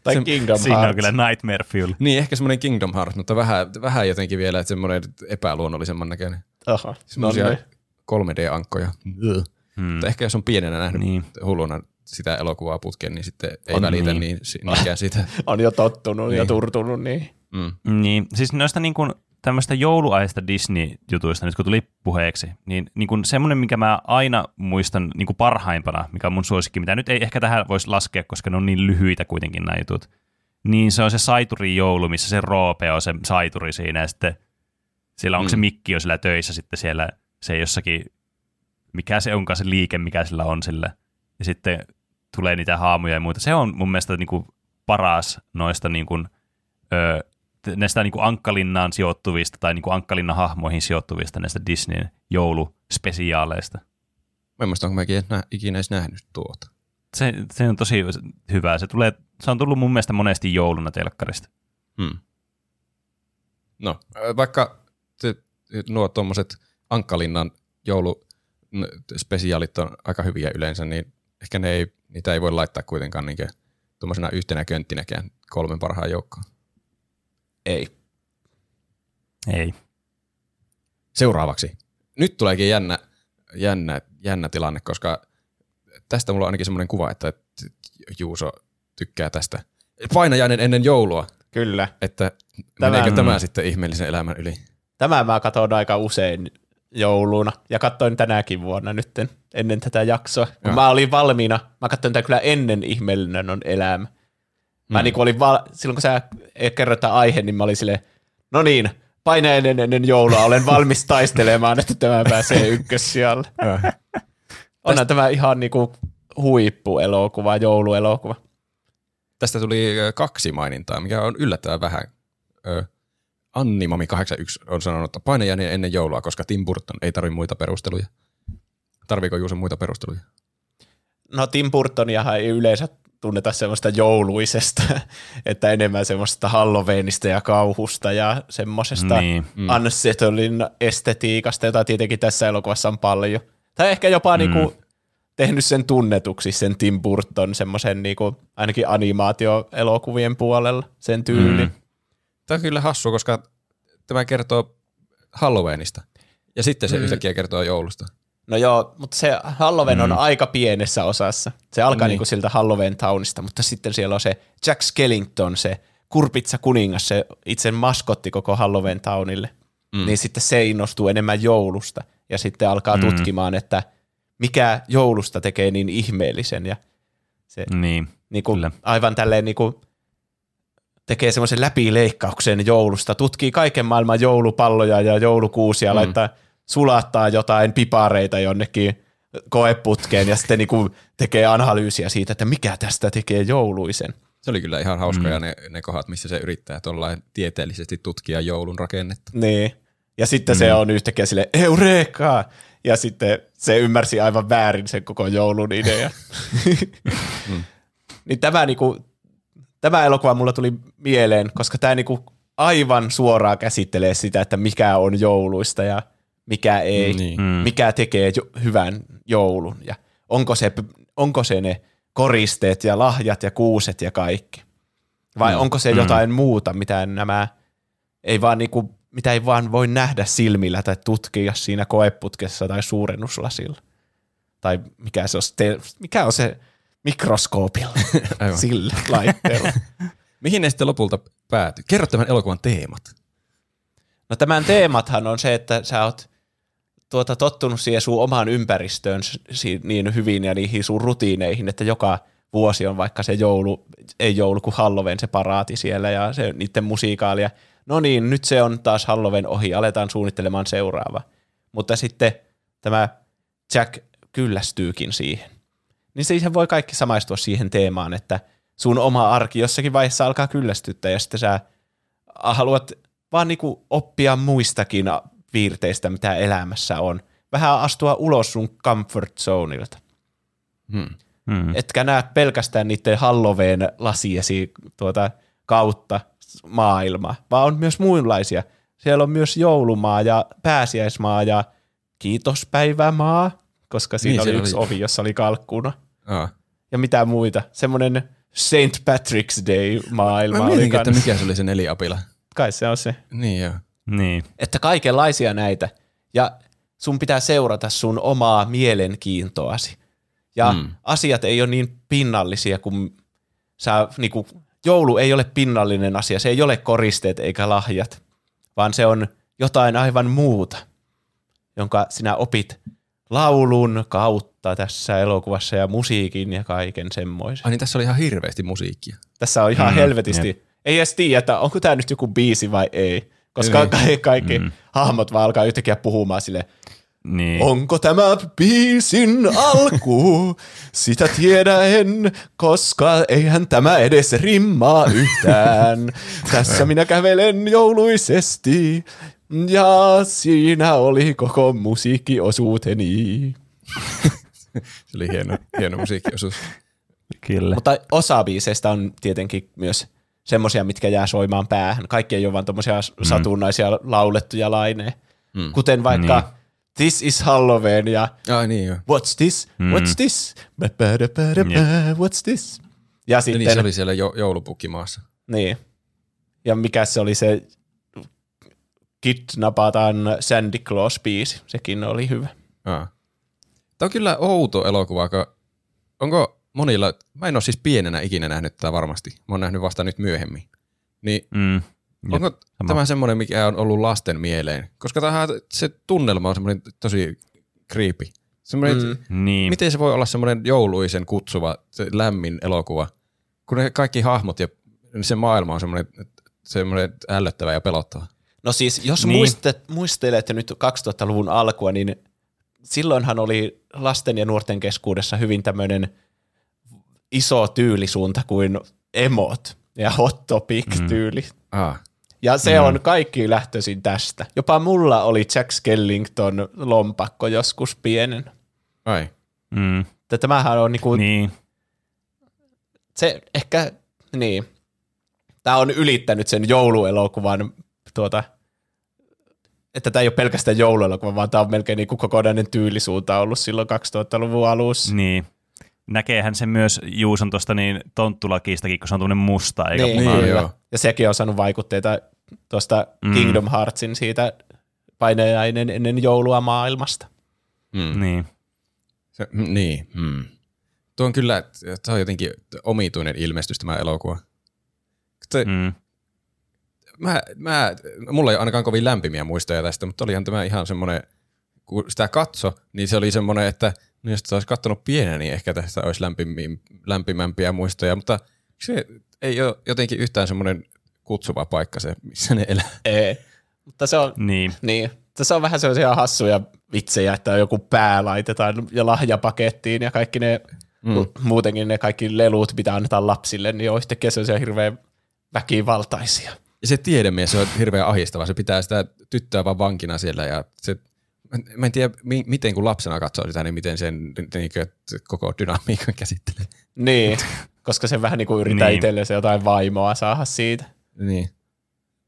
Tai Se- Kingdom Siinä on Hearts. kyllä Nightmare Fuel. Niin, ehkä semmoinen Kingdom Hearts, mutta vähän, vähän jotenkin vielä että semmoinen epäluonnollisemman näköinen. No, Semmoisia niin. 3D-ankkoja. Hmm. Mutta ehkä jos on pienenä nähnyt Niin. hulluna sitä elokuvaa putken, niin sitten ei On välitä niin. niin, si- niinkään siitä. on jo tottunut Niin. ja turtunut, niin Mm. Niin, siis noista niin kuin, tämmöistä jouluaista Disney-jutuista, nyt kun tuli puheeksi, niin, niin kuin semmoinen, mikä mä aina muistan niin kuin parhaimpana, mikä on mun suosikki, mitä nyt ei ehkä tähän voisi laskea, koska ne on niin lyhyitä kuitenkin nämä jutut, niin se on se saituri joulu, missä se Roope on se saituri siinä, ja sitten siellä onko Mm. se Mikki jo siellä töissä sitten siellä, se jossakin, mikä se onkaan se liike, mikä sillä on sillä, ja sitten tulee niitä haamuja ja muita. Se on mun mielestä niin kuin paras noista niin kuin, ö, näistä niin kuin Ankkalinnaan sijoittuvista tai niin kuin Ankkalinnan hahmoihin sijoittuvista näistä Disneyn jouluspesiaaleista. Mä en muista, onko mäkin nä- ikinä edes nähnyt tuota. Se, se on tosi hyvä. Se, tulee, se on tullut mun mielestä monesti jouluna telkkarista. Hmm. No, vaikka te, nuo tuommoiset Ankkalinnan jouluspesiaalit on aika hyviä yleensä, niin ehkä ne ei, niitä ei voi laittaa kuitenkaan niin tuommoisena yhtenä könttinäkään kolmen parhaan joukkoon. Ei. Ei. Seuraavaksi. Nyt tuleekin jännä, jännä, jännä tilanne, koska tästä mulla on ainakin semmoinen kuva, että Juuso tykkää tästä. Painajainen ennen joulua, Kyllä. että Tämä- meneekö tämä Mm. sitten ihmeellisen elämän yli? Tämä mä katson aika usein jouluna ja katsoin tänäkin vuonna nyt ennen tätä jaksoa. Kun Joo. mä olin valmiina, mä katsoin tätä kyllä ennen ihmeellinen on elämä. Mä Mm. niin olin val- silloin kun sä kerroit tämän aiheen, niin mä olin silleen, no niin, painainen ennen joulua, olen valmis taistelemaan, että tämä pääsee ykkössijalle. Onhan tämä ihan niinku huippuelokuva, jouluelokuva. tästä tuli kaksi mainintaa, mikä on yllättävän vähän. Ö, Anni Mami 81 on sanonut, että painajainen ennen joulua, koska Tim Burton ei tarvitse muita perusteluja. Tarviiko Juuso muita perusteluja? No Tim Burtoniahan ei yleensä tunneta semmoista jouluisesta, että enemmän semmoista Halloweenista ja kauhusta ja semmoisesta Niin. mm. unsettlin estetiikasta, jota tietenkin tässä elokuvassa on paljon. Tai ehkä jopa mm. niinku tehnyt sen tunnetuksi, sen Tim Burton, semmoisen niinku, ainakin animaatioelokuvien puolella, sen tyylin. Mm. Tämä on kyllä hassua, koska tämä kertoo Halloweenista. Ja sitten se mm. yhtäkkiä kertoo joulusta. No joo, mutta se Halloween mm. On aika pienessä osassa. Se alkaa Niin. niin. niinku siltä Halloween taunista, mutta sitten siellä on se Jack Skellington, se kurpitsa kuningas, se itse maskotti koko Halloween taunille. Mm. Niin sitten se innostuu enemmän joulusta ja sitten alkaa Mm. tutkimaan, että mikä joulusta tekee niin ihmeellisen ja se Niin, niinku, kyllä. aivan tälleen niinku, tekee semmoisen läpileikkauksen joulusta, tutkii kaiken maailman joulupalloja ja joulukuusia, mm. laittaa sulattaa jotain pipareita jonnekin koeputkeen ja sitten niinku tekee analyysiä siitä, että mikä tästä tekee jouluisen. Se oli kyllä ihan hauskoja mm. ne, ne kohdat, missä se yrittää tuollain tieteellisesti tutkia joulun rakennetta. Niin. Ja sitten mm. se on yhtäkkiä sille eureka! Ja sitten se ymmärsi aivan väärin sen koko joulun idea. mm. Niin tämä, niinku, tämä elokuva mulla tuli mieleen, koska tämä niinku aivan suoraan käsittelee sitä, että mikä on jouluista ja mikä ei, Niin. mm. mikä tekee jo, hyvän joulun ja onko se, onko se ne koristeet ja lahjat ja kuuset ja kaikki. Vai mm. onko se jotain muuta, mitä nämä ei vaan niinku, mitä ei vaan voi nähdä silmillä tai tutkia siinä koeputkessa tai suurennuslasilla. Tai mikä se on, te, mikä on se mikroskoopilla Aivan. sillä laitteella. Mihin ne sitten lopulta päätyy? Kerro tämän elokuvan teemat. No tämän teemathan on se, että sä oot tuota, tottunut siihen sun omaan ympäristöön niin hyvin ja niihin sun rutiineihin, että joka vuosi on vaikka se joulu, ei joulu kuin Halloween se paraati siellä ja se niiden musiikaalia. No niin, nyt se on taas Halloween ohi, aletaan suunnittelemaan seuraava. Mutta sitten tämä Jack kyllästyykin siihen. Niin siihen voi kaikki samaistua siihen teemaan, että sun oma arki jossakin vaiheessa alkaa kyllästyttää ja sitten sä haluat vaan niinku oppia muistakin piirteistä, mitä elämässä on. Vähän astua ulos sun comfort zoneilta. Hmm. Mm. Etkä näe pelkästään niiden Halloween lasiesi tuota kautta maailmaa, vaan on myös muunlaisia. Siellä on myös joulumaa ja pääsiäismaa ja kiitospäivämaa, koska siinä Niin, oli yksi oli. ovi, jossa oli kalkkuna. Aa. Ja mitä muita. Semmoinen St. Patrick's Day maailma Mä oli mietinkin, että mikä se oli se neliapila. Kai se on se. Niin joo. Niin. Että kaikenlaisia näitä. Ja sun pitää seurata sun omaa mielenkiintoasi. Ja Mm. asiat ei ole niin pinnallisia kuin sä, niinku, joulu ei ole pinnallinen asia. Se ei ole koristeet eikä lahjat, vaan se on jotain aivan muuta, jonka sinä opit laulun kautta tässä elokuvassa ja musiikin ja kaiken semmoisen. Ai niin tässä oli ihan hirveästi musiikkia. Tässä on ihan Mm, helvetisti. Ei edes tiedä, että onko tämä nyt joku biisi vai ei. Koska kaikki, kaikki Mm. mm. hahmot vaan alkaa yhtäkkiä puhumaan sille, Niin. onko tämä biisin alku? Sitä tiedä en, koska eihän tämä edes rimmaa yhtään. Tässä minä kävelen jouluisesti ja siinä oli koko musiikkiosuuteni. Se oli hieno, hieno musiikkiosuus. Kyllä. Mutta osa biiseistä on tietenkin myös semmoisia, mitkä jää soimaan päähän. Kaikki ei ole vaan tommosia mm. satunnaisia laulettuja laineja. Mm. Kuten vaikka Niin. This is Halloween ja Ai niin joo. What's this? Mm. What's this? Ba, What's this? Ja Ja sitten, niin se oli siellä jo, joulupukkimaassa. niin. Ja mikä se oli se Kidnapataan Sandy Claus-biisi. Sekin oli hyvä. Aa. Tämä on kyllä outo elokuva, onko monilla, mä en ole siis pienenä ikinä nähnyt tätä varmasti, mä oon nähnyt vasta nyt myöhemmin. Niin Mm. Jep. onko sama. tämä semmoinen, mikä on ollut lasten mieleen? Koska tämähän, se tunnelma on semmoinen tosi creepy. Semmoinen, mm. Niin. Miten se voi olla semmoinen jouluisen kutsuva, se lämmin elokuva, kun ne kaikki hahmot ja se maailma on semmoinen, semmoinen ällöttävä ja pelottava. No siis, jos Niin. niin. muistet, muistelette nyt 2000-luvun alkua, niin silloinhan oli lasten ja nuorten keskuudessa hyvin tämmöinen iso tyylisuunta kuin emot ja hot topic-tyyli. Ah. Ja se mm. on kaikki lähtöisin tästä. Jopa mulla oli Jack Skellington lompakko joskus pienen. Ai. Mm. Tämähän on niinku, Niin. se ehkä, niin. Tämä on ylittänyt sen jouluelokuvan tuota, että tämä ei ole pelkästään jouluelokuva, vaan tämä on melkein niin kuin kokonainen tyylisuunta ollut silloin 2000-luvun alussa. Niin. Näkeehän se myös Juuson tuosta niin tonttulakistakin, kun se on tuommoinen musta, eikä Niin, punainen. niin, joo. Ja sekin on saanut vaikutteita tuosta Mm. Kingdom Heartsin siitä painajainen ennen joulua maailmasta. Mm. Niin. Se, mm, niin. Mm. Tuo on kyllä, tuo on jotenkin omituinen ilmestys tämä elokuva. Se, mm. Mm. mä, mä, mulla ei ole ainakaan kovin lämpimiä muistoja tästä, mutta olihan tämä ihan semmoinen, kun sitä katso, niin se oli semmoinen, että no jos olisi katsonut pienenä, niin ehkä tästä olisi lämpimmin, lämpimämpiä muistoja, mutta se ei ole jotenkin yhtään semmoinen kutsuva paikka se, missä ne elää. Ei. Mutta se on, Niin. niin, se on vähän sellaisia hassuja vitsejä, että joku pää laitetaan ja lahjapakettiin ja kaikki ne, mm. muutenkin ne kaikki lelut, mitä annetaan lapsille, niin on yhtäkkiä sellaisia hirveän väkivaltaisia. Ja se tiedemies on hirveän ahistava. Se pitää sitä tyttöä vaan vankina siellä ja se, mä en tiedä, mi- miten kun lapsena katsoo sitä, niin miten sen niin koko dynamiikan käsittelee. Niin, koska se vähän niin kuin yrittää Niin. itsellensä jotain vaimoa saada siitä. Niin.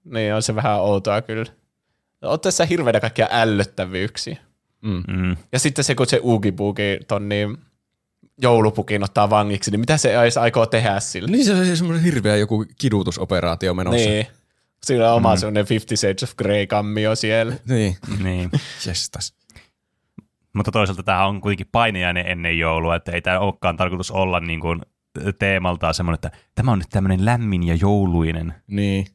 Niin on se vähän outoa kyllä. On tässä hirveänä kaikkia ällöttävyyksiä. Mm. Mm. Ja sitten se, kun se Oogie Boogie ton niin joulupukin ottaa vangiksi, niin mitä se edes aikoo tehdä sillä? Niin se on semmoinen hirveä joku kidutusoperaatio menossa. Niin. Sillä on oma mm. semmoinen Fifty Shades of Grey-kammio siellä. Niin. Niin. Jestas. Mutta toisaalta tämä on kuitenkin painajainen ennen joulua, että ei tämä olekaan tarkoitus olla niin kuin teemaltaan semmoinen, että tämä on nyt tämmöinen lämmin ja jouluinen. Niin.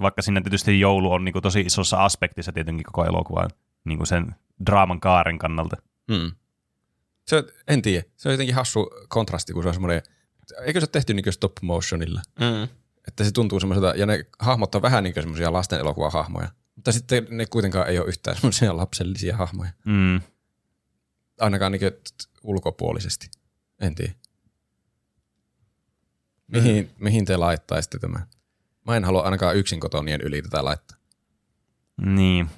Vaikka siinä tietysti joulu on niin kuin tosi isossa aspektissa tietenkin koko elokuvan niin kuin sen draaman kaaren kannalta. Mm. Se, on- en tiedä. Se on jotenkin hassu kontrasti, kun se on semmoinen, eikö se ole tehty niin stop motionilla? Mm. Että se tuntuu semmoiselta, ja ne hahmot on vähän niin kuin semmoisia lasten elokuvahahmoja. Mutta sitten ne kuitenkaan ei ole yhtään semmoisia lapsellisia hahmoja. Mm. Ainakaan niin ulkopuolisesti. En tiedä. Mihin, mm. mihin te laittaisitte tämän? Mä en halua ainakaan yksin kotonien yli tätä laittaa. Niin.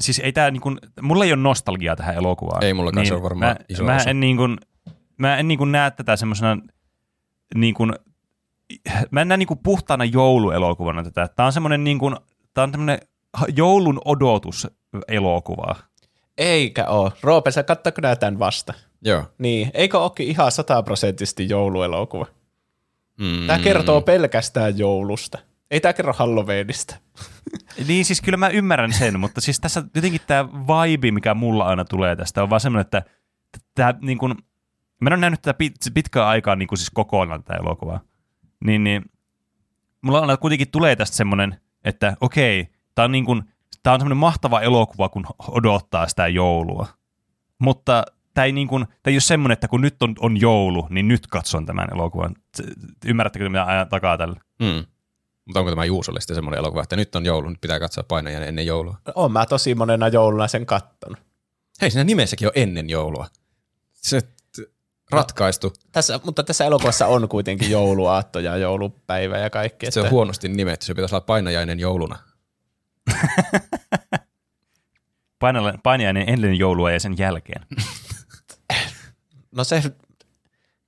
Siis ei tää niinku, mulla ei ole nostalgiaa tähän elokuvaan. Ei mullakaan, se on varmaan mä, iso mä osa. en niinku, mä en niinku näe tätä semmoisena niinku, mä en näe niinku puhtaana jouluelokuvana tätä. Tää on semmoinen niinku, tää on tämmönen ha- joulun odotus elokuva. Eikä oo. Roope, sä kattoiko nää tämän vasta? Joo. Niin, eikö ookin ihan sataprosenttisesti jouluelokuva? Mm. Tämä kertoo pelkästään joulusta. Ei tämä kerro Halloweenista. Niin siis kyllä mä ymmärrän sen, mutta siis tässä jotenkin tämä vibe, mikä mulla aina tulee tästä, on vaan semmoinen, että tämä niin kuin, mä en ole nähnyt tätä pit, pitkään aikaa niin kuin siis kokonaan tätä elokuvaa. Niin, niin mulla aina kuitenkin tulee tästä semmoinen, että okei, tämä on niin kuin, tää on semmoinen mahtava elokuva, kun odottaa sitä joulua. Mutta tämä ei, niin kuin, tää ei ole semmoinen, että kun nyt on, on joulu, niin nyt katson tämän elokuvan. Ymmärrättekö, mitä ajan takaa tällä? Mm. Mutta onko tämä Juusolle sitten semmoinen elokuva, että nyt on joulu, nyt pitää katsoa painajan ennen joulua? Oon mä tosi monena jouluna sen kattonut. Hei, siinä nimessäkin on ennen joulua. Se ratkaistu. Tässä, mutta tässä elokuvassa on kuitenkin jouluaatto ja joulupäivä ja kaikki. Se on huonosti nimetty, se pitäisi olla painajainen jouluna. Painajainen, painajainen ennen joulua ja sen jälkeen. No se,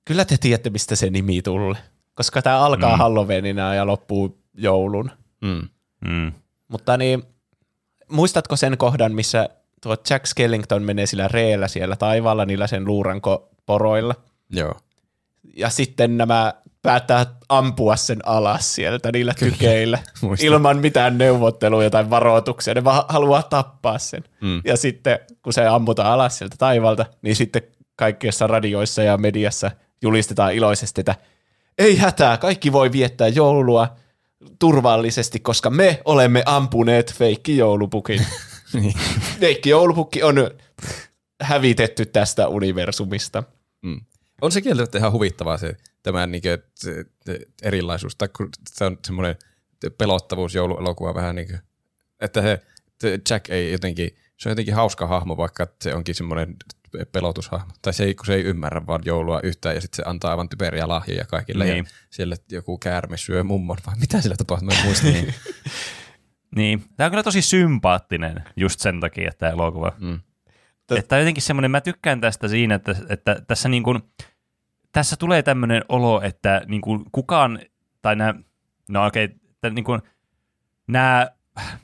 kyllä te tiedätte, mistä se nimi tulee. Koska tämä alkaa mm. Halloweenina ja loppuu joulun. Mm. Mm. Mutta niin, muistatko sen kohdan, missä tuo Jack Skellington menee sillä reellä siellä taivaalla niillä sen luurankoporoilla? Joo. Ja sitten nämä päättää ampua sen alas sieltä niillä tykeillä muistan. ilman mitään neuvotteluja tai varoituksia. Ne vaan haluaa tappaa sen. Mm. Ja sitten kun se ammutaan alas sieltä taivalta, niin sitten kaikissa radioissa ja mediassa julistetaan iloisesti, että ei hätää, kaikki voi viettää joulua turvallisesti, koska me olemme ampuneet feikki joulupukin. Niin. feikki joulupukki on hävitetty tästä universumista. Mm. On se kieltämättä ihan huvittavaa se, tämä niin kuin, se, se erilaisuus, tai kun se on semmoinen pelottavuus jouluelokuva vähän niin kuin, että se Jack ei jotenkin, se on jotenkin hauska hahmo, vaikka se onkin semmoinen pelotushahmo. Tai se ei, kun se ei ymmärrä vaan joulua yhtään ja sitten se antaa aivan typeriä lahjoja kaikille. Niin. Ja siellä joku käärme syö mummon, vai mitä sillä tapahtuu? Mä en muista. niin. Tämä on kyllä tosi sympaattinen just sen takia, että tämä elokuva. Mm. Että tämä on jotenkin semmoinen, mä tykkään tästä siinä, että, että tässä, niin kuin, tässä tulee tämmöinen olo, että niin kuin kukaan, tai nämä, no okei, okay, niin kuin, nämä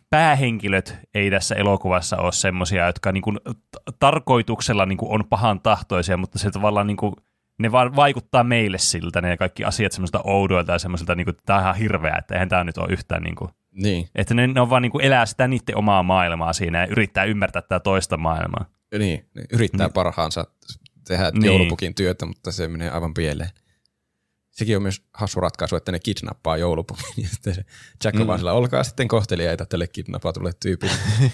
päähenkilöt ei tässä elokuvassa ole semmoisia, jotka niin kuin, t- tarkoituksella niin kuin on pahan tahtoisia, mutta se tavallaan niin kuin, ne vaan vaikuttaa meille siltä, ne kaikki asiat semmoista oudoilta ja semmoiselta, niin kuin, tämä on ihan hirveä, että eihän tämä nyt ole yhtään niin kuin, niin. että ne, ne on vaan niin kuin elää sitä niiden omaa maailmaa siinä ja yrittää ymmärtää tätä toista maailmaa. Niin, niin, yrittää Niin. parhaansa tehdä Niin. joulupukin työtä, mutta se menee aivan pieleen. Sekin on myös hassu ratkaisu, että ne kidnappaa joulupukin. Ja sitten se Jack Mm. vaan sillä, olkaa sitten kohteliaita tälle kidnappatulle tyypille.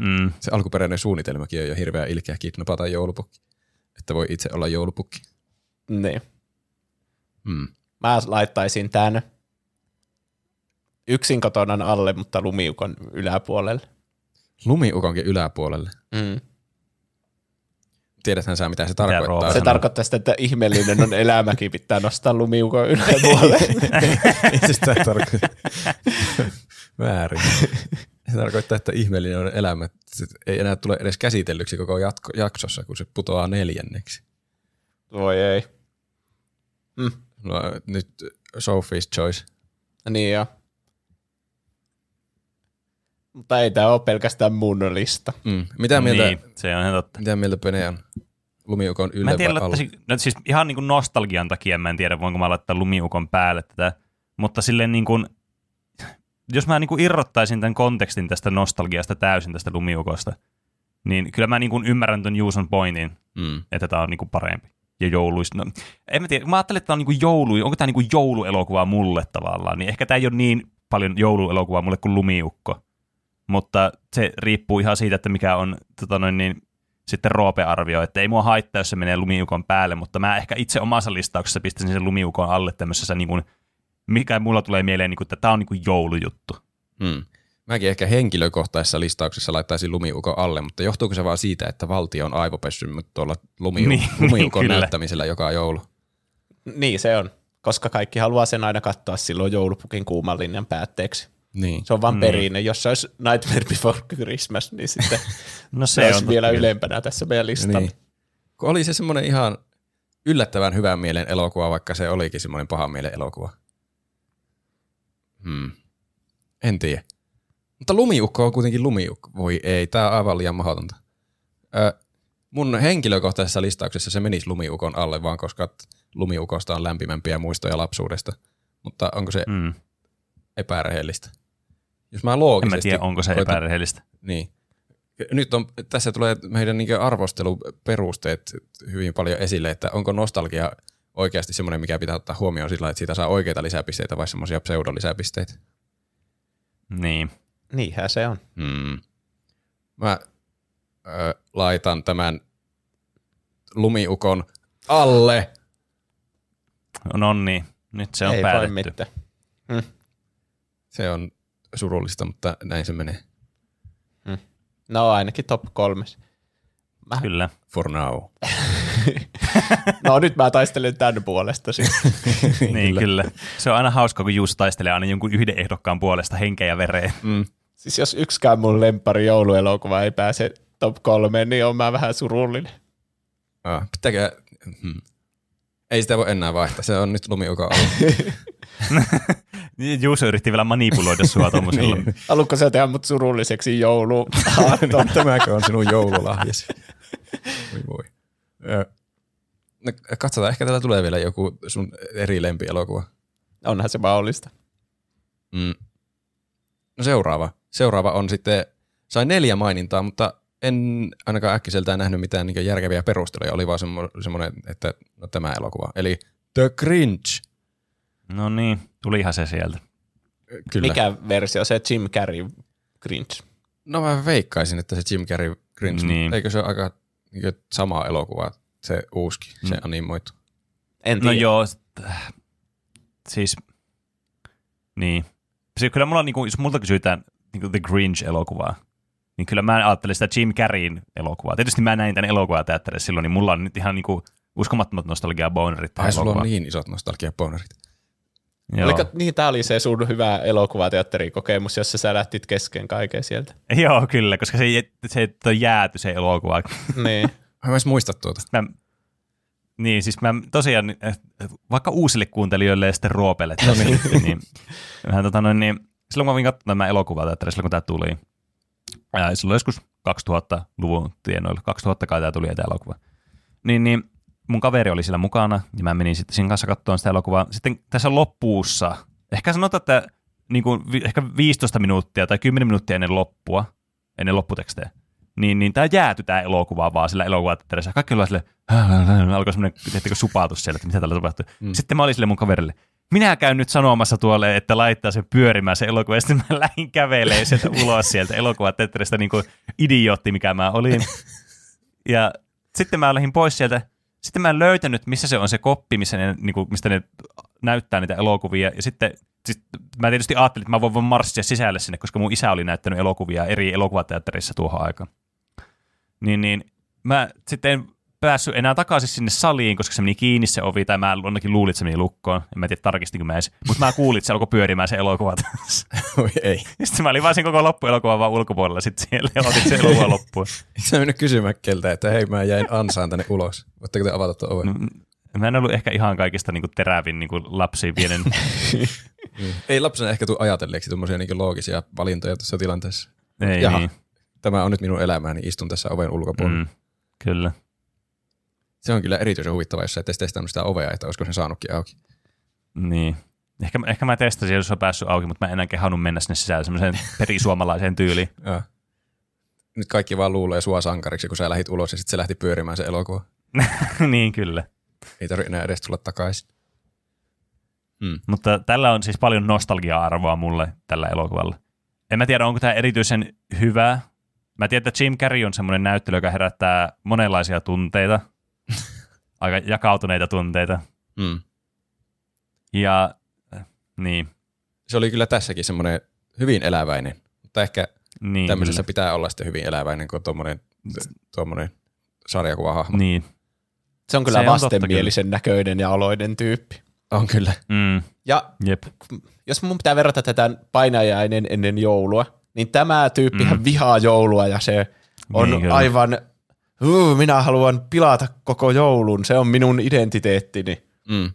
Mm. Se alkuperäinen suunnitelmakin on jo hirveä ilkeä kidnappata joulupukki. Että voi itse olla joulupukki. Niin. Mm. Mä laittaisin tän yksin kotonan alle, mutta lumiukon yläpuolelle. Lumiukonkin yläpuolelle. Mm. Tiedäthän sä, mitä se Mitä tarkoittaa. Roope Se sanoo? tarkoittaa sitä, että ihmeellinen on elämäkin, pitää nostaa lumiukon yläpuolelle. Ei se sitä tarkoita. Väärin. Se tarkoittaa, että ihmeellinen on elämä. Se ei enää tule edes käsitellyksi koko jatko, jaksossa, kun se putoaa neljänneksi. Voi ei. No, nyt Sophie's Choice. Niin jo. Mutta ei tämä ole pelkästään mun lista. Mm. Mitä, mieltä, Niin, se on ihan totta. mitä mieltä Pene on? Lumiukon Mä yllä en tiedä, vai laittaisin, no siis ihan niin kuin nostalgian takia mä en tiedä, voinko mä laittaa lumiukon päälle tätä, mutta silleen niin kuin, jos mä niin kuin irrottaisin tämän kontekstin tästä nostalgiasta täysin tästä lumiukosta, niin kyllä mä niin kuin ymmärrän ton Juuson pointin, Mm. että tämä on niin kuin parempi. Ja jouluista. No, en mä tiedä, mä ajattelin, että tämä on niin kuin joulu, onko tämä niin kuin jouluelokuva mulle tavallaan, niin ehkä tämä ei ole niin paljon jouluelokuvaa mulle kuin lumiukko. Mutta se riippuu ihan siitä, että mikä on tota noin, niin, sitten Roope-arvio, että ei mua haittaa, jos se menee lumiukon päälle, mutta mä ehkä itse omassa listauksessa pistäisin sen lumiukon alle tämmöisessä, niin kuin, mikä mulla tulee mieleen, niin kuin, että tämä on niin kuin joulujuttu. Mm. Mäkin ehkä henkilökohtaisessa listauksessa laittaisin lumiukon alle, mutta johtuuko se vaan siitä, että valtio on aivopessymät tuolla lumiu- Niin, lumiukon kyllä. näyttämisellä joka joulu? Niin se on, koska kaikki haluaa sen aina katsoa silloin joulupukin kuuman linjan päätteeksi. Niin. Se on vaan Niin. perinne. Jos se olisi Nightmare Before Christmas, niin sitten No se, se, se on olisi vielä totta kyllä. ylempänä tässä meidän listalla. Niin. Kun oli se semmoinen ihan yllättävän hyvän mielen elokuva, vaikka se olikin semmoinen pahan mielen elokuva. Hmm. En tiedä. Mutta lumiukko on kuitenkin lumiukko. Voi ei, tää on aivan liian mahdotonta. Ö, mun henkilökohtaisessa listauksessa se menisi lumiukon alle, vaan koska lumiukosta on lämpimämpiä muistoja lapsuudesta. Mutta onko se Mm. Epärehellistä? Jos mä En loogisesti... mä tiedä, onko se koitan- epärehellistä. niin. Nyt on, tässä tulee meidän niin arvosteluperusteet hyvin paljon esille, että onko nostalgia oikeasti semmoinen, mikä pitää ottaa huomioon sillä, että siitä saa oikeita lisäpisteitä vai semmoisia pseudolisäpisteitä. Niin. Niinhän se on. Hmm. Mä ö, laitan tämän lumiukon alle. No niin, nyt se on ei voi päätetty. mitään. Se on surullista, mutta näin se menee. No ainakin top kolmes. Mä, Kyllä. For now. no nyt mä taistelen tämän puolesta sitten. niin, kyllä. Se on aina hauska, kun Juus taistelee aina jonkun yhden ehdokkaan puolesta henkeä ja vereen. Mm. Siis jos yksikään mun lempari jouluelokuva ei pääse top kolmeen, niin on mä vähän surullinen. Ah, pitääkö... Hmm. Ei sitä voi enää vaihtaa. Se on nyt lumiukon alle. Niin, Juuso yritti vielä manipuloida sua tuommoisella. Niin. Haluatko sä tehdä mut surulliseksi joulu? Tämäkö on sinun joululahjasi? Voi voi. No, katsotaan, ehkä täällä tulee vielä joku sun eri lempielokuva. Onhan se mahdollista. Mm. No seuraava. Seuraava on sitten, sai neljä mainintaa, mutta en ainakaan äkkiseltään nähnyt mitään niin järkeviä perusteluja. Oli vaan semmo- semmoinen, että no, tämä elokuva. Eli The Grinch. No niin, tulihan se sieltä. Kyllä. Mikä versio? Se Jim Carrey Grinch. No mä veikkaisin, että se Jim Carrey Grinch, Niin. niin. eikö se ole aika niin sama elokuva, se uuski, se Mm. animoitu. En No tiedä. joo, st- siis, niin. Siis kyllä mulla, niinku, jos multa kysytään niinku The Grinch-elokuvaa, niin kyllä mä ajattelin sitä Jim Carreyn elokuvaa. Tietysti mä näin tämän elokuvateatterissa silloin, niin mulla on nyt ihan niinku uskomattomat nostalgia bonerit Ai sulla on niin isot nostalgiabonerit. Joo. Oliko, niin, tämä oli se sun hyvä elokuvateatterikokemus, jossa sä lähtit kesken kaiken sieltä. Joo, kyllä, koska se, se ole jääty se elokuva. niin. Mä en edes muista tuota. Mä, niin, siis mä tosiaan, eh, vaikka uusille kuuntelijoille ja sitten Roopelle tässä, no niin. niin, vähän, tota, noin, niin, silloin kun mä kävin katsomaan tämä elokuvateatteri, silloin kun tämä tuli, ja silloin joskus 2000-luvun tienoilla, 2000 kai tämä tuli tämä elokuva, niin, niin mun kaveri oli siellä mukana, ja mä menin sitten siinä kanssa katsomaan sitä elokuvaa. Sitten tässä loppuussa, ehkä sanotaan, että niin kuin, ehkä 15 minuuttia tai 10 minuuttia ennen loppua, ennen lopputekstejä, niin, niin tämä jäätyi tämä elokuva vaan sillä elokuvateatterissa. Kaikki oli sille, alkoi semmoinen supautus siellä, että mitä tällä tapahtuu. Mm. Sitten mä olin sille mun kaverille, minä käyn nyt sanomassa tuolle, että laittaa sen pyörimään se elokuva, ja sitten mä lähdin kävelee sieltä ulos sieltä elokuvateatterista niin kuin idiootti, mikä mä olin. Ja sitten mä lähdin pois sieltä. Sitten mä en löytänyt, missä se on se koppi, missä ne, niin kuin, mistä ne näyttää niitä elokuvia. Ja sitten siis, mä tietysti ajattelin, että mä voin marssia sisälle sinne, koska mun isä oli näyttänyt elokuvia eri elokuvateatterissa tuohon aikaan. Niin, niin mä sitten en päässyt enää takaisin sinne saliin, koska se meni kiinni se ovi, tai mä ainakin luulin, että se meni lukkoon. En mä tiedä, tarkistinko mä edes. Mutta mä kuulin, että se alkoi pyörimään se elokuva. Oi ei. Sitten mä olin vaan sen koko loppuelokuvan vaan ulkopuolella sitten siellä ja otin sen elokuvan loppuun. Eikö sä mennyt kysymään keltä, että hei mä jäin ansaan tänne ulos. Voitteko te avata tuon oven? Mm, Mä en ollut ehkä ihan kaikista niin kuin terävin niin kuin lapsi pienen. Ei lapsena ehkä tule ajatelleeksi tuommoisia niin loogisia valintoja tässä tilanteessa. Ei Jaha, niin. tämä on nyt minun elämääni, istun tässä oven ulkopuolella. Mm, kyllä. Se on kyllä erityisen huvittavaa, jos sä et testannut sitä ovea, että olisiko se saanutkin auki. Niin. Ehkä, ehkä mä testasin, jos on päässyt auki, mutta mä en enää kehannut mennä sinne sisälle semmoiseen perisuomalaiseen tyyliin. Ja. Nyt kaikki vaan luulee sua sankariksi, kun sä lähit ulos ja sitten se lähti pyörimään se elokuva. niin kyllä. Ei tarvitse enää edes tulla takaisin. Mutta tällä on siis paljon nostalgia-arvoa mulle tällä elokuvalla. En mä tiedä, onko tämä erityisen hyvä. Mä tiedän, että Jim Carrey on semmoinen näyttely, joka herättää monenlaisia tunteita. Aika jakautuneita tunteita. Mm. Ja äh, niin, Se oli kyllä tässäkin semmoinen hyvin eläväinen, mutta ehkä niin tämmöisessä kyllä. pitää olla sitten hyvin eläväinen, kun on tuommoinen, tuommoinen sarjakuvahahmo. Niin, Se on kyllä Se on totta vastenmielisen näköinen ja oloinen tyyppi. On kyllä. mm, Ja jep. jos mun pitää verrata tätä painajainen ennen joulua, niin tämä tyyppihän mm. vihaa joulua ja se on Niin niin kyllä. aivan, "Uu, minä haluan pilata koko joulun, se on minun identiteettini. Mm.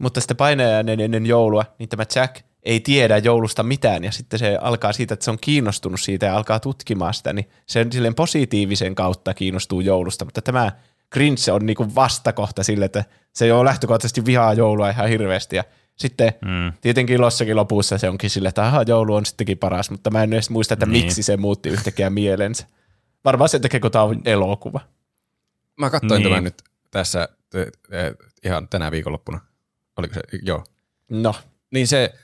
Mutta sitten painajainen ennen joulua, niin tämä Jack ei tiedä joulusta mitään ja sitten se alkaa siitä, että se on kiinnostunut siitä ja alkaa tutkimaan sitä, niin se silleen positiivisen kautta kiinnostuu joulusta, mutta tämä Grinch on niinku vastakohta sille, että se jo lähtökohtaisesti vihaa joulua ihan hirveästi ja sitten Mm. tietenkin lossakin lopussa se onkin sille, että aha, joulu on sittenkin paras, mutta mä en edes muista, että Niin. miksi se muutti yhtäkkiä mielensä. Varmaan sen takia, kun tämä on elokuva. Mä katsoin Niin. tämän nyt tässä eh, eh, ihan tänä viikonloppuna. Oliko se? Joo. No, Niin se,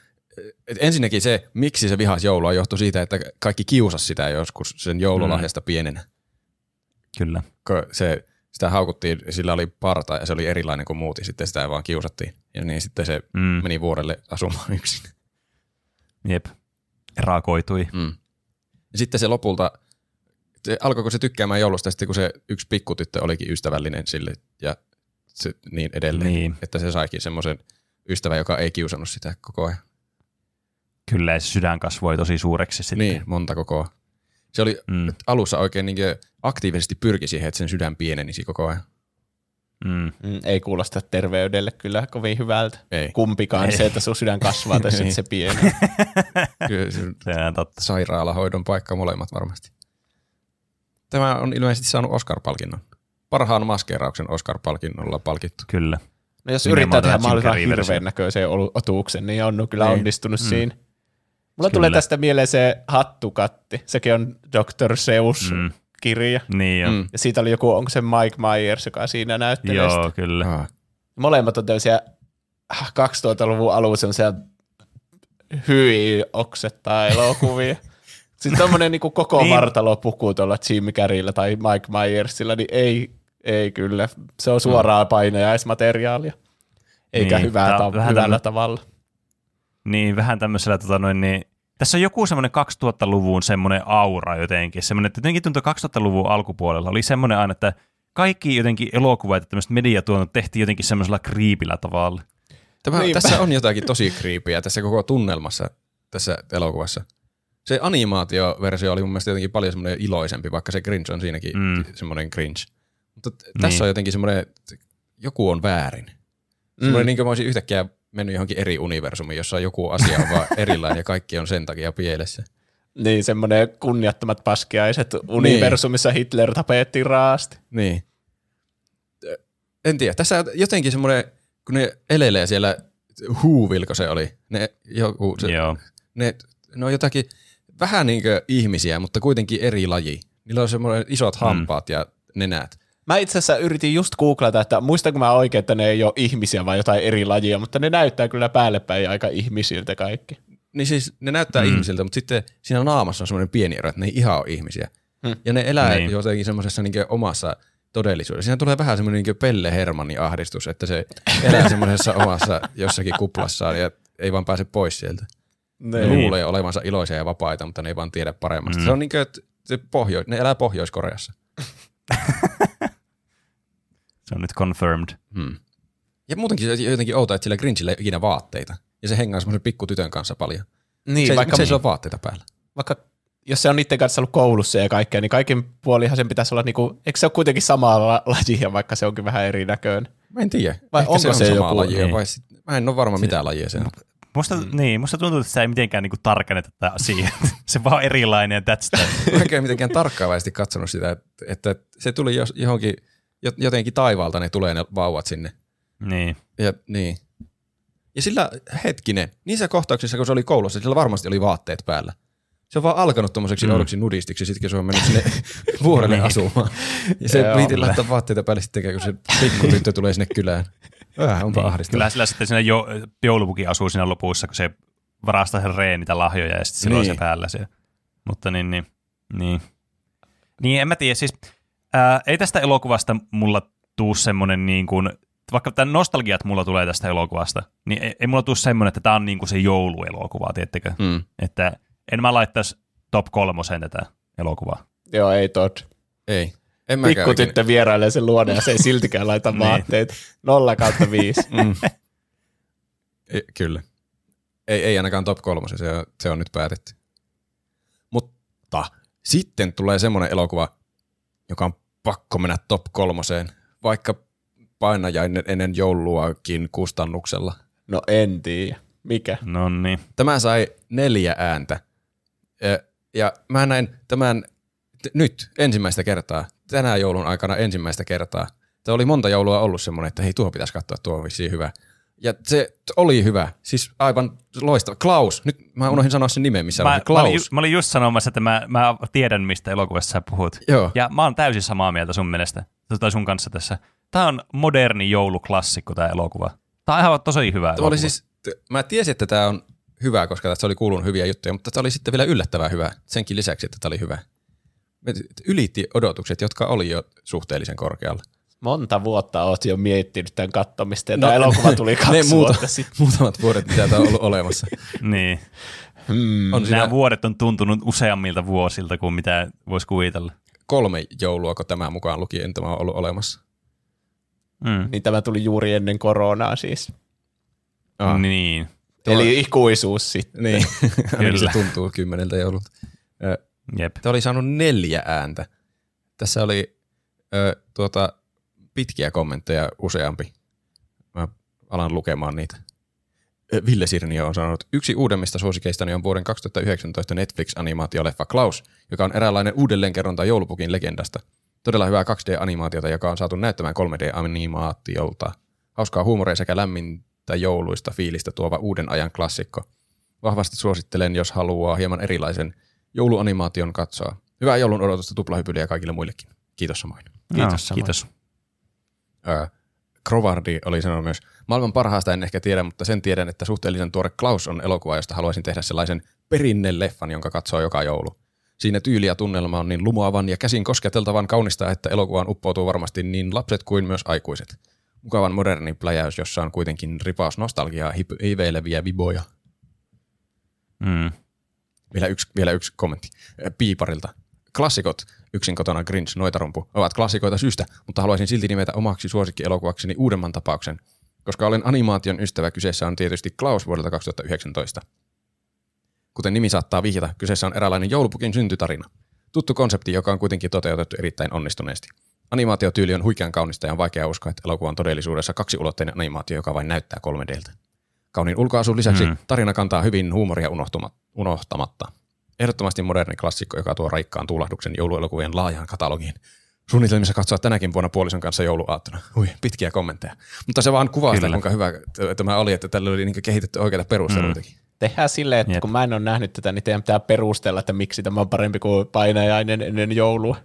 et ensinnäkin se, miksi se vihasi joulua, johtui siitä, että kaikki kiusas sitä joskus sen joululahjasta mm. pienenä. Kyllä. Kun se, sitä haukuttiin, sillä oli parta ja se oli erilainen kuin muut ja sitten sitä vaan kiusattiin. Ja niin sitten se Mm. mm. meni vuorelle asumaan yksin. Jep. Raakoitui. Mm. Ja sitten se lopulta, se, alkoiko se tykkäämään joulusta sitten, kun se yksi pikkutyttö olikin ystävällinen sille ja se, niin edelleen. Niin. Että se saikin semmoisen ystävän, joka ei kiusannut sitä koko ajan. Kyllä, ja se sydän kasvoi tosi suureksi sitten. Niin, monta kokoa. Se oli Mm. alussa oikein niin aktiivisesti pyrki siihen, että sen sydän pienenisi koko ajan. Mm. mm, ei kuulosta terveydelle kyllä kovin hyvältä. Ei. Kumpikaan Ei. se, että sun sydän kasvaa tai sitten Ei. se pieni. Kyllä se Se on totta. sairaalahoidon paikka molemmat varmasti. Tämä on ilmeisesti saanut Oscar-palkinnon. Parhaan maskeerauksen Oscar-palkinnolla palkittu. Kyllä. No jos Nimenomaan yrittää tehdä mahdollisimman hirveän näköisen olu- otuksen, niin on kyllä Niin. onnistunut Mm. siinä. Mulla Kyllä. tulee tästä mieleen se hattukatti. Sekin on Dr. Seus Mm. kirja. Niin on. Mm. Ja siitä oli joku, onko se Mike Myers, joka siinä näyttelee Joo, sitä. kyllä. Ah. Molemmat on tämmöisiä äh, 2000-luvun alun semmoisia hyi oksettaa elokuvia. Sitten tommonen niinku koko Niin. vartalopuku tuolla Jim Carreyllä tai Mike Myersilla, niin ei, ei kyllä. Se on suoraa painajaismateriaalia. Eikä Niin, hyvää ta- hyvällä tämmönen- tavalla. Niin, vähän tämmöisellä, tota noin, niin, Tässä on joku semmoinen 2000-luvun semmoinen aura jotenkin. Semmoinen, että jotenkin tuntuu 2000-luvun alkupuolella oli semmoinen aina, että kaikki jotenkin elokuvat ja tämmöiset mediatuonnot tehtiin jotenkin semmoisella kriipillä tavalla. Tämä, Niinpä. tässä on jotakin tosi kriipiä tässä koko tunnelmassa tässä elokuvassa. Se animaatioversio oli mun mielestä jotenkin paljon semmoinen iloisempi, vaikka se cringe on siinäkin Mm. mm. semmoinen cringe. Mutta t- tässä Niin. on jotenkin semmoinen, että joku on väärin. Semmoinen, mm. niin kuin mä olisin yhtäkkiä mennyt johonkin eri universumiin, jossa joku asia on vaan erilainen ja kaikki on sen takia pielessä. Niin, semmoinen kunniattomat paskiaiset universumissa Hitler tapettiin raasti. Niin. En tiedä. Tässä jotenkin semmoinen, kun ne elelee siellä, huuvilko se oli, ne, joku, se, Joo. ne, ne on jotakin vähän niin kuin ihmisiä, mutta kuitenkin eri laji. Niillä on semmoinen isot hampaat mm. ja nenät. Mä itse asiassa yritin just googlata, että muistanko mä oikein, että ne ei ole ihmisiä vai jotain eri lajia, mutta ne näyttää kyllä päälle päin aika ihmisiltä kaikki. Niin siis ne näyttää mm. ihmisiltä, mutta sitten siinä naamassa on semmoinen pieni ero, että ne ei ihan ole ihmisiä. Mm. Ja ne elää Niin. niin. jotenkin semmoisessa niin omassa todellisuudessa. Siinä tulee vähän semmoinen niin Pelle Hermannin ahdistus, että se elää semmoisessa omassa jossakin kuplassaan ja ei vaan pääse pois sieltä. Ne Niin. luulee olevansa iloisia ja vapaita, mutta ne ei vaan tiedä paremmasta. Mm. Se on niin kuin, että se pohjo- ne elää Pohjois-Koreassa. Se on nyt confirmed. Hmm. Ja muutenkin se jotenkin outoa, että sillä Grinchillä ei ole ikinä vaatteita. Ja se hengaa semmoisen pikkutytön kanssa paljon. Niin, se, vaikka, se ei sillä vaatteita päällä. vaikka jos se on niiden kanssa ollut koulussa ja kaikkea, niin kaiken puolihan sen pitäisi olla, niinku, eikö se ole kuitenkin samaa la- lajia, vaikka se onkin vähän erinäköinen? Mä en tiedä. Vai Ehkä onko se, on se samaa joku- lajia, niin. vai sit, mä en ole varma mitä lajia se on. Musta, mm. niin, musta tuntuu, että sitä ei mitenkään niinku tarkenneta tätä asiaa. se vaan on erilainen ja that's that. Mä en mitenkään tarkkaavaisesti katsonut sitä, että, että se tuli johonkin, jo- jotenkin taivaalta ne tulee ne vauvat sinne. niin. Ja, niin. ja sillä hetkinen, niissä kohtauksissa, kun se oli koulussa, sillä varmasti oli vaatteet päällä. Se on vaan alkanut tommoseksi mm. oudoksi nudistiksi, sitten kun se on mennyt sinne vuorelle asumaan. Ja se piti laittaa vaatteita päälle sitten, kun se pikkutyttö tulee sinne kylään. Vähän onpa niin. ahdistavaa. Kyllä sillä sitten siinä jo, joulupuki asuu siinä lopussa, kun se varastaa sen reen niitä lahjoja ja sitten on se Niin. päällä se. Mutta niin, niin, niin. Niin, en mä tiedä. Siis, ää, ei tästä elokuvasta mulla tuu semmoinen niin kuin, vaikka tämän nostalgiat mulla tulee tästä elokuvasta, niin ei, ei mulla tuu semmoinen, että tämä on niin kuin se jouluelokuva, tiettekö? Mm. Että en mä laittaisi top kolmoseen tätä elokuvaa. Joo, ei Todd. Ei. En. Pikkutyttö vierailee sen luona ja se ei siltikään laita Niin. vaatteita. Nolla kautta viisi. Mm. Ei, kyllä. Ei, ei ainakaan top kolmosen, se on, se on nyt päätetty. Mutta sitten tulee semmoinen elokuva, joka on pakko mennä top kolmoseen, vaikka painajainen ennen jouluakin kustannuksella. No en tiedä. Mikä? No niin. Tämä sai neljä ääntä. Ja, ja mä näin tämän t- nyt ensimmäistä kertaa, tänä joulun aikana ensimmäistä kertaa. Tämä oli monta joulua ollut semmoinen, että hei tuo pitäisi katsoa, tuo on vissiin hyvä. Ja se oli hyvä, siis aivan loistava. Klaus, nyt mä unohdin sanoa sen nimen, missä Mä, on mä, olin, Klaus. ju, mä olin just sanomassa, että mä, mä tiedän, mistä elokuvassa sä puhut. Joo. Ja mä oon täysin samaa mieltä sun mielestä, tai sun kanssa tässä. Tää on moderni jouluklassikko tää elokuva. Tää on ihan tosi hyvä Tämä elokuva. oli siis, mä tiesin, että tämä on hyvä, koska tässä oli kuulunut hyviä juttuja, mutta tämä oli sitten vielä yllättävän hyvä, senkin lisäksi, että tämä oli hyvä. Ylitti odotukset, jotka oli jo suhteellisen korkealla. Monta vuotta oot jo miettinyt tämän kattomista ja tämä elokuva tuli kaksi No, ne muuta, vuotta sitten. muutamat vuodet, mitä tämä on ollut olemassa. Niin. Hmm. On Nämä siinä vuodet on tuntunut useammilta vuosilta kuin mitä voisi kuvitella. kolme joulua, kun tämä mukaan lukien tämä on ollut olemassa. Mm. Niin tämä tuli juuri ennen koronaa siis. Ah. Niin. Eli ikuisuus sitten. Niin, ainakin se Kyllä. tuntuu kymmeneltä joululta. Jep. Tämä oli saanut neljä ääntä. Tässä oli ö, tuota, pitkiä kommentteja useampi. Mä alan lukemaan niitä. Ville Sirnio on sanonut, yksi uudemmista suosikeistani on vuoden 2019 Netflix-animaatioleffa Klaus, joka on eräänlainen uudelleenkerronta joulupukin legendasta. Todella hyvää 2D-animaatiota, joka on saatu näyttämään 3D-animaatiolta. Hauskaa huumoria sekä lämmintä jouluista fiilistä tuova uuden ajan klassikko. Vahvasti suosittelen, jos haluaa hieman erilaisen jouluanimaation katsoa. Hyvää joulun odotusta tuplahypyliä kaikille muillekin. Kiitos samoin. Kiitos No, samoin. kiitos. Öö, Krovardi oli sanonut myös, maailman parhaasta en ehkä tiedä, mutta sen tiedän, että suhteellisen tuore Klaus on elokuva, josta haluaisin tehdä sellaisen perinne-leffan, jonka katsoo joka joulu. Siinä tyyli ja tunnelma on niin lumoavan ja käsin kosketeltavan kaunista, että elokuvaan uppoutuu varmasti niin lapset kuin myös aikuiset. Mukavan moderni pläjäys, jossa on kuitenkin ripaus nostalgiaa hip- hiveileviä viboja. Mm. Vielä yksi, vielä yksi kommentti Piiparilta. Klassikot, yksin kotona Grinch, Noitarumpu, ovat klassikoita syystä, mutta haluaisin silti nimetä omaksi suosikkielokuvakseni uudemman tapauksen. Koska olen animaation ystävä, kyseessä on tietysti Klaus vuodelta 2019. Kuten nimi saattaa vihjata, kyseessä on eräänlainen joulupukin syntytarina. Tuttu konsepti, joka on kuitenkin toteutettu erittäin onnistuneesti. Animaatiotyyli on huikean kaunista ja on vaikea uskoa, että elokuva on todellisuudessa kaksiulotteinen animaatio, joka vain näyttää 3Dltä. Kauniin ulkoasun lisäksi mm. tarina kantaa hyvin huumoria unohtamatta. Ehdottomasti moderni klassikko, joka tuo raikkaan tuulahduksen jouluelokuvien laajaan katalogiin. Suunnitelmissa katsoa tänäkin vuonna puolison kanssa jouluaattona. Ui, pitkiä kommentteja. Mutta se vaan kuvaa sitä, kuinka hyvä tämä oli, että tällä oli niin kehitetty oikeita perusteluitakin. Tehdään silleen, että Jep. kun mä en ole nähnyt tätä, niin teidän pitää perustella, että miksi tämä on parempi kuin painajainen ennen joulua.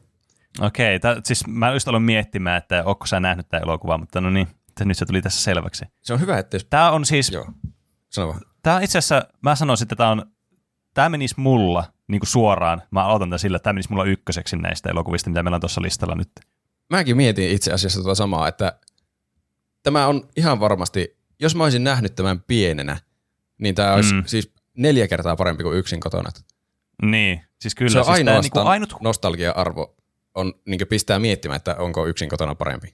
Okei, tää, siis mä just aloin miettimään, että onko sä nähnyt tämä elokuva, mutta no niin, se- nyt se tuli tässä selväksi. Se on hyvä, että jos... Tämä on siis, Joo, sano vaan. tämä itse asiassa, mä sanoisin, että tämä on, tämä menisi mulla niin kuin suoraan, mä aloitan tämän sillä, että tämä menisi mulla ykköseksi näistä elokuvista, mitä meillä on tuossa listalla nyt. Mäkin mietin itse asiassa tuota samaa, että tämä on ihan varmasti, jos mä olisin nähnyt tämän pienenä, niin tämä olisi Mm. siis neljä kertaa parempi kuin yksin kotona. Niin, siis kyllä. se on siis tää ainoastaan niinku ainut, nostalgia-arvo on niin pistää miettimään, että onko yksin kotona parempi.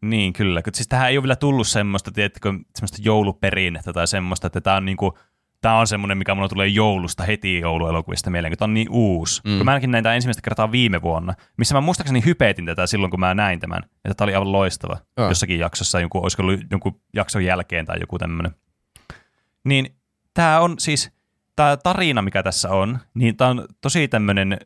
Niin, kyllä. Siis tähän ei ole vielä tullut semmoista, tiedättekö, semmoista jouluperinnettä tai semmoista, että tämä on niinku, Tämä on semmoinen, mikä mulla tulee joulusta heti jouluelokuvista mieleen, kun tämä on niin uusi. Mm. Kun mä ainakin näin tämän ensimmäistä kertaa viime vuonna, missä mä muistaakseni hypeetin tätä silloin, kun mä näin tämän, että tämä oli aivan loistava Joo. jossakin jaksossa, joku, olisiko ollut jonkun jakson jälkeen tai joku tämmöinen. Niin tämä on siis, tämä tarina, mikä tässä on, niin tämä on tosi tämmöinen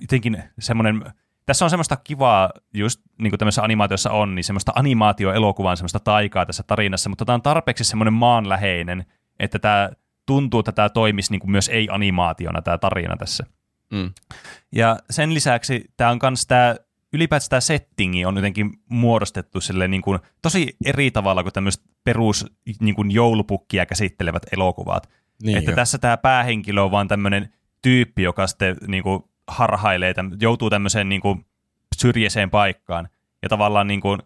jotenkin semmoinen, tässä on semmoista kivaa, just niin kuin tämmöisessä animaatiossa on, niin semmoista animaatioelokuvaa, semmoista taikaa tässä tarinassa, mutta tämä on tarpeeksi semmoinen maanläheinen, että tämä tuntuu, että tämä toimisi niin kuin myös ei-animaationa tämä tarina tässä. Mm. Ja sen lisäksi tämä on myös tämä, ylipäätään tämä settingi on jotenkin muodostettu sille niin kuin tosi eri tavalla kuin tämmöiset perus niin kuin joulupukkia käsittelevät elokuvat. Niin että jo. tässä tämä päähenkilö on vaan tämmöinen tyyppi, joka sitten niin kuin harhailee, täm- joutuu tämmöiseen niin kuin syrjäiseen paikkaan ja tavallaan niin kuin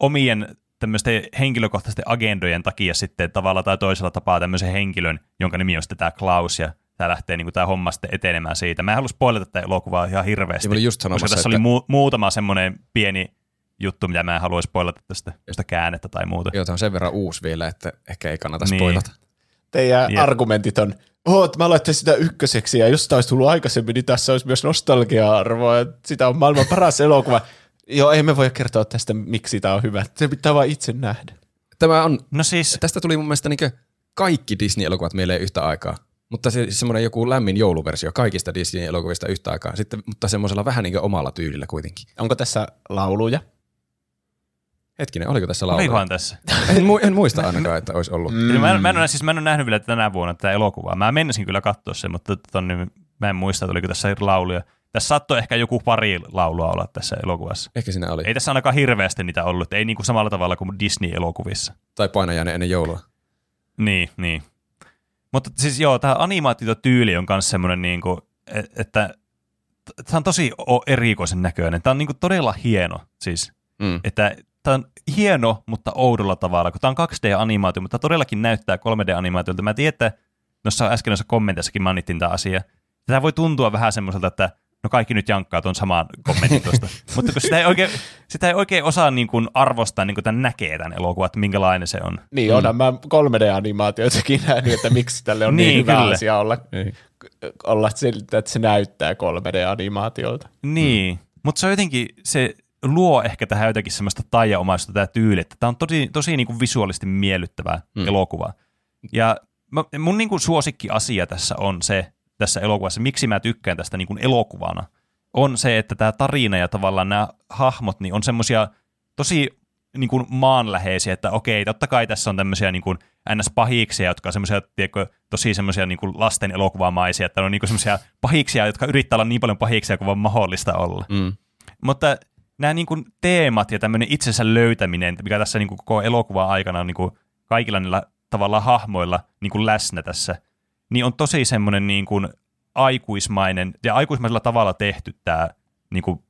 omien tämmöisten henkilökohtaisten agendojen takia sitten tavalla tai toisella tapaa tämmöisen henkilön, jonka nimi on sitten tämä Klaus ja tämä lähtee niin kuin tämä homma sitten etenemään siitä. Mä en halua spoilata tätä elokuvaa ihan hirveästi, olin just koska tässä että- oli mu- muutama semmoinen pieni juttu, mitä mä en haluaisi spoilata tästä, tästä käännettä tai muuta. Joo, tämä on sen verran uusi vielä, että ehkä ei kannata Niin. spoilata. Teidän Jep. argumentit on, oh, että mä laittain sitä ykköseksi, ja jos tämä olisi tullut aikaisemmin, niin tässä olisi myös nostalgia-arvoa, sitä on maailman paras elokuva. Joo, ei me voi kertoa tästä, miksi tämä on hyvä. Se pitää vaan itse nähdä. Tämä on, No siis, tästä tuli mun mielestä niin kaikki Disney-elokuvat mieleen yhtä aikaa. Mutta se semmoinen joku lämmin jouluversio kaikista Disney-elokuvista yhtä aikaa, Sitten, mutta semmoisella vähän niin omalla tyylillä kuitenkin. Onko tässä lauluja? Hetkinen, oliko tässä laulu? olikohan tässä? En, mu- en muista ainakaan, että olisi ollut. Mm. Mä, en, mä, en ole, siis mä en ole nähnyt vielä tänä vuonna tätä elokuvaa. Mä menisin kyllä katsoa sen, mutta ton, niin mä en muista, että oliko tässä lauluja. Tässä saattoi ehkä joku pari laulua olla tässä elokuvassa. Ehkä siinä oli. Ei tässä ainakaan hirveästi niitä ollut, että ei niinku samalla tavalla kuin Disney-elokuvissa. Tai painajainen ennen joulua. Niin, niin. Mutta siis joo, tämä animaatiotyyli on myös semmoinen, niinku, e- että tämä on tosi erikoisen näköinen. Tämä on niinku todella hieno, siis, Mm. että tämä on hieno, mutta oudolla tavalla, kun tämä on 2D-animaatio, mutta todellakin näyttää 3D-animaatiolta. Mä tiedän, että noissa äsken noissa kommenteissakin mainittiin tämä asia. Tämä voi tuntua vähän semmoiselta, että no kaikki nyt jankkaa tuon saman kommentin tuosta. mutta kun sitä ei oikein, sitä ei oikein osaa niin kuin arvostaa, niin kuin tämän näkee tämän elokuvan, että minkälainen se on. Niin, onhan mä 3D-animaatioitakin nähnyt, että miksi tälle on niin, Niin, hyvä kyllä. asia olla, olla siltä, että se näyttää 3D-animaatiolta. Niin, mm. mutta se on jotenkin, se luo ehkä tähän jotenkin semmoista taianomaista tämä tyyli, että tämä on tosi, tosi niin kuin visuaalisesti miellyttävä mm. elokuva. Ja mä, mun niin kuin suosikki asia tässä on se, tässä elokuvassa, miksi mä tykkään tästä niin kuin elokuvana, on se, että tämä tarina ja tavallaan nämä hahmot niin on semmoisia tosi niin kuin maanläheisiä, että okei, totta kai tässä on tämmöisiä niin kuin NS-pahiksia, jotka on semmoisia, tiedätkö, tosi semmoisia niin kuin lasten elokuvamaisia, että on niin kuin semmoisia pahiksia, jotka yrittää olla niin paljon pahiksia kuin vaan mahdollista olla. Mm. Mutta nämä niin kuin teemat ja tämmöinen itsensä löytäminen, mikä tässä niin kuin koko elokuvan aikana on niin kuin kaikilla niillä tavalla hahmoilla niin kuin läsnä tässä, niin on tosi semmoinen niin kuin aikuismainen ja aikuismaisella tavalla tehty tämä niin kuin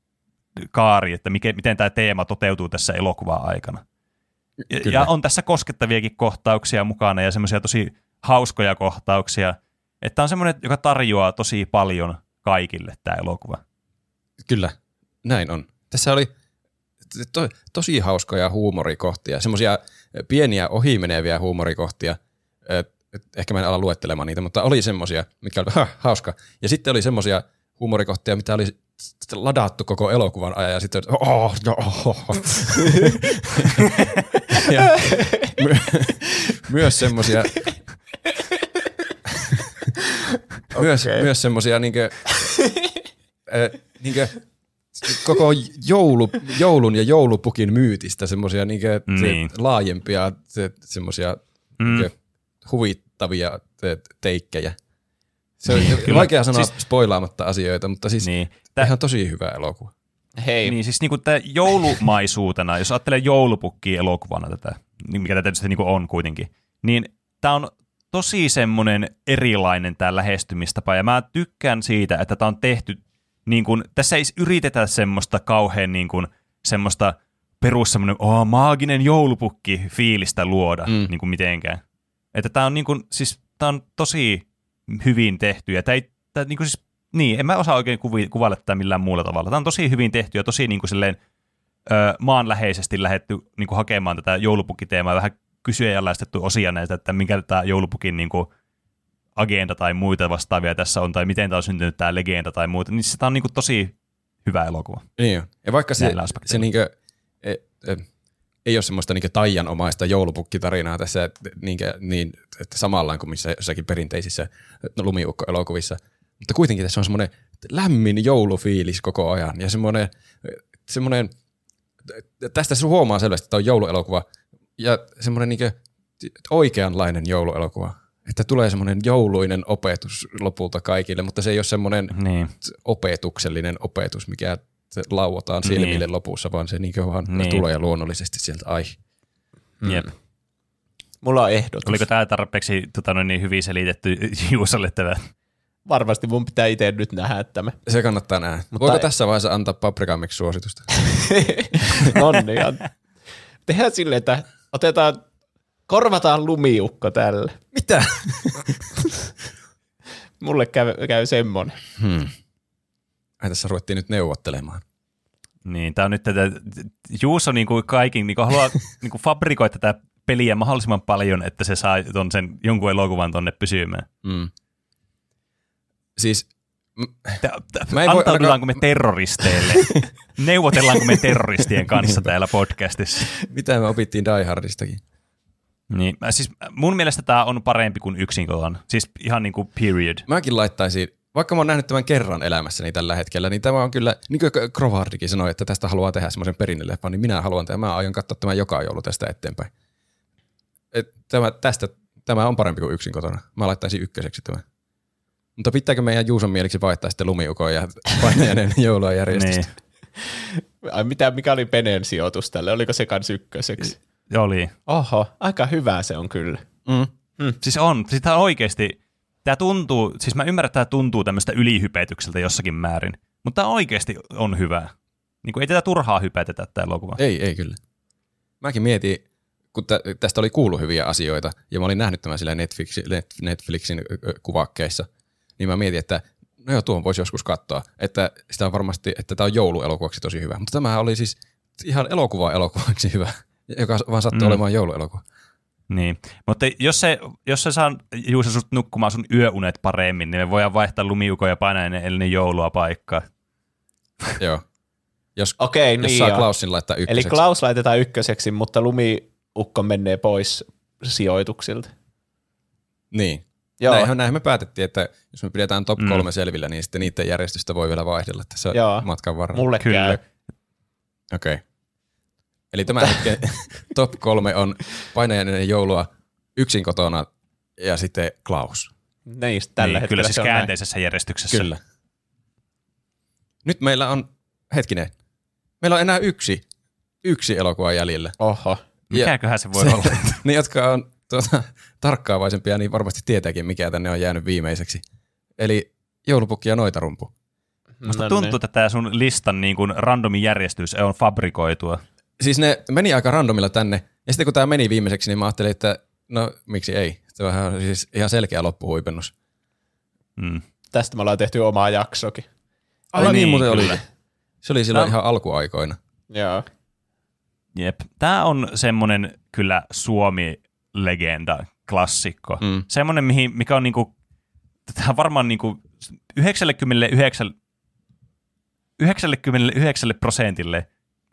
kaari, että mikä, miten tämä teema toteutuu tässä elokuvan aikana. Ja, Kyllä. ja on tässä koskettaviakin kohtauksia mukana ja semmoisia tosi hauskoja kohtauksia. Että on semmoinen, joka tarjoaa tosi paljon kaikille tämä elokuva. Kyllä, näin on. Tässä oli to, tosi hauskoja huumorikohtia, semmoisia pieniä ohimeneviä huumorikohtia. Ehkä mä en ala luettelemaan niitä, mutta oli semmoisia, mikä oli ha, hauska. Ja sitten oli semmoisia huumorikohtia, mitä oli ladattu koko elokuvan ajan ja sitten oh, no, oh. ja my, myös semmoisia myös, myös semmoisia niinkö, äh, niinkö koko joulu, joulun ja joulupukin myytistä semmoisia Niin. se, laajempia se, semmoisia Mm. niinkö huvittavia te, teikkejä. Se on Niin, vaikea sanoa Siis- spoilaamatta asioita, mutta siis Niin. Tää, ihan tosi hyvä elokuva. Hei, Niin siis niinku tämä joulumaisuutena, jos ajattelee joulupukkia elokuvana tätä, niin mikä tämä tietysti niinku on kuitenkin, niin tämä on tosi semmoinen erilainen tämä lähestymistapa, ja mä tykkään siitä, että tämä on tehty, niin kuin, tässä ei yritetä semmoista kauhean niin kuin, semmoista perus semmoinen oh, maaginen joulupukki fiilistä luoda mm. niin kuin mitenkään. Että tämä on, niin kuin, siis, tää on tosi hyvin tehty, ja tämä ei, tää, niin kuin siis, niin, en mä osaa oikein kuvi, kuvailla tätä millään muulla tavalla. Tämä on tosi hyvin tehty ja tosi niin kuin silleen, ö, maanläheisesti lähetty niin kuin hakemaan tätä joulupukkiteemaa, vähän kyseenalaistettu osia näitä, että mikä tämä joulupukin niin kuin agenda tai muita vastaavia tässä on, tai miten tämä on syntynyt tämä legenda tai muuta, niin tämä on niin kuin tosi hyvä elokuva. Niin. Ja vaikka se, se niinkö, e, e, ei ole semmoista niinkö taianomaista joulupukkitarinaa tässä, et, niinkö, niin, että samallaan kuin missä jossakin perinteisissä lumiukko-elokuvissa. Mutta kuitenkin tässä on semmoinen lämmin joulufiilis koko ajan ja semmoinen, semmoinen tästä se huomaa selvästi, että tämä on jouluelokuva ja semmoinen niinkö oikeanlainen jouluelokuva. Että tulee semmoinen jouluinen opetus lopulta kaikille, mutta se ei ole semmoinen Niin. opetuksellinen opetus, mikä se lauotaan silmille Niin. lopussa, vaan se niin vaan Niin. tulee luonnollisesti sieltä. Ai. Mm. Jep. mulla on ehdotus. Oliko tämä tarpeeksi tota, noin niin hyvin selitetty Juusalle tämä? Varmasti mun pitää itse nyt nähdä tämä. Se kannattaa nähdä. Mutta Voiko ei- tässä vaiheessa antaa paprikamiksi suositusta? Nonni, ja tehdään silleen, että otetaan, korvataan lumiukko tälle. Mitä? Mulle käy, käy semmonen. Hmm. Ai tässä ruvettiin nyt neuvottelemaan. Niin, tämä on nyt tätä, Juuso niin kuin kaikin, niin kuin haluaa niin kuin fabrikoida tätä peliä mahdollisimman paljon, että se saa ton sen jonkun elokuvan tonne pysymään. Mm. Siis Antaudutaanko me terroristeille? Neuvotellaanko me terroristien kanssa täällä podcastissa? mitä me opittiin Die Hardistakin? Niin, siis mun mielestä tämä on parempi kuin yksin koton. Siis ihan niin kuin period. Mäkin laittaisin, vaikka mä oon nähnyt tämän kerran elämässäni tällä hetkellä, niin tämä on kyllä, niin kuin Krovardikin sanoi, että tästä haluaa tehdä semmoisen perinneleffan, niin minä haluan tehdä. Mä aion katsoa tämän joka joulu tästä eteenpäin. Et tämä, tästä, tämä on parempi kuin yksin kotona. Mä laittaisin ykköseksi tämän. Mutta pitääkö meidän Juuson mieliksi vaihtaa sitten lumiukon ja painajainen joulua järjestystä? Niin, Ai mitä, mikä oli Penen sijoitus tälle? Oliko se kans ykköseksi? Oli. Oho, aika hyvä se on kyllä. Mm. Siis on, siis tämä oikeasti, tämä tuntuu, siis mä ymmärrän, että tämä tuntuu tämmöistä ylihypetykseltä jossakin määrin, mutta tämä oikeasti on hyvä. Niin kuin ei tätä turhaa hypätetä tämä elokuva. Ei, ei kyllä. Mäkin mietin, kun tä, tästä oli kuullut hyviä asioita, ja mä olin nähnyt tämän sillä Netflixin, Net- Netflixin kuvakkeissa, niin mä mietin, että no joo, tuon voisi joskus katsoa, että sitä on varmasti, että tämä on jouluelokuvaksi tosi hyvä. Mutta tämä oli siis ihan elokuva-elokuvaksi hyvä, joka vaan sattui Mm. olemaan jouluelokuva. Niin, mutta jos se, jos se saa Juuso sut nukkumaan sun yöunet paremmin, niin me voidaan vaihtaa lumiuko ja painainen ennen joulua paikkaa. joo. Jos, Okei, jos niin saa joo. Klausin laittaa Eli ykköseksi. Klaus laitetaan ykköseksi, mutta lumiukko menee pois sijoituksilta. Niin. Joo. Näinhän, näinhän me päätettiin, että jos me pidetään top Mm. kolme selvillä, niin sitten niiden järjestystä voi vielä vaihdella tässä Joo. matkan varrella. Mulle Kyllä. Okei. Okay. Eli tämä hetken top kolme on painajainen joulua yksin kotona ja sitten Klaus. Niin, tällä niin, hetkellä kyllä siis se on näin. käänteisessä järjestyksessä. Kyllä. Nyt meillä on, hetkinen, meillä on enää yksi, yksi elokuva jäljellä. Oho. Mikäköhän se voi Se- olla? ne, jotka on tuota, tarkkaavaisempia, niin varmasti tietääkin, mikä tänne on jäänyt viimeiseksi. Eli joulupukki ja noitarumpu. Musta No tuntuu, niin. että tämä sun listan niin kuin randomi järjestys on fabrikoitua. Siis ne meni aika randomilla tänne, ja sitten kun tämä meni viimeiseksi, niin mä ajattelin, että no miksi ei. Se on ihan, siis ihan selkeä loppuhuipennus. Mm. Tästä me ollaan tehty omaa jaksokin. Ai niin, niin, muuten oli. kyllä. Se oli silloin Tää- ihan alkuaikoina. Joo. Jep. Tämä on semmoinen kyllä Suomi-legenda, klassikko. Mm. Semmoinen, mihin, mikä on niinku, tämä varmaan niinku 99, 99 prosentille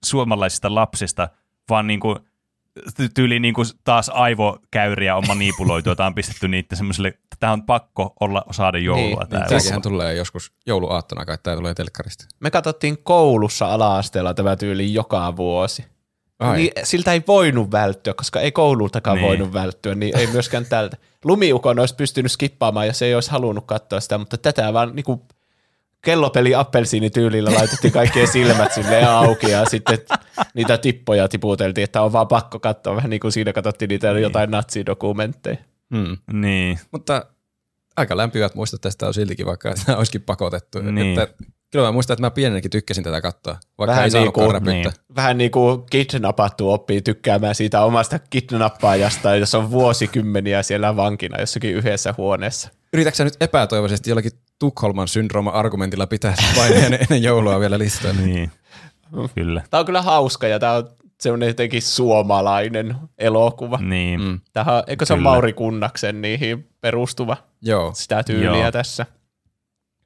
suomalaisista lapsista vaan niinku, ty- tyyli niinku taas aivokäyriä on manipuloitu, jota on pistetty niitä semmoiselle, että tämä on pakko olla saada joulua. Niin, Niin, niin, niin, tulee joskus jouluaattona, kai tämä tulee telkkarista. Me katsottiin koulussa ala-asteella tämä tyyli joka vuosi. Ai. Niin siltä ei voinut välttyä, koska ei koulultakaan Niin. niin. voinut välttyä, niin ei myöskään tältä. Lumiukon olisi pystynyt skippaamaan, jos ei olisi halunnut katsoa sitä, mutta tätä vaan niinku kellopeli appelsiinityylillä laitettiin kaikkien silmät silleen auki ja sitten niitä tippoja tiputeltiin, että on vaan pakko katsoa, vähän niin kuin siinä katsottiin niitä niin. jotain natsidokumentteja. Hmm. niin. Mutta aika lämpimät muistot tästä on siltikin, vaikka tämä olisikin pakotettu. Niin. Että, kyllä mä muistan, että mä pienenkin tykkäsin tätä katsoa, vaikka Vähän ei niin niin kuin- räpyttää. Vähän niin kuin kidnappattu oppii tykkäämään siitä omasta kidnappaajasta, jos on vuosikymmeniä siellä vankina jossakin yhdessä huoneessa. Yritätkö nyt epätoivoisesti jollakin Tukholman syndrooma-argumentilla pitää vain ennen, joulua vielä listalle? Niin. Kyllä. Tämä on kyllä hauska ja tämä on semmoinen jotenkin suomalainen elokuva. Niin. Mm. Tähän, eikö se ole. Mauri Kunnaksen niihin perustuva Joo, sitä tyyliä Joo. tässä?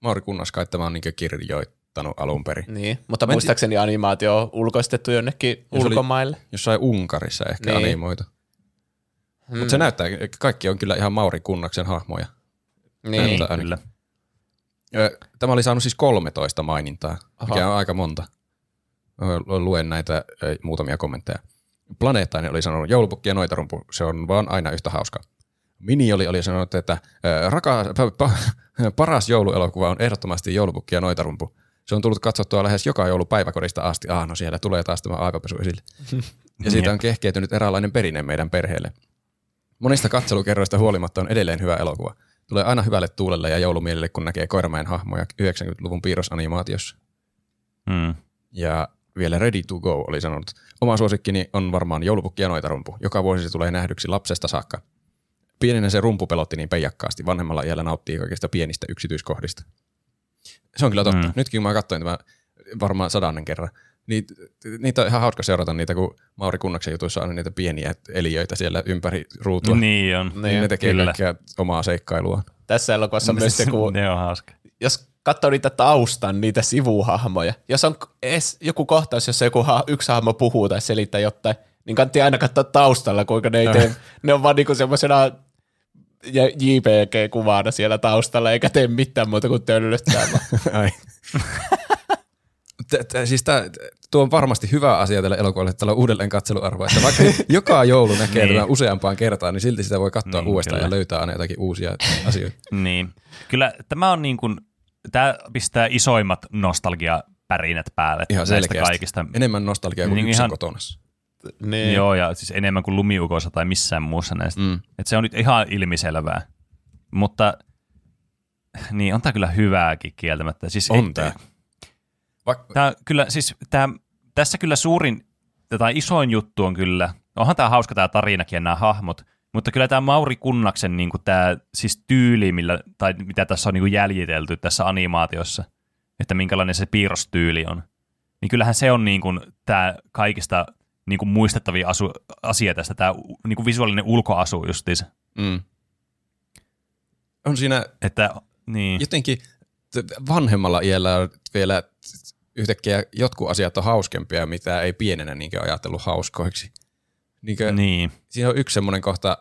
Mauri Kunnas kai tämä on niin kirjoittanut alun perin. Niin. Mutta Mä en muistaakseni animaatio on ulkoistettu jonnekin oli- ulkomaille. Jossain Unkarissa ehkä Niin. animoitu. Hmm. Mutta se näyttää, kaikki on kyllä ihan Mauri Kunnaksen hahmoja. Niin. ainakin. Kyllä. Ö, Tämä oli saanut siis 13 mainintaa, Aha. mikä on aika monta. Ö, Luen näitä ö, muutamia kommentteja. Planeettainen oli sanonut, joulupukki ja noitarumpu, se on vaan aina yhtä hauska. Mini oli, oli sanonut, että raka, pa, pa, paras jouluelokuva on ehdottomasti joulupukki ja noitarumpu. Se on tullut katsottua lähes joka joulu päiväkodista asti. Ah, no siellä tulee taas tämä aivopesu esille. Ja siitä on kehkeytynyt eräänlainen perinne meidän perheelle. Monista katselukerroista huolimatta on edelleen hyvä elokuva. Tulee aina hyvälle tuulelle ja joulumielelle, kun näkee Koiramäen hahmoja 90-luvun piirrosanimaatiossa. Mm. Ja vielä Ready to Go oli sanonut, oma suosikkini on varmaan joulupukki ja noitarumpu. Joka vuosi se tulee nähdyksi lapsesta saakka. Pienenä se rumpu pelotti niin peijakkaasti, vanhemmalla iällä nauttii kaikista pienistä yksityiskohdista. Se on kyllä totta. Mm. Mm. Nytkin kun mä katsoin tämä varmaan sadannen kerran, niin niitä on ihan hauska seurata niitä, kun Mauri Kunnaksen jutuissa on niitä pieniä eliöitä siellä ympäri ruutua. Niin on. Niin, ne tekee kyllä. kaikkea omaa seikkailua. Tässä elokuvassa on myös se, kun Ne on hauska. jos katsoo niitä taustan, niitä sivuhahmoja, jos on edes joku kohtaus, jossa joku ha- yksi hahmo puhuu tai selittää jotain, niin kannattaa aina katsoa taustalla, kuinka ne ei tee, ne on vaan niinku semmoisena JPG-kuvana siellä taustalla, eikä tee mitään muuta kuin töllöttää siis tää, tuo on varmasti hyvä asia tälle elokuvalle, että tällä on uudelleen katseluarvoa. Että vaikka joka joulu näkee Niin. tämän useampaan kertaan, niin silti sitä voi katsoa Niin, uudestaan kyllä. ja löytää aina jotakin uusia asioita. Niin. Kyllä tämä on niin kuin, tämä pistää isoimmat nostalgiapärinät päälle Ihan näistä selkeästi. kaikista. Enemmän nostalgiaa kuin Niin yksin ihan- kotona. niin. Joo, ja siis enemmän kuin lumiukossa tai missään muussa näistä. Mm. Et se on nyt ihan ilmiselvää. Mutta niin, on tämä kyllä hyvääkin kieltämättä. Siis On ei- tää. Vaik- Tää, kyllä, siis tää, tässä kyllä suurin tai isoin juttu on kyllä, onhan tämä hauska tämä tarinakin ja nämä hahmot, mutta kyllä tämä Mauri Kunnaksen niin tämä siis tyyli, millä, tai mitä tässä on niin jäljitelty tässä animaatiossa, että minkälainen se piirrostyyli on, niin kyllähän se on niin tämä kaikista niin kuin muistettavin asu, asia tästä, tämä niin visuaalinen ulkoasu justiinsa. Mm. On siinä Että, niin, jotenkin vanhemmalla iällä vielä yhtäkkiä jotkut asiat on hauskempia, mitä ei pienenä niinkö ajatellut hauskoiksi. Niinkö, niin, siinä on yksi semmoinen kohta,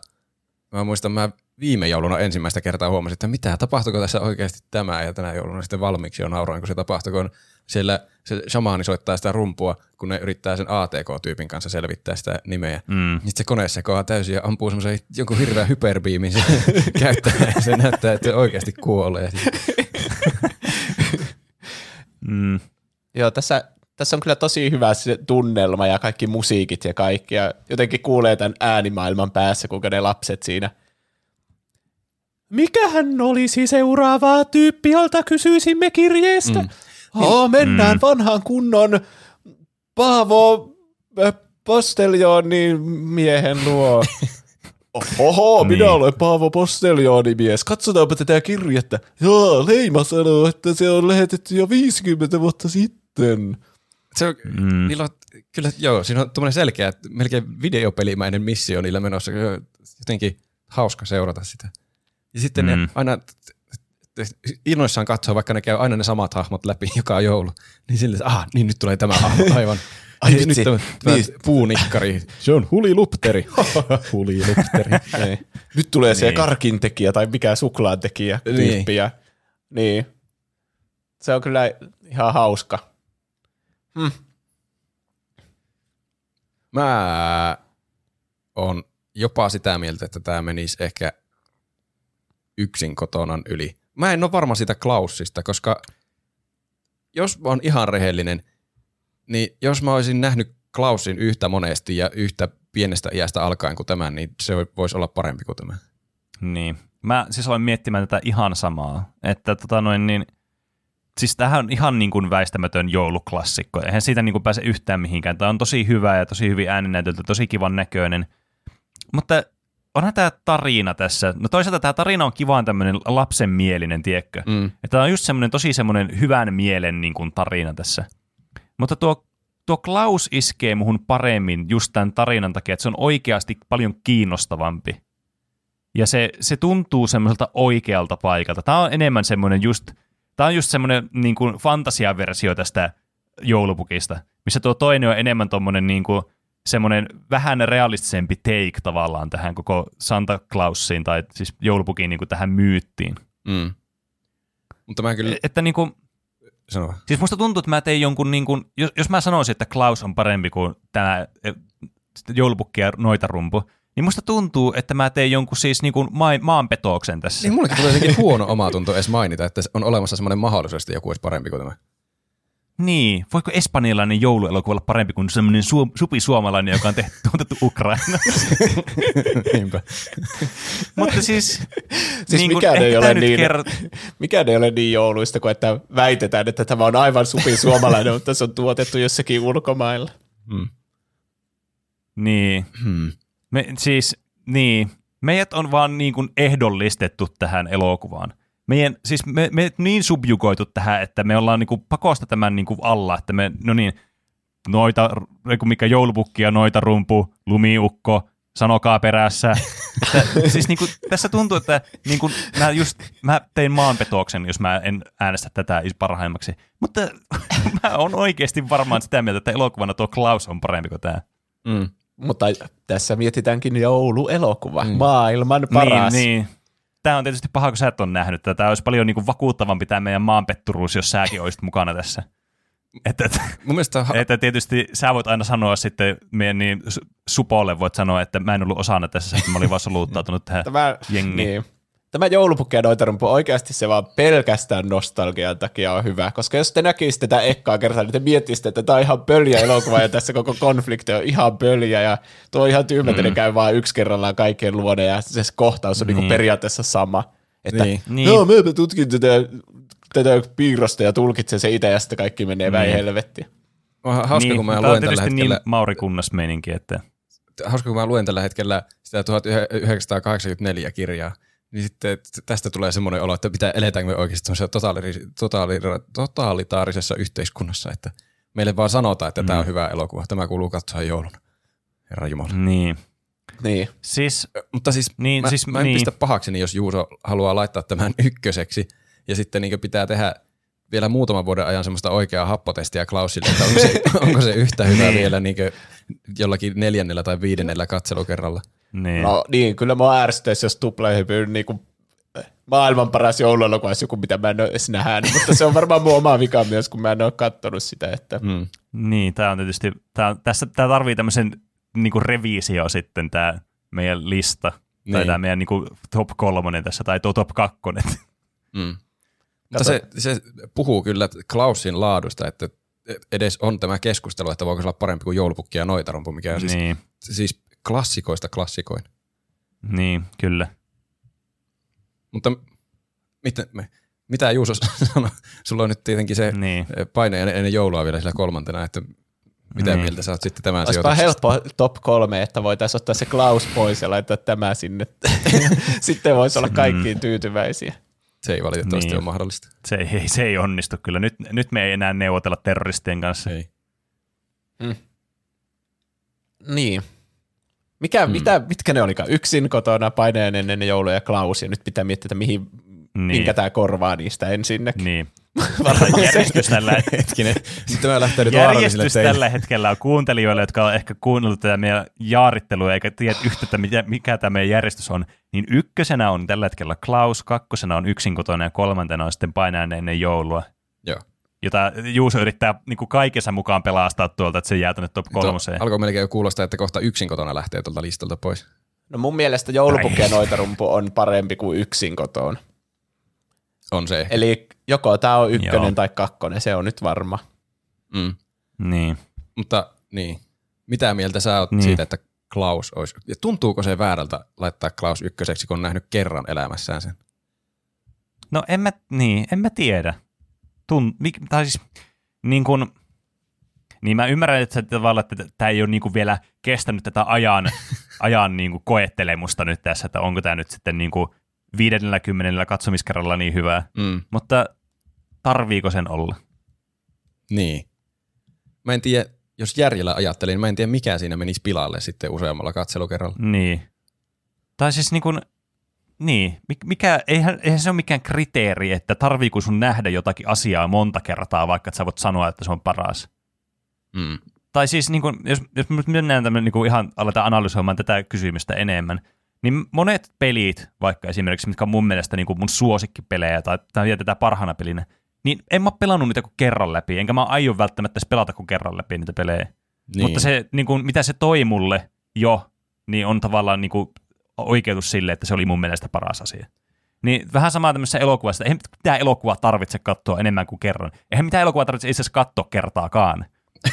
mä muistan, mä viime jouluna ensimmäistä kertaa huomasin, että mitä, tapahtuiko tässä oikeasti tämä, ja tänä jouluna sitten valmiiksi jo nauroin, kun se tapahtui, kun siellä se shamaani soittaa sitä rumpua, kun ne yrittää sen ATK-tyypin kanssa selvittää sitä nimeä. mm, Sitten se kone sekoaa täysin ja ampuu semmoisen jonkun hirveän hyperbiimin se käyttää, ja se näyttää, että se oikeasti kuolee. mm, Joo, tässä, tässä on kyllä tosi hyvä se tunnelma ja kaikki musiikit ja kaikki. Ja jotenkin kuulee tämän äänimaailman päässä, kuinka ne lapset siinä. Mikähän olisi seuraava tyyppi, jolta kysyisimme kirjeestä? Mm. Oh, mennään mm. vanhaan kunnon Paavo äh, Posteljonin miehen luo. Oho, minä Niin. olen Paavo Posteljoonimies. Katsotaanpa tätä kirjettä. Joo, Leima sanoo, että se on lähetetty jo 50 vuotta sitten. Se on, mm. niillä on, kyllä, joo, siinä on tuommoinen selkeä, että melkein videopelimäinen missio niillä menossa. Se on Jotenkin hauska seurata sitä. Ja sitten mm. Ne aina innoissaan katsoo, vaikka ne käy aina ne samat hahmot läpi joka joulu. Niin sille, ah, niin nyt tulee tämä hahmo, aivan. Ai nyt, vitsi. nyt tämä, tämä Niin. puunikkari. Se on hulilupteri. hulilupteri. Niin. Nyt tulee se Niin. karkintekijä tai mikä suklaantekijä Niin. tyyppi. Ja, niin. Se on kyllä ihan hauska. Mä on jopa sitä mieltä, että tämä menisi ehkä yksin kotonan yli. Mä en ole varma siitä Klaussista, koska jos mä oon ihan rehellinen, niin jos mä olisin nähnyt Klaussin yhtä monesti ja yhtä pienestä iästä alkaen kuin tämän, niin se voisi olla parempi kuin tämä. Niin. Mä siis aloin miettimään tätä ihan samaa, että tota noin niin, siis tämähän on ihan niin kuin väistämätön jouluklassikko. Eihän siitä niin kuin pääse yhtään mihinkään. Tämä on tosi hyvä ja tosi hyvin ääninäytöltä, tosi kivan näköinen. Mutta onhan tämä tarina tässä. No toisaalta tämä tarina on kivaan tämmöinen lapsenmielinen, tiekkö. Mm. Tämä on just semmoinen tosi semmoinen hyvän mielen niin kuin tarina tässä. Mutta tuo, tuo Klaus iskee muhun paremmin just tämän tarinan takia, että se on oikeasti paljon kiinnostavampi. Ja se, se tuntuu semmoiselta oikealta paikalta. Tämä on enemmän semmoinen just, tämä on just semmoinen niin kuin fantasiaversio tästä joulupukista, missä tuo toinen on enemmän tommonen niin kuin semmoinen vähän realistisempi take tavallaan tähän koko Santa Clausiin tai siis joulupukin niin kuin tähän myyttiin. Mm. Mutta mä kyllä, Että niin kuin, sano. Siis musta tuntuu, että mä tein jonkun, niin kuin, jos, jos mä sanoisin, että Klaus on parempi kuin tämä eh, joulupukki ja noitarumpu, niin musta tuntuu, että mä tein jonkun siis niin kuin maa, maanpetoksen tässä. Niin mullekin tulee jotenkin huono omatunto edes mainita, että on olemassa semmoinen mahdollisuus, että joku olisi parempi kuin tämä. Niin, voiko espanjalainen jouluelokuva olla parempi kuin semmoinen su, supisuomalainen, joka on tehty, tuotettu Ukrainassa? Niinpä. Mutta siis, Siis niin mikään, ei ole niin, kert- mikään ei ole niin jouluista kuin että väitetään, että tämä on aivan supi suomalainen, mutta se on tuotettu jossakin ulkomailla. Niin. Hmm. Me, siis, niin. Meidät on vaan niin kuin ehdollistettu tähän elokuvaan. Meidän, siis me, me niin subjugoitu tähän, että me ollaan niin kuin pakosta tämän niin kuin alla, että me, no niin, noita, mikä joulupukki ja noita rumpu, lumiukko, sanokaa perässä. Että, siis niin kuin, tässä tuntuu, että niin kuin, mä, just, mä tein maanpetoksen, jos mä en äänestä tätä parhaimmaksi. Mutta mä oon oikeasti varmaan sitä mieltä, että elokuvana tuo Klaus on parempi kuin tämä. Mm. Mutta tässä mietitäänkin jouluelokuva, mm. maailman paras. Niin, niin. Tämä on tietysti paha, kun sä et ole nähnyt tätä. Tämä olisi paljon niin kuin vakuuttavampi tämä meidän maanpetturuus, jos säkin olisit mukana tässä. Että, että, Mun mielestä ha- että tietysti sä voit aina sanoa sitten meidän niin su- supolle, voit sanoa, että mä en ollut osana tässä, että mä olin vaan soluuttautunut tähän Tämä, jengiin. niin. Tämä joulupukki ja noitarumpu oikeasti se vaan pelkästään nostalgian takia on hyvä, koska jos te näkisitte tätä ekkaa kertaa, niin te miettisitte, että tämä on ihan pöljä elokuva ja tässä koko konflikti on ihan pöljä ja tuo on ihan tyhmä, että ne käy vaan yksi kerrallaan kaikkien luona ja se kohtaus on niin. Niin. Niin periaatteessa sama. Että Niin. niin. Niin. joo, mäpä tutkin tätä, tätä piirrosta ja tulkitsen se itse ja sitten kaikki menee Niin. helvettiin. on hauska, niin, kun mä luen tällä tietysti hetkellä, niin Mauri Kunnas meininki, että hauska, kun mä luen tällä hetkellä sitä 1984 kirjaa, niin sitten tästä tulee semmoinen olo, että pitää eletäänkö me oikeasti semmoisessa totaali, totaali, totalitaarisessa yhteiskunnassa, että meille vaan sanotaan, että mm. tämä on hyvä elokuva, tämä kuuluu katsoa jouluna. Herra Jumala. niin. Niin. Siis, Mutta siis, Niin, mä, siis mä en niin. pistä pahakseni, jos Juuso haluaa laittaa tämän ykköseksi ja sitten niin pitää tehdä vielä muutaman vuoden ajan semmoista oikeaa happotestiä Klausille, että onko se, onko se yhtä hyvä Niin. vielä niin jollakin neljännellä tai viidennellä katselukerralla. Niin. No niin, kyllä mä ärsyttäisi, jos tuplahypyn niinku maailman paras jouluelokuva olisi joku, mitä mä en ole edes nähnyt, mutta se on varmaan mun oma vika myös, kun mä en ole kattonut sitä. Että... Mm. Niin, tämä on tietysti, tää, tässä, tää tarvii tämmöisen niinku reviisio sitten tämä meidän lista. Niin. Tai Niin. tämä meidän niinku top kolmonen tässä, tai tuo top kakkonen. Mm. Mutta se, se puhuu kyllä Klausin laadusta, että edes on tämä keskustelu, että voiko se olla parempi kuin joulupukki ja noitarumpu, mikä on siis, niin, siis klassikoista klassikoin. niin, kyllä. Mutta mitä, me, mitä Juuso sanoi? Sulla on nyt tietenkin se Niin. paine ennen joulua vielä sillä kolmantena, että Mitä Niin. mieltä sä oot sitten tämän Olisipa sijoituksesta? helppo top kolme, että voitaisiin ottaa se Klaus pois ja laittaa tämä sinne. Sitten voisi olla kaikkiin tyytyväisiä. Se ei valitettavasti Niin. ole mahdollista. Se ei, se ei onnistu kyllä. Nyt, nyt me ei enää neuvotella terroristien kanssa. Ei. Niin. Mikä, mm. mitä, mitkä ne olikaan? Yksin kotona, paineen ennen jouluja ja Klaus, ja nyt pitää miettiä, että mihin, Niin. minkä tämä korvaa niistä ensinnäkin. Niin. Varmaan Järjestys tällä, Hetkinen. Sitten mä nyt vaarallisille järjestys tällä hetkellä on kuuntelijoille, jotka on ehkä kuunnellut tätä meidän jaarittelua eikä tiedä yhtä, että mikä, tämä meidän järjestys on, niin ykkösenä on tällä hetkellä Klaus, kakkosena on yksin kotona ja kolmantena on sitten ennen joulua, Joo. Jota Juuso yrittää niin kuin kaikessa mukaan pelastaa tuolta, että se jää tänne top kolmoseen. Alkoi melkein jo kuulostaa, että kohta yksin kotona lähtee tuolta listalta pois. No mun mielestä joulupukki ja noitarumpu on parempi kuin yksin kotoon. On se. Eli joko tämä on ykkönen Joo. tai kakkonen, se on nyt varma. Mm. Niin. Mutta niin, mitä mieltä sä oot niin. siitä, että Klaus olisi, ja tuntuuko se väärältä laittaa Klaus ykköseksi, kun on nähnyt kerran elämässään sen? No en mä, niin, en mä tiedä. Tun, mik, tai siis, niin kun, niin mä ymmärrän, että, tavallaan, että tämä ei ole niin kuin vielä kestänyt tätä ajan, ajan niin kuin koettelemusta nyt tässä, että onko tämä nyt sitten niin kuin 50 katsomiskerralla niin hyvää. Mm. Mutta tarviiko sen olla? Niin. Mä en tiedä, jos järjellä ajattelin, niin mä en tiedä mikä siinä menisi pilalle sitten useammalla katselukerralla. Niin. Tai siis niin kuin, niin, mik- mikä, eihän, eihän se ole mikään kriteeri, että tarviiko sun nähdä jotakin asiaa monta kertaa, vaikka että sä voit sanoa, että se on paras. Mm. tai siis niin kuin, jos, jos me mennään tämmönen, niin kuin ihan aletaan analysoimaan tätä kysymystä enemmän, niin monet pelit, vaikka esimerkiksi, mitkä on mun mielestä niin mun suosikkipelejä tai, tai tätä parhaana pelinä, niin en mä pelannut niitä kuin kerran läpi, enkä mä aio välttämättä edes pelata kuin kerran läpi niitä pelejä. Niin. Mutta se, niin kuin, mitä se toi mulle jo, niin on tavallaan niin kuin, oikeutus sille, että se oli mun mielestä paras asia. Niin vähän samaa tämmöisessä elokuvassa, eihän mitään elokuvaa tarvitse katsoa enemmän kuin kerran. Eihän mitään elokuvaa tarvitse itse asiassa katsoa kertaakaan.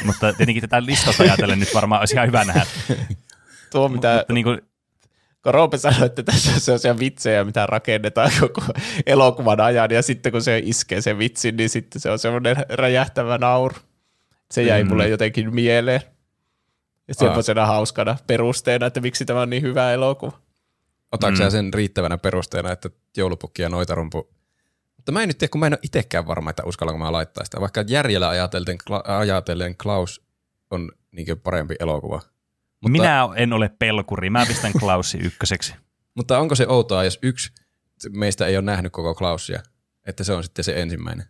Mutta tietenkin tätä listasta ajatellen nyt varmaan olisi ihan hyvä nähdä. Tuo mitä Mutta niin kuin, kun Roope sanoi, että tässä on sellaisia vitsejä, mitä rakennetaan koko elokuvan ajan, ja sitten kun se iskee sen vitsin, niin sitten se on semmoinen räjähtävä nauru. Se jäi Mm. mulle jotenkin mieleen. Ja semmoisena hauskana perusteena, että miksi tämä on niin hyvä elokuva. Otatko Mm. sen riittävänä perusteena, että joulupukki ja noitarumpu mutta mä en nyt tiedä, kun mä en ole itsekään varma, että uskallanko mä laittaa sitä. Vaikka järjellä ajatellen, ajatellen Klaus on niin parempi elokuva. Mutta, minä en ole pelkuri, mä pistän Klaussi ykköseksi. mutta onko se outoa, jos yksi meistä ei ole nähnyt koko Klausia, että se on sitten se ensimmäinen?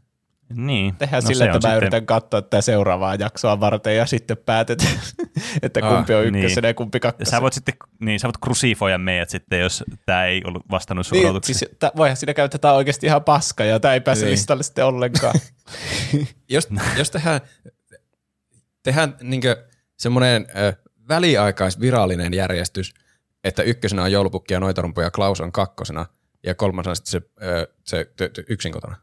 Niin. Tehdään no sillä, että mä sitten- yritän katsoa tätä seuraavaa jaksoa varten ja sitten päätetään, että Ah, kumpi on niin. ykkösenä ja kumpi Ja kakkosena. sä voit sitten, niin sä voit krusifoida meidät sitten, jos tämä ei ollut vastannut sun niin, odotuksiin. siis, tä, voihan siinä käydä, että tämä on oikeasti ihan paska ja tämä ei pääse Niin. listalle sitten ollenkaan. Jos, jos tehdään, tehdään niin semmoinen ö, väliaikaisvirallinen järjestys, että ykkösenä on joulupukki ja noitarumpu ja Klaus on kakkosena ja kolmasena sitten se, ö, se t- t- yksin kotona.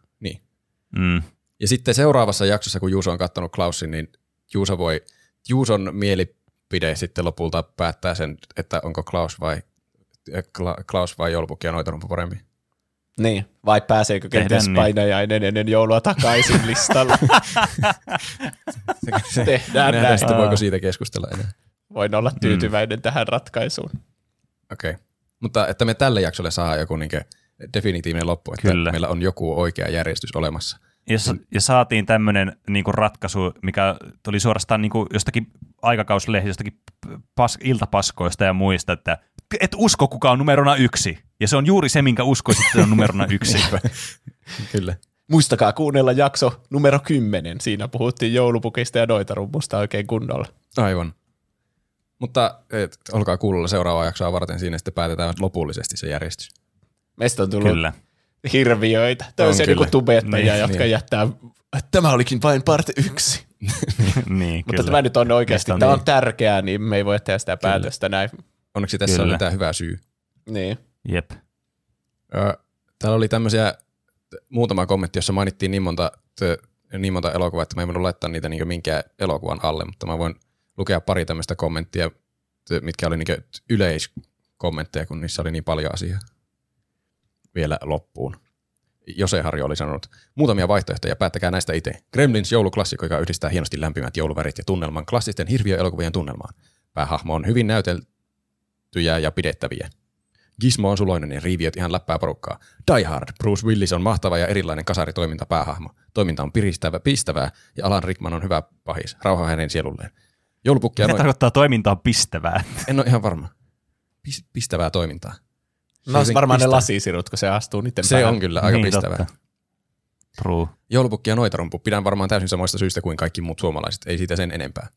Mm. Ja sitten seuraavassa jaksossa, kun Juuso on katsonut Klausin, niin Juuso voi, Juuson mielipide sitten lopulta päättää sen, että onko Klaus vai, Kla- Klaus vai joulupukki ja noitarumpu parempi. niin, vai pääseekö Tehdään kenties niin. painajainen ennen joulua takaisin listalle? Tehdään Nähdään näin. sitten, voiko siitä keskustella enää. Voin olla tyytyväinen tähän ratkaisuun. Okei. Okay. Mutta että me tälle jaksolle saa joku niin definitiivinen loppu, että Kyllä. meillä on joku oikea järjestys olemassa. Ja, sa- ja saatiin tämmöinen niinku ratkaisu, mikä tuli suorastaan niinku jostakin aikakauslehti, jostakin pas, iltapaskoista ja muista, että et usko kuka on numerona yksi. Ja se on juuri se, minkä uskoisit, että on numerona yksi. Kyllä. Muistakaa kuunnella jakso numero 10. Siinä puhuttiin joulupukista ja noitarummusta oikein kunnolla. Aivan. Mutta et, olkaa kuulolla seuraavaa jaksoa varten, siinä sitten päätetään lopullisesti se järjestys. Meistä on tullut Kyllä. hirviöitä. Tämmöisiä On niinku kyllä. tubettajia, Niin, jotka niin. jättää, tämä olikin vain part yksi. niin, Mutta kyllä. tämä nyt on oikeasti, on tämä on niin. tärkeää, niin me ei voi tehdä sitä päätöstä näin. Onneksi tässä Kyllä. on tämä hyvä syy. Niin. Jep. Ö, Täällä oli tämmöisiä muutama kommentti, jossa mainittiin niin monta, tö, niin monta elokuvaa, että mä en voinut laittaa niitä niin minkään elokuvan alle, mutta mä voin lukea pari tämmöistä kommenttia, mitkä oli niin yleiskommentteja, kun niissä oli niin paljon asiaa vielä loppuun. Jose Harjo oli sanonut. Muutamia vaihtoehtoja, päättäkää näistä itse. Gremlins jouluklassikko, joka yhdistää hienosti lämpimät jouluvärit ja tunnelman klassisten hirviöelokuvien tunnelmaan. Päähahmo on hyvin näyteltyjä ja pidettäviä. Gizmo on suloinen ja riiviöt ihan läppää porukkaa. Die Hard. Bruce Willis on mahtava ja erilainen kasaritoiminta päähahmo. Toiminta on piristävä, pistävää ja Alan Rickman on hyvä pahis. Rauha hänen sielulleen. Joulupukkia Mitä noin. tarkoittaa toimintaa pistävää? En ole ihan varma. Pis, pistävää toimintaa. No on Se varmaan ne pistää. lasisirut, kun se astuu niiden Se päälle. on kyllä aika Niin, pistävää. totta. True. Joulupukki ja noitarumpu pidän varmaan täysin samoista syistä kuin kaikki muut suomalaiset. Ei siitä sen enempää.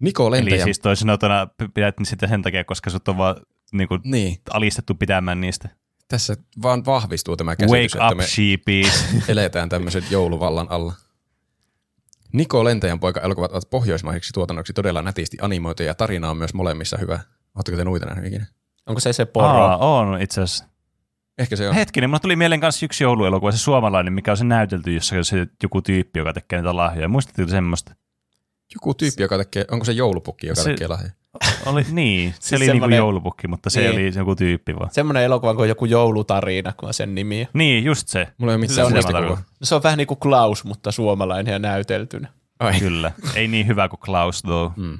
Niko Eli Lentäjä. siis toisin sanotuna p- pidät sitä sen takia, koska sut on vaan niin kuin, Niin, alistettu pitämään niistä. tässä vaan vahvistuu tämä käsitys, Wake että up, me sheepies. eletään tämmöisen jouluvallan alla. Niko Lentäjän poika elokuvat ovat pohjoismaiseksi tuotannoksi todella nätisti animoituja ja tarina on myös molemmissa hyvä. Oletteko te noita nähnyt ikinä? Onko se se poro? Aa, on itse asiassa. Ehkä se on. Hetkinen, mulla tuli mieleen kanssa yksi jouluelokuva, se suomalainen, mikä on se näytelty, jossa on se joku tyyppi, joka tekee niitä lahjoja. Muistatteko semmoista? Joku tyyppi, joka tekee, onko se joulupukki, joka Se- tekee lahja? Oli, niin, se Siis oli niinku semmonen- joulupukki, mutta se Niin. oli joku tyyppi vaan. Semmoinen elokuva kuin joku joulutarina, kun on sen nimi. Niin, just se. Mulla ei ole Se mitään on muistikuvaa. semmoinen. No se on vähän niin kuin Klaus, mutta suomalainen ja näyteltynä. Ai. Kyllä. Ei niin hyvä kuin Klaus, though. Mm.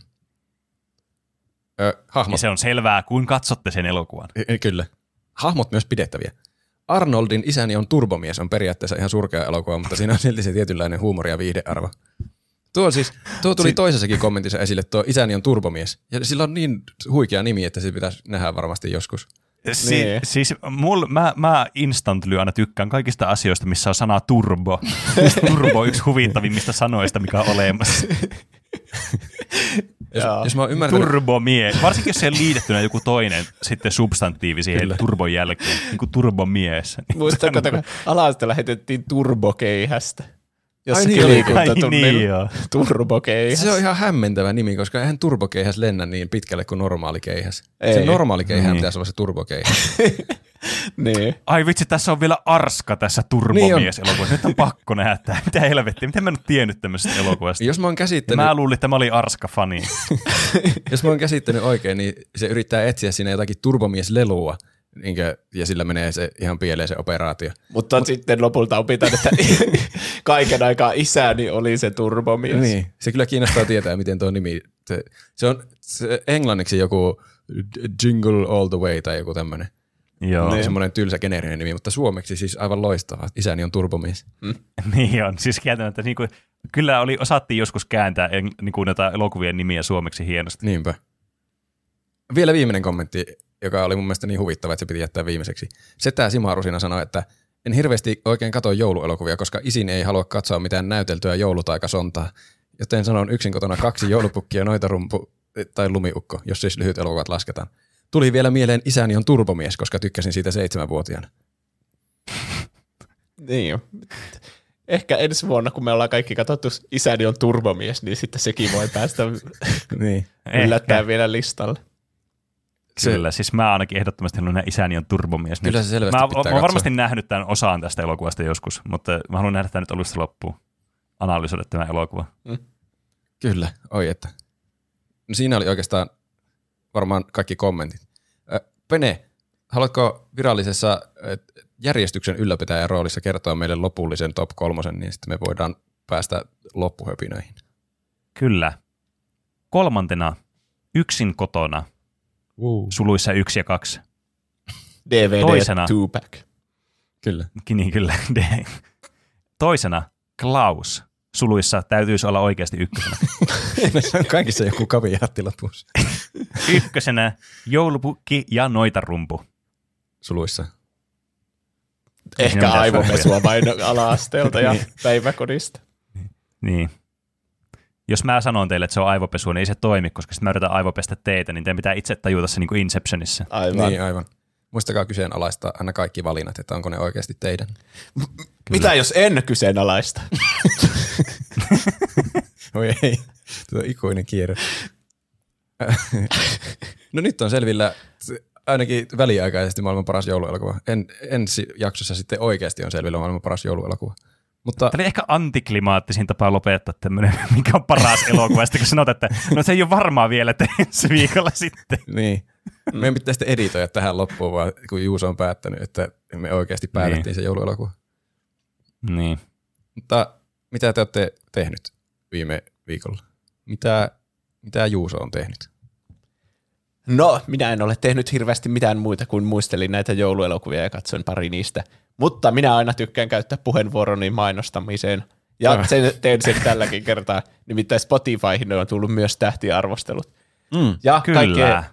Ö, hahmot. Ja se on selvää, kun katsotte sen elokuvan. Kyllä. Hahmot myös pidettäviä. Arnoldin isäni on turbomies on periaatteessa ihan surkea elokuva, mutta siinä on silti se tietynlainen huumori ja viihdearvo. Tuo, siis, tuo tuli toisessakin kommentissa esille, tuo isäni on turbomies. Ja sillä on niin huikea nimi, että se pitäisi nähdä varmasti joskus. Si- Niin. siis mul, mä, mä instantly aina tykkään kaikista asioista, missä on sana turbo. Just turbo on yksi huvittavimmista sanoista, mikä on olemassa. Jos, Joo. jos mä oon ymmärtänyt, Turbomies. Varsinkin jos se on liitettynä joku toinen sitten substantiivi siihen Kyllä. turbon jälkeen. Niin kuin turbomies. Muistatko, kun alasta lähetettiin turbokeihästä? Jossakin niin oli. liikuntatunnilla. Ai niin, joo. Turbokeihäs. se on ihan hämmentävä nimi, koska eihän turbokeihäs lennä niin pitkälle kuin normaali keihäs. Ei. Se normaali keihäs Niin. pitäisi olla se turbokeihäs. Niin. Ai vitsi, tässä on vielä Arska tässä turbomies elokuvassa. Nyt on pakko nähdä tämä. Mitä helvettiä, miten mä en ole tiennyt tämmöisestä elokuvasta? Jos mä oon Ja käsittänyt, mä luulin, että mä olin Arska-fani. jos mä oon käsittänyt oikein, niin se yrittää etsiä siinä jotakin turbomies-lelua, niinkö, ja sillä menee se ihan pieleen se operaatio. Mutta Mut, sitten lopulta opitaan, että kaiken aikaa isäni oli se turbomies. Niin, se kyllä kiinnostaa tietää, miten tuo nimi, se, se on se englanniksi joku Jingle All the Way tai joku tämmöinen. Joo, Niin. Semmoinen tylsä geneerinen nimi, mutta suomeksi siis aivan loistava. Isäni on turbomies. niin on. Siis kieltämättä, niin kuin, kyllä oli, osattiin joskus kääntää niin kuin näitä elokuvien nimiä suomeksi hienosti. Niinpä. Vielä viimeinen kommentti, joka oli mun mielestä niin huvittava, että se piti jättää viimeiseksi. Setä Sima Rusina sanoi, että en hirveästi oikein katso jouluelokuvia, koska isin ei halua katsoa mitään näyteltyä joulutaikasontaa. Joten sanon yksin kotona kaksi joulupukkia, noita rumpu tai lumiukko, jos siis lyhyt elokuvat lasketaan. Tuli vielä mieleen isäni on turbomies, koska tykkäsin siitä seitsemänvuotiaana. Niin jo. Ehkä ensi vuonna, kun me ollaan kaikki katsottu Isäni on turbomies, niin sitten sekin voi päästä Niin. yllättäen vielä listalle. Se- Kyllä, siis mä ainakin ehdottomasti haluan nähdä isäni on turbomies. Kyllä nyt. se selvästi mä, pitää mä oon varmasti nähnyt tämän osaan tästä elokuvasta joskus, mutta mä haluan nähdä tämän nyt alusta loppuun. Analysoida tämä elokuva. Kyllä, oi että. No siinä oli oikeastaan varmaan kaikki kommentit. Pene, haluatko virallisessa järjestyksen ylläpitäjän roolissa kertoa meille lopullisen top kolmosen, niin sitten me voidaan päästä loppuhöpinöihin. Kyllä. Kolmantena, yksin kotona, Uh. suluissa yksi ja kaksi. DVD Toisena. Tupac. Kyllä. Niin kyllä. Toisena, Klaus. Suluissa täytyisi olla oikeasti ykkösenä. Näissä on kaikissa joku kaviaatti lopussa. Ykkösenä, joulupukki ja noitarumpu. Suluissa. Ehkä aivopesua vain ala-asteelta ja päiväkodista. Niin. Jos mä sanon teille, että se on aivopesu, niin ei se toimi, koska sitten mä yritän aivopestä teitä, niin teidän pitää itse tajuta se niin kuin Inceptionissa. Aivan. Niin, aivan. Muistakaa kyseenalaistaa aina kaikki valinnat, että onko ne oikeasti teidän. Mitä jos en kyseenalaista? Oi ei, tuo ikuinen kierre. no nyt on selvillä se- ainakin väliaikaisesti maailman paras jouluelokuva. En, ensi jaksossa sitten oikeasti on selvillä maailman paras jouluelokuva. Mutta Tämä oli ehkä antiklimaattisin tapa lopettaa tämmöinen, mikä on paras elokuva. Sitten kun sanot, että no se ei ole varmaa vielä, että ensi viikolla sitten. niin, meidän pitää sitten editoida tähän loppuun, vaan kun Juuso on päättänyt, että me oikeasti päätettiin Niin. se jouluelokuva. Niin. Mutta mitä te olette tehnyt viime viikolla? Mitä, mitä Juuso on tehnyt? No, minä en ole tehnyt hirveästi mitään muita kuin muistelin näitä jouluelokuvia ja katsoin pari niistä. Mutta minä aina tykkään käyttää puheenvuoroni mainostamiseen. Ja sen, teen sen tälläkin kertaa. Nimittäin Spotifyhin on tullut myös tähtiarvostelut. Mm. Ja Kyllä. kaikkein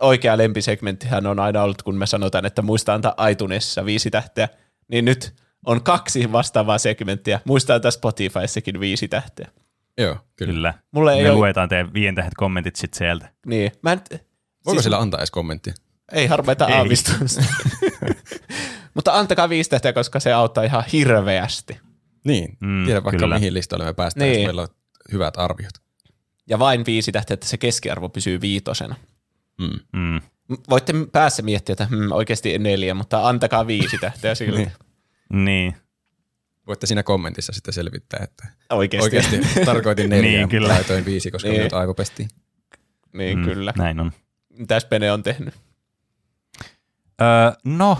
oikea lempisegmenttihän on aina ollut, kun me sanotaan, että muista antaa iTunesissa viisi tähteä. Niin nyt on kaksi vastaavaa segmenttiä. Muista antaa Spotifyssakin viisi tähteä. Joo, kyllä. Kyllä. Mulle ei Me ole, luetaan teidän viien tähdet kommentit sitten sieltä. niin, mä en, Voiko siis- sillä antaa edes kommenttia? Ei harmeita Ei. aavistusta. Mutta antakaa viisi tähteä, koska se auttaa ihan hirveästi. Niin, Mm, mm, tiedä vaikka kyllä. mihin listalle me päästään, Niin. jos meillä on hyvät arviot. Ja vain viisi tähteä, että se keskiarvo pysyy viitosena. Mm. Mm. Voitte päässä miettiä, että hmm, oikeasti neljä, mutta antakaa viisi tähteä silti. Niin. Niin. Voitte siinä kommentissa sitten selvittää, että Oikeasti. oikeasti tarkoitin neljä, Niin, kyllä. kyllä. laitoin viisi, koska Niin. niin. minut aivopestiin. niin Mm, kyllä. Näin on. Mitäs Pene on tehnyt? Öö, no,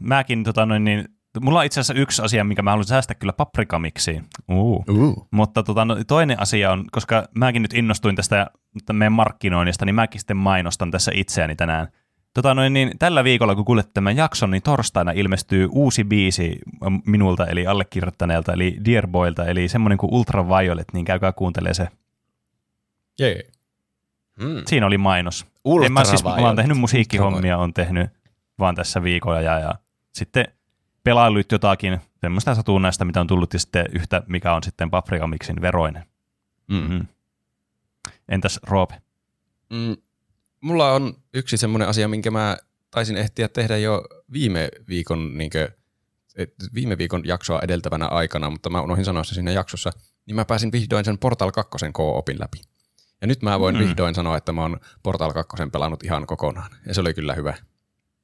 mäkin tota noin niin, mulla on itse asiassa yksi asia, mikä mä haluan säästää kyllä paprikamiksi. Uh. Uh. Mutta tota, no, toinen asia on, koska mäkin nyt innostuin tästä meidän markkinoinnista, niin mäkin sitten mainostan tässä itseäni tänään. Tota noin, niin tällä viikolla, kun kuulette tämän jakson, niin torstaina ilmestyy uusi biisi minulta, eli allekirjoittaneelta, eli Dearboylta, eli semmoinen kuin Ultraviolet, niin käykää kuuntelee se. Jee. Hmm. Siinä oli mainos. En mä, siis, mä oon tehnyt musiikkihommia, on tehnyt vaan tässä viikolla ja, ja sitten pelailuit jotakin semmoista satunnaista, mitä on tullut ja sitten yhtä, mikä on sitten Paprikamixin veroinen. Mm. Mm. Entäs Roope? Mm. Mulla on yksi semmoinen asia, minkä mä taisin ehtiä tehdä jo viime viikon, niinkö, et, viime viikon jaksoa edeltävänä aikana, mutta mä unohdin sanoa se siinä jaksossa, niin mä pääsin vihdoin sen Portal 2 K-opin läpi. Ja nyt mä voin Mm. vihdoin sanoa, että mä oon Portal 2 pelannut ihan kokonaan. Ja se oli kyllä hyvä.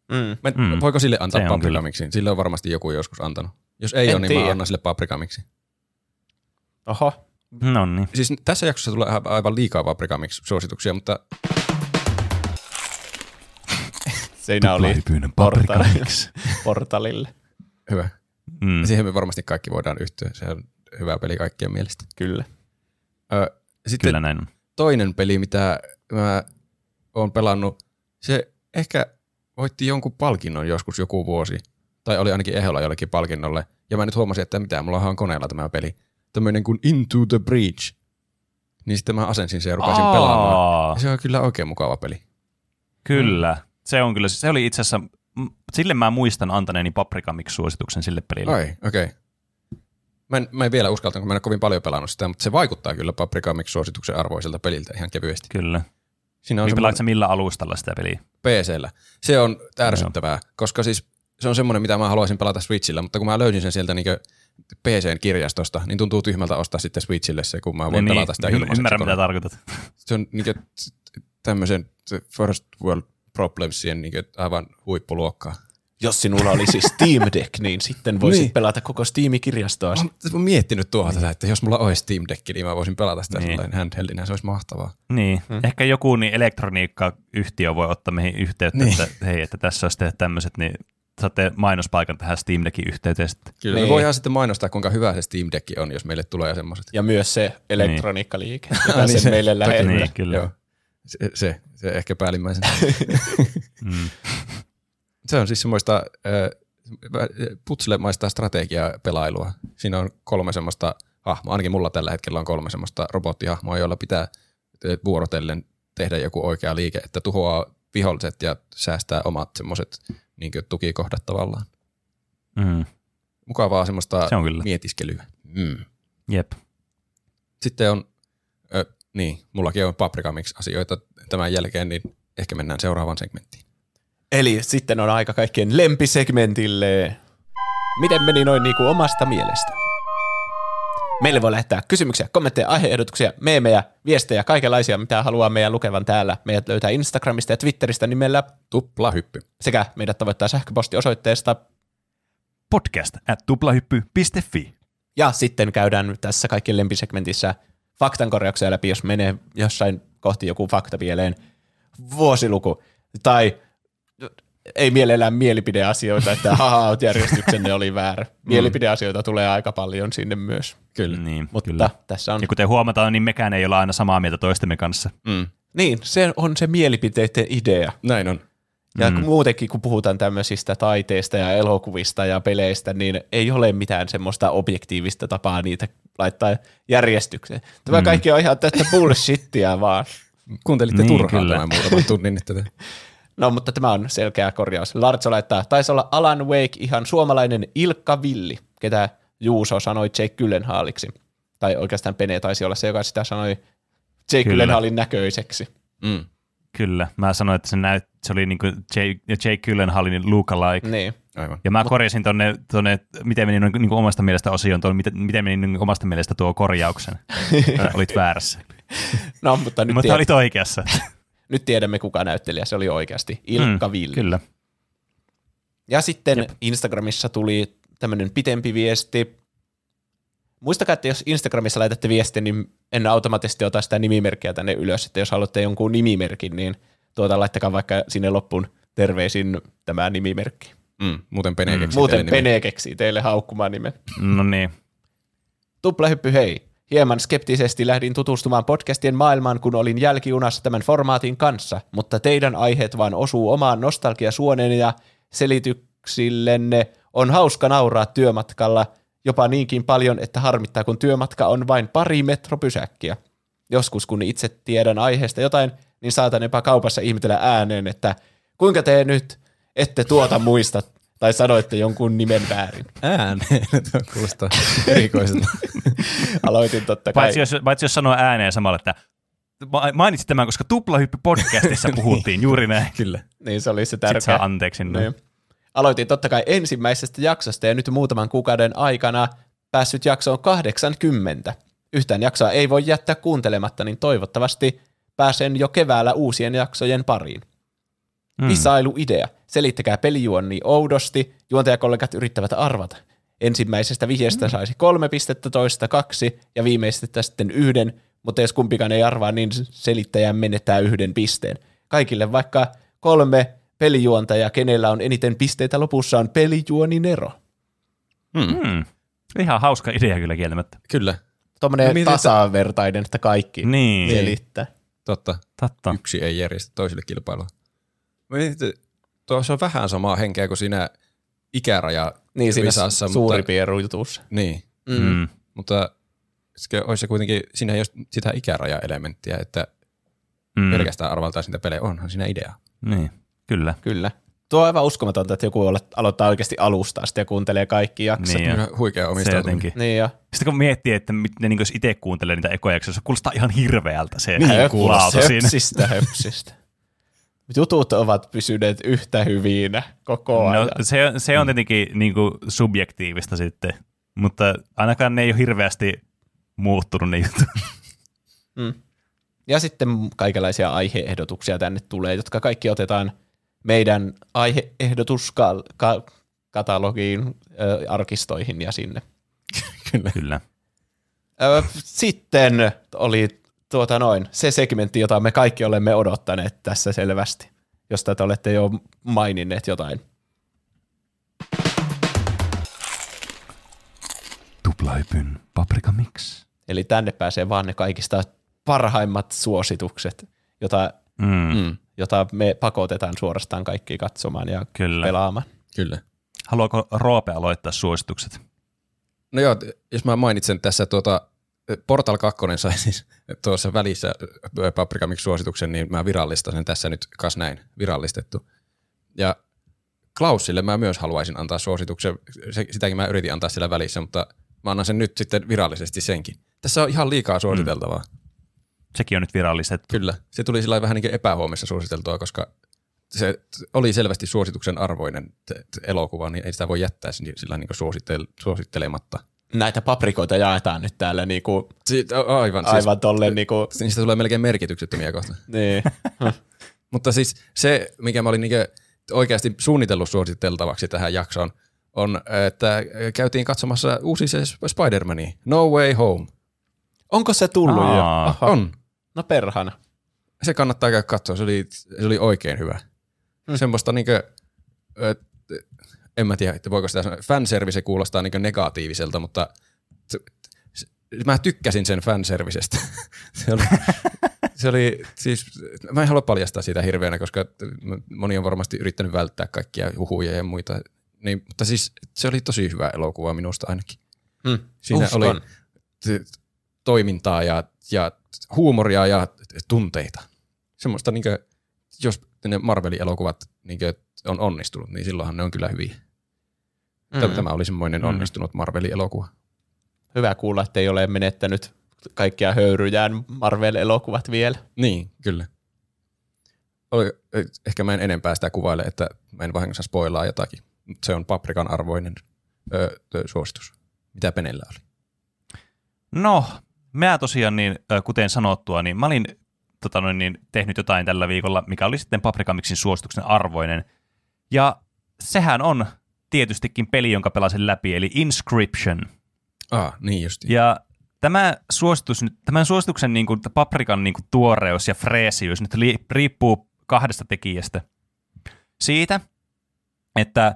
Mm. Mä, Mm. Voiko sille antaa paprikamiksi? Sille on varmasti joku joskus antanut. Jos ei En ole, niin tiedä. mä annan sille paprikamiksi. Oho. No niin. Siis tässä jaksossa tulee aivan- liikaa paprikamiksi suosituksia, mutta Siinä oli Paprikamix. portalille. hyvä. Mm. Ja siihen me varmasti kaikki voidaan yhtyä. Se on hyvä peli kaikkien mielestä. Kyllä. Ö, sitten Kyllä näin on. Toinen peli, mitä mä oon pelannut, se ehkä voitti jonkun palkinnon joskus joku vuosi. Tai oli ainakin ehdolla jollekin palkinnolle. Ja mä nyt huomasin, että mitä, mulla on koneella tämä peli. Tämmöinen kuin Into the Breach. Niin sitten mä asensin sen ja rupesin Aa. pelaamaan. Ja se on kyllä oikein mukava peli. Kyllä. Se on kyllä, se oli itse asiassa, mm, sille mä muistan antaneeni Paprikamix-suosituksen sille pelille. Ai, okei. Okay. Mä en, mä en vielä uskaltanut, kun mä en ole kovin paljon pelannut sitä, mutta se vaikuttaa kyllä Paprikamix-suosituksen arvoiselta peliltä ihan kevyesti. Kyllä. Siinä on Niin semmoinen- sä millä alustalla sitä peliä? PCllä. Se on ärsyttävää, koska siis se on semmoinen, mitä mä haluaisin pelata Switchillä, mutta kun mä löysin sen sieltä niin PCn kirjastosta, niin tuntuu tyhmältä ostaa sitten Switchille se, kun mä voin Niin, pelata sitä niin, ilmaiseksi. Ymmärrän, mitä tarkoitat. Se on niin tämmöisen first world problemsien niin aivan huippuluokkaa. Jos sinulla olisi Steam Deck, niin sitten voisit Niin. pelata koko Steam-kirjastoa. Mä oon miettinyt tuota, että jos mulla olisi Steam Deck, niin mä voisin pelata sitä Niin. niin. handheldinä, se olisi mahtavaa. Niin, hmm. ehkä joku niin elektroniikkayhtiö voi ottaa meihin yhteyttä, niin. Niin. että hei, että tässä olisi tehdä tämmöiset, niin saatte mainospaikan tähän Steam Deckin yhteyteen sitten. Kyllä. Niin. Me voidaan sitten mainostaa, kuinka hyvä se Steam Deck on, jos meille tulee semmoiset. Ja myös se elektroniikkaliike, joka Ah, niin sen se- meille lähettää. Niin, kyllä. Joo. Se, se, se ehkä päällimmäisenä. Mm. Se on siis semmoista äh, putselemaista strategiapelailua. Siinä on kolme semmoista hahmoa, ainakin mulla tällä hetkellä on kolme semmoista robottihahmoa, joilla pitää eh, vuorotellen tehdä joku oikea liike, että tuhoaa viholliset ja säästää omat semmoiset niin tukikohdat tavallaan. Mm. Mukavaa semmoista Se on kyllä. mietiskelyä. Mm. Jep. Sitten on, ö, niin, mullakin on paprikamiksi asioita tämän jälkeen, niin ehkä mennään seuraavaan segmenttiin. Eli sitten on aika kaikkien lempisegmentille. Miten meni noin niinku omasta mielestä? Meille voi lähettää kysymyksiä, kommentteja, aiheehdotuksia, meemejä, viestejä, kaikenlaisia, mitä haluaa meidän lukevan täällä. Meidät löytää Instagramista ja Twitteristä nimellä Tupla hyppy. sekä meidät tavoittaa sähköpostiosoitteesta. Podcast at tuplahyppy.fi. Ja sitten käydään tässä kaikkien lempisegmentissä faktankorjauksia läpi, jos menee jossain kohti joku fakta pieleen. Vuosiluku tai ei mielellään mielipideasioita, että haha, järjestyksenne oli väärä. Mielipideasioita tulee aika paljon sinne myös. Kyllä. Niin, Mutta kyllä. tässä on, Ja kuten huomataan, niin mekään ei olla aina samaa mieltä toistemme kanssa. Mm. niin, se on se mielipiteiden idea. Näin on. Ja mm. muutenkin, kun puhutaan tämmöisistä taiteista ja elokuvista ja peleistä, niin ei ole mitään semmoista objektiivista tapaa niitä laittaa järjestykseen. Tämä mm. kaikki on ihan tästä bullshittia vaan. Kuuntelitte Niin, turhaan tämän muutaman tunnin nyt tätä. No, mutta tämä on selkeä korjaus. Lartso laittaa, taisi olla Alan Wake ihan suomalainen Ilkka Villi, ketä Juuso sanoi Jake Gyllenhaaliksi. Tai oikeastaan Pene taisi olla se, joka sitä sanoi Jake Kyllä. Gyllenhaalin näköiseksi. Mm. Kyllä. Mä sanoin, että se, näyt, se oli niinku Jake, Jake Gyllenhaalin lookalike. Niin. Aivan. Ja mä korjasin tonne, tonne miten meni niin kuin omasta mielestä osioon, tuon, miten, miten meni niin omasta mielestä tuo korjauksen. Olit väärässä. No, mutta nyt, Mutta olit oikeassa. nyt tiedämme, kuka näyttelijä se oli oikeasti. Ilkka mm, Villi. Kyllä. Ja sitten Jep. Instagramissa tuli tämmöinen pitempi viesti. Muistakaa, että jos Instagramissa laitatte viestiä, niin en automaattisesti ota sitä nimimerkkiä tänne ylös. Että jos haluatte jonkun nimimerkin, niin tuota, laittakaa vaikka sinne loppuun terveisin tämä nimimerkki. Mm. Muuten Pene keksii Muuten. Pene keksii teille haukkumaan nimen. No niin. Tuplahyppy hei. Hieman skeptisesti lähdin tutustumaan podcastien maailmaan, kun olin jälkijunassa tämän formaatin kanssa, mutta teidän aiheet vaan osuu omaan nostalgiasuoneen ja selityksillenne on hauska nauraa työmatkalla jopa niinkin paljon, että harmittaa, kun työmatka on vain pari metropysäkkiä. Joskus, kun itse tiedän aiheesta jotain, niin saatan jopa kaupassa ihmetellä ääneen, että kuinka te nyt ette tuota muista, tai sanoitte jonkun nimen väärin. Ääneen. Tuo kuulostaa erikoiselta. Aloitin totta kai. Paitsi jos, paitsi jos sanoo ääneen samalla, että ma- mainitsit tämän, koska Tuplahyppy podcastissa puhuttiin juuri näin. Kyllä. Niin se oli se Sitten tärkeä. saa anteeksi. Niin. Niin. Aloitin totta kai ensimmäisestä jaksosta ja nyt muutaman kuukauden aikana päässyt jaksoon 80. Yhtään jaksoa ei voi jättää kuuntelematta, niin toivottavasti pääsen jo keväällä uusien jaksojen pariin. Mm. Visailuidea. Selittäkää pelijuonni oudosti. Juontajakollegat yrittävät arvata. Ensimmäisestä vihjeestä saisi kolme pistettä, toista kaksi ja viimeisestä sitten yhden, mutta jos kumpikaan ei arvaa, niin selittäjä menettää yhden pisteen. Kaikille vaikka kolme pelijuontaja, kenellä on eniten pisteitä lopussa, on pelijuonin ero. Hmm. Ihan hauska idea kyllä kieltämättä. Kyllä. Tuommoinen että- tasavertainen, että kaikki Niin. selittää. Totta. Totta. Yksi ei järjestä toisille kilpailua. Mietin, tuossa on vähän samaa henkeä kuin siinä ikäraja Niin siinä visassa, suuri mutta, pierujutus. Niin, Mm. Mm. mutta olisi se kuitenkin, siinä ei ole sitä ikäraja-elementtiä, että Mm. pelkästään arvaltaa sitä pelejä. Onhan siinä idea. Niin, kyllä. Kyllä. Tuo on aivan uskomatonta, että joku alo- aloittaa oikeasti alusta asti ja kuuntelee kaikki jaksot. Niin. Ihan huikea omistautuminen. Niin ja Sitten kun miettii, että ne, niin jos itse kuuntelee niitä ekojaksoja, se kuulostaa ihan hirveältä se Niin, laatu siinä. höpsistä, höpsistä. Jutut ovat pysyneet yhtä hyvinä koko ajan. No, se, on- se on tietenkin niin kuin subjektiivista sitten, mutta ainakaan ne ei ole hirveästi muuttunut ne jutut. Ja sitten kaikenlaisia aiheehdotuksia tänne tulee, jotka kaikki otetaan meidän aiheehdotuskatalogiin, arkistoihin ja sinne. Kyllä. Ö, Sitten oli tuota noin, se segmentti, jota me kaikki olemme odottaneet tässä selvästi, josta te olette jo maininneet jotain. Tuplahypyn paprika mix. Eli tänne pääsee vaan ne kaikista parhaimmat suositukset, jota, Mm. mm. jota me pakotetaan suorastaan kaikki katsomaan ja Kyllä. pelaamaan. Kyllä. Haluaako Roope aloittaa suositukset? No joo, jos mä mainitsen tässä tuota, Portal 2 sai siis tuossa välissä Paprika suosituksen, niin mä virallistan sen tässä nyt kas näin, virallistettu. Ja Klausille mä myös haluaisin antaa suosituksen, se, sitäkin mä yritin antaa siellä välissä, mutta mä annan sen nyt sitten virallisesti senkin. Tässä on ihan liikaa suositeltavaa. Mm. Sekin on nyt virallistettu. Kyllä. Se tuli sillä vähän niin kuin epähuomissa suositeltua, koska se oli selvästi suosituksen arvoinen elokuva, niin ei sitä voi jättää sillä niin suosittelematta. Näitä paprikoita jaetaan nyt täällä niinku, Si- a- aivan. Siis, aivan tolleen niinku, niistä tulee melkein merkityksettömiä kohta. niin. Mutta siis se, mikä mä olin niin oikeasti suunnitellut suositeltavaksi tähän jaksoon, on, että käytiin katsomassa uusi se Spider-Mani, No Way Home. Onko se tullut jo? Aa. Aha. On. No perhana. Se kannattaa käydä katsoa, se oli, se oli oikein hyvä. Hmm. Semmoista niin ö, t- en mä tiedä, että voiko sitä sanoa. Fanservice kuulostaa niin negatiiviselta, mutta mä tykkäsin sen fanservicestä. se, oli, se oli, siis, mä en halua paljastaa sitä hirveänä, koska moni on varmasti yrittänyt välttää kaikkia huhuja ja muita. Niin, mutta siis se oli tosi hyvä elokuva minusta ainakin. Hmm. Siinä Uskon. oli t- toimintaa ja, ja huumoria ja tunteita. Semmoista, niin kuin, jos ne Marvelin elokuvat niin on onnistunut, niin silloinhan ne on kyllä hyviä. Mm. Tämä oli semmoinen Mm. onnistunut Marvelin elokuva. Hyvä kuulla, että ei ole menettänyt kaikkia höyryjään Marvel-elokuvat vielä. Niin, kyllä. Oli, ehkä mä en enempää sitä kuvaile, että mä en vahingossa spoilaa jotakin. Mutta se on paprikan arvoinen ö, suositus. Mitä Penellä oli? No, mä tosiaan, niin, kuten sanottua, niin mä olin tota noin, niin, tehnyt jotain tällä viikolla, mikä oli sitten Paprikamiksin suosituksen arvoinen. Ja sehän on tietystikin peli, jonka pelasin läpi, eli Inscription. Ah, niin justi. Ja tämä suositus, nyt- tämän suosituksen niin kuin, paprikan niin kuin, tuoreus ja freesiys nyt li, riippuu kahdesta tekijästä. Siitä, että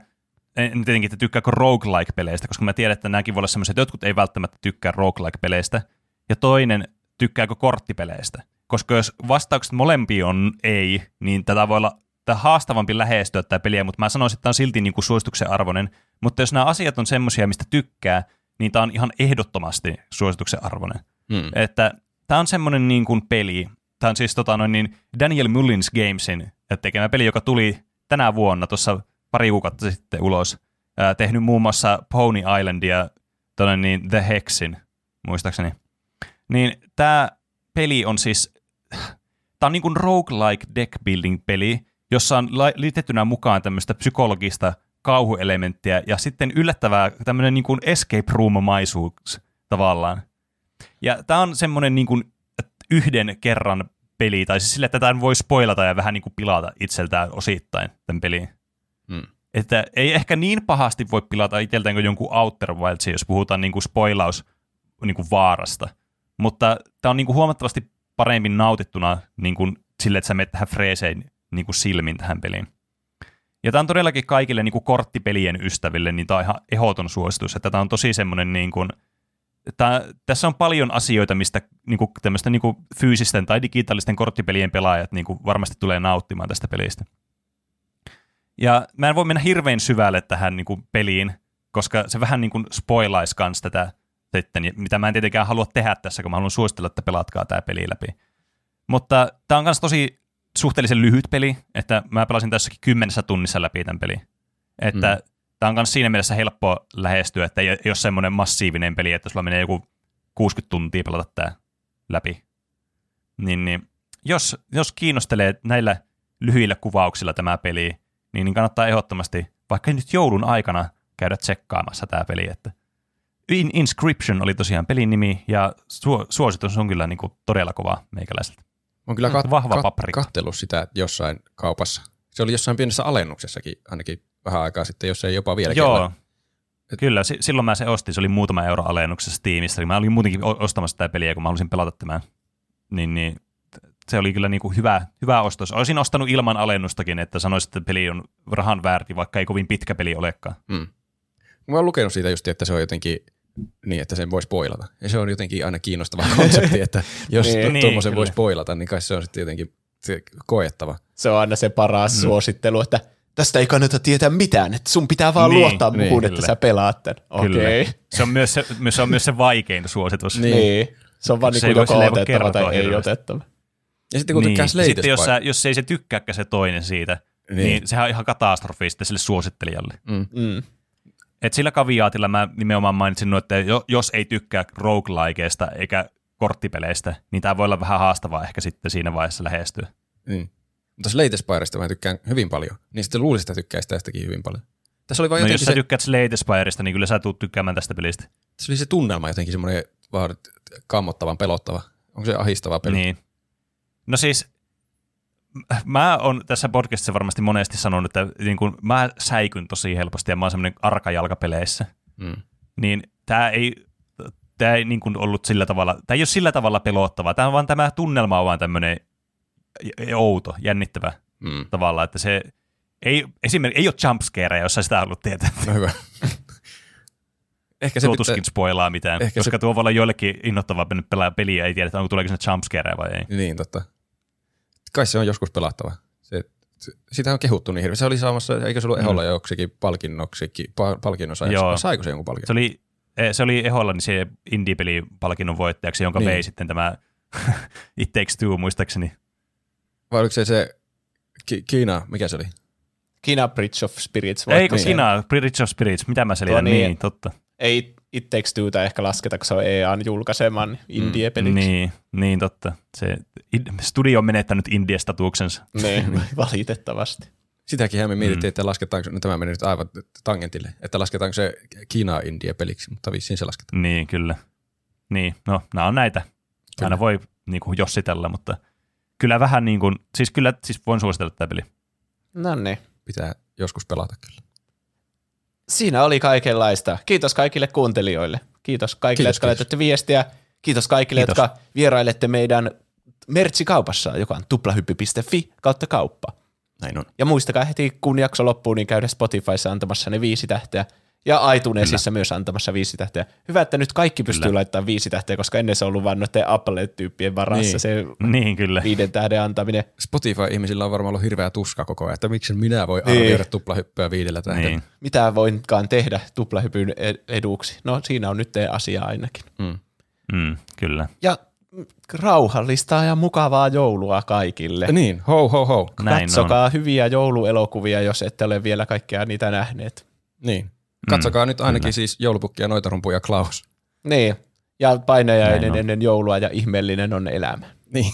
en tietenkin, että tykkääkö roguelike-peleistä, koska mä tiedän, että nämäkin voi olla semmoisia, että jotkut ei välttämättä tykkää roguelike-peleistä, ja toinen, tykkääkö korttipeleistä. Koska jos vastaukset molempiin on ei, niin tätä voi olla tämä haastavampi lähestyä tämä peliä, mutta mä sanoisin, että tämä on silti niin kuin suosituksen arvoinen. Mutta jos nämä asiat on semmoisia, mistä tykkää, niin tämä on ihan ehdottomasti suosituksen arvoinen. Hmm. Että tämä on semmoinen niin kuin peli, tämä on siis tota noin niin Daniel Mullins Gamesin tekemä peli, joka tuli tänä vuonna tuossa pari kuukautta sitten ulos. Ää, tehnyt muun muassa Pony Islandia, tonne niin The Hexin, muistaakseni. Niin tämä peli on siis, tämä on niin kuin roguelike deck building peli, jossa on liitettynä mukaan tämmöistä psykologista kauhuelementtiä ja sitten yllättävää tämmöinen niin kuin escape room-maisuus tavallaan. Ja tämä on semmoinen niin kuin yhden kerran peli, tai siis sille, että tämän voi spoilata ja vähän niin kuin pilata itseltään osittain tämän peliin. Hmm. Että ei ehkä niin pahasti voi pilata itseltään kuin jonkun Outer Wildsin, jos puhutaan niin kuin spoilaus niin kuin vaarasta. Mutta tämä on niin kuin huomattavasti paremmin nautittuna niin kuin sille, että sä menet tähän freesein niin kuin silmin tähän peliin. Ja tämä on todellakin kaikille niin kuin korttipelien ystäville, niin tämä on ihan ehdoton suositus, että tämä on tosi semmoinen niin kuin, tää, tässä on paljon asioita, mistä niin kuin, tämmöistä niin kuin fyysisten tai digitaalisten korttipelien pelaajat niin kuin, varmasti tulee nauttimaan tästä pelistä. Ja mä en voi mennä hirveän syvälle tähän niin kuin, peliin, koska se vähän niin kuin spoilaisi kans tätä sitten, mitä mä en tietenkään halua tehdä tässä, kun mä haluan suositella, että pelatkaa tämä peli läpi. Mutta tämä on myös tosi suhteellisen lyhyt peli, että mä pelasin tässäkin kymmenessä tunnissa läpi tämän pelin. Että mm. tämä on myös siinä mielessä helppo lähestyä, että ei, ei ole semmoinen massiivinen peli, että sulla menee joku 60 tuntia pelata tämä läpi. Niin, niin jos, jos kiinnostelee näillä lyhyillä kuvauksilla tämä peli, niin, niin kannattaa ehdottomasti vaikka nyt joulun aikana käydä tsekkaamassa tämä peli. Että In- Inscription oli tosiaan pelin nimi ja su- suositus on kyllä niin kuin todella kova meikäläiseltä. Oon kyllä kat- Vahva kat- kattellut sitä jossain kaupassa. Se oli jossain pienessä alennuksessakin ainakin vähän aikaa sitten, jos ei jopa vieläkin Joo, ole. kyllä. Si- silloin mä se ostin. Se oli muutama euro alennuksessa Steamissa. Mä olin muutenkin ostamassa tätä peliä, kun mä halusin pelata tämän. Niin, niin se oli kyllä niin kuin hyvä, hyvä ostos. Olisin ostanut ilman alennustakin, että sanoisin, että peli on rahan väärti, vaikka ei kovin pitkä peli olekaan. Mm. Mä oon lukenut siitä just, että se on jotenkin niin, että sen voi spoilata. Ja se on jotenkin aina kiinnostava konsepti, että jos Niin. niin, Niin, tuommoisen voi kyllä. spoilata, niin kai se on sitten jotenkin koettava. Se on aina se paras mm. suosittelu, että tästä ei kannata tietää mitään, että sun pitää vaan Niin, luottaa niin, muuhun, että sä pelaat tämän. Okei. Se on myös se, se, on myös se vaikein suositus. Niin. niin. Se on vaan Se niin joko otettava tai kertoa ei hirveästi. otettava. Ja sitten kun niin. tykkää Sitten jos, sä, jos ei se tykkääkään se toinen siitä, niin, Niin. niin sehän on ihan katastrofi sitten sille suosittelijalle. Mm. Et sillä kaviaatilla mä nimenomaan mainitsin, että jo- jos ei tykkää roguelikeista eikä korttipeleistä, niin tämä voi olla vähän haastavaa ehkä sitten siinä vaiheessa lähestyä. Niin. Mutta Slate Spiresta mä tykkään hyvin paljon. Niin sitten luulisin, että tykkäisi tästäkin hyvin paljon. Tässä oli vaan No jos se, sä tykkäät Slade Spireista, niin kyllä sä tulet tykkäämään tästä pelistä. se, oli se tunnelma jotenkin semmoinen vaan kammottavan, pelottava. Onko se ahistava peli? Niin. No siis, mä oon tässä podcastissa varmasti monesti sanonut, että niin kun mä säikyn tosi helposti ja mä oon semmoinen arkajalkapeleissä. Mm. Niin tää ei, tää ei niin kuin ollut sillä tavalla, tää ei ole sillä tavalla pelottava. Tää on vaan tämä tunnelma on vaan tämmöinen outo, jännittävä Mm. tavalla, että se Ei, esimerkiksi ei ole jumpscareja, jos sä sitä haluat tietää. No hyvä. Ehkä se Tuo pitää, spoilaa mitään, Ehkä koska se- tuo voi olla joillekin innoittavaa pelaa peliä ei tiedä, että onko tuleeko sinne jumpscareja vai ei. Niin, totta. Kai se on joskus pelattava. Se, se, sitä on kehuttu niin hirveän. Se oli saamassa, eikö se ollut Eholla joksikin palkinnoksikin, pa, palkinnossa? Mm. Joo. Saiko se jonkun palkinnon? Se oli, eh, se oli Eholla niin se indie-pelipalkinnon voittajaksi, jonka Niin. vei sitten tämä It Takes Two muistaakseni. Vai oliko se se Ki- Kiina, mikä se oli? Kina Bridge of Spirits. Ei, kun niin. Kina, Bridge of Spirits, mitä mä selitän? Niin. niin, totta. Ei It Takes Twotä ehkä lasketa, kun se on EAN julkaiseman indie-peliksi. Niin, niin, totta. Se studio on menettänyt indie-statuksensa. Niin, valitettavasti. Sitäkin me Mm. mietittiin, että lasketaanko, no tämä meni nyt aivan tangentille, että lasketaanko se Kiina India peliksi, mutta vissiin se lasketaan. Niin, kyllä. Niin, no, nämä on näitä. Kyllä. Aina voi niin kuin, jossitella, mutta kyllä vähän niin kuin, siis kyllä siis voin suositella tätä peli. No niin. Pitää joskus pelata kyllä. Siinä oli kaikenlaista. Kiitos kaikille kuuntelijoille. Kiitos kaikille, Kiitos, jotka kiitos. laitatte viestiä. Kiitos kaikille, Kiitos. jotka vierailette meidän merchikaupassa, joka on tuplahyppy.fi kautta kauppa. Näin on. Ja muistakaa heti, kun jakso loppuu, niin käydä Spotifyssa antamassa ne viisi tähteä. Ja iTunesissa myös antamassa viisi tähteä. Hyvä, että nyt kaikki pystyy Kyllä. laittamaan viisi tähteä, koska ennen se on ollut vain noiden Apple-tyyppien varassa Niin. se Niin, kyllä. viiden tähden antaminen. Spotify-ihmisillä on varmaan ollut hirveä tuska koko ajan, että miksi minä voi Niin. arvioida tuplahyppyä viidellä tähdellä. Niin. Mitä voinkaan tehdä tuplahypyn ed- eduksi? No siinä on nyt teidän asia ainakin. Mm. Mm, kyllä. Ja rauhallista ja mukavaa joulua kaikille. Niin, ho ho ho. Näin Katsokaa hyviä jouluelokuvia, jos ette ole vielä kaikkea niitä nähneet. Niin. Katsokaa nyt ainakin kyllä. siis joulupukki ja noitarumpu ja Klaus. Niin. Ja painajainen ennen joulua ja ihmeellinen on elämä. Niin.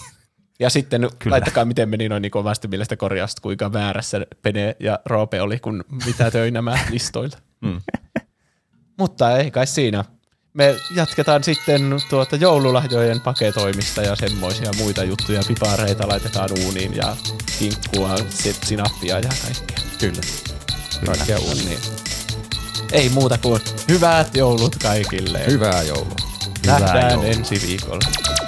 Ja sitten Kyllä. Laittakaa, miten meni noin niin omasta mielestä korjasta, kuinka väärässä Pene ja Roope oli, kun mitä töi nämä listoilla. Mm. Mutta ei kai siinä. Me jatketaan sitten tuota joululahjojen paketoimista ja semmoisia muita juttuja. Pipareita laitetaan uuniin ja kinkkua, sinappia ja kaikkea. Kyllä. Kaikkea uutta. Ei muuta kuin hyvät joulut kaikille. Hyvää joulua. Nähdään joulua. ensi viikolla.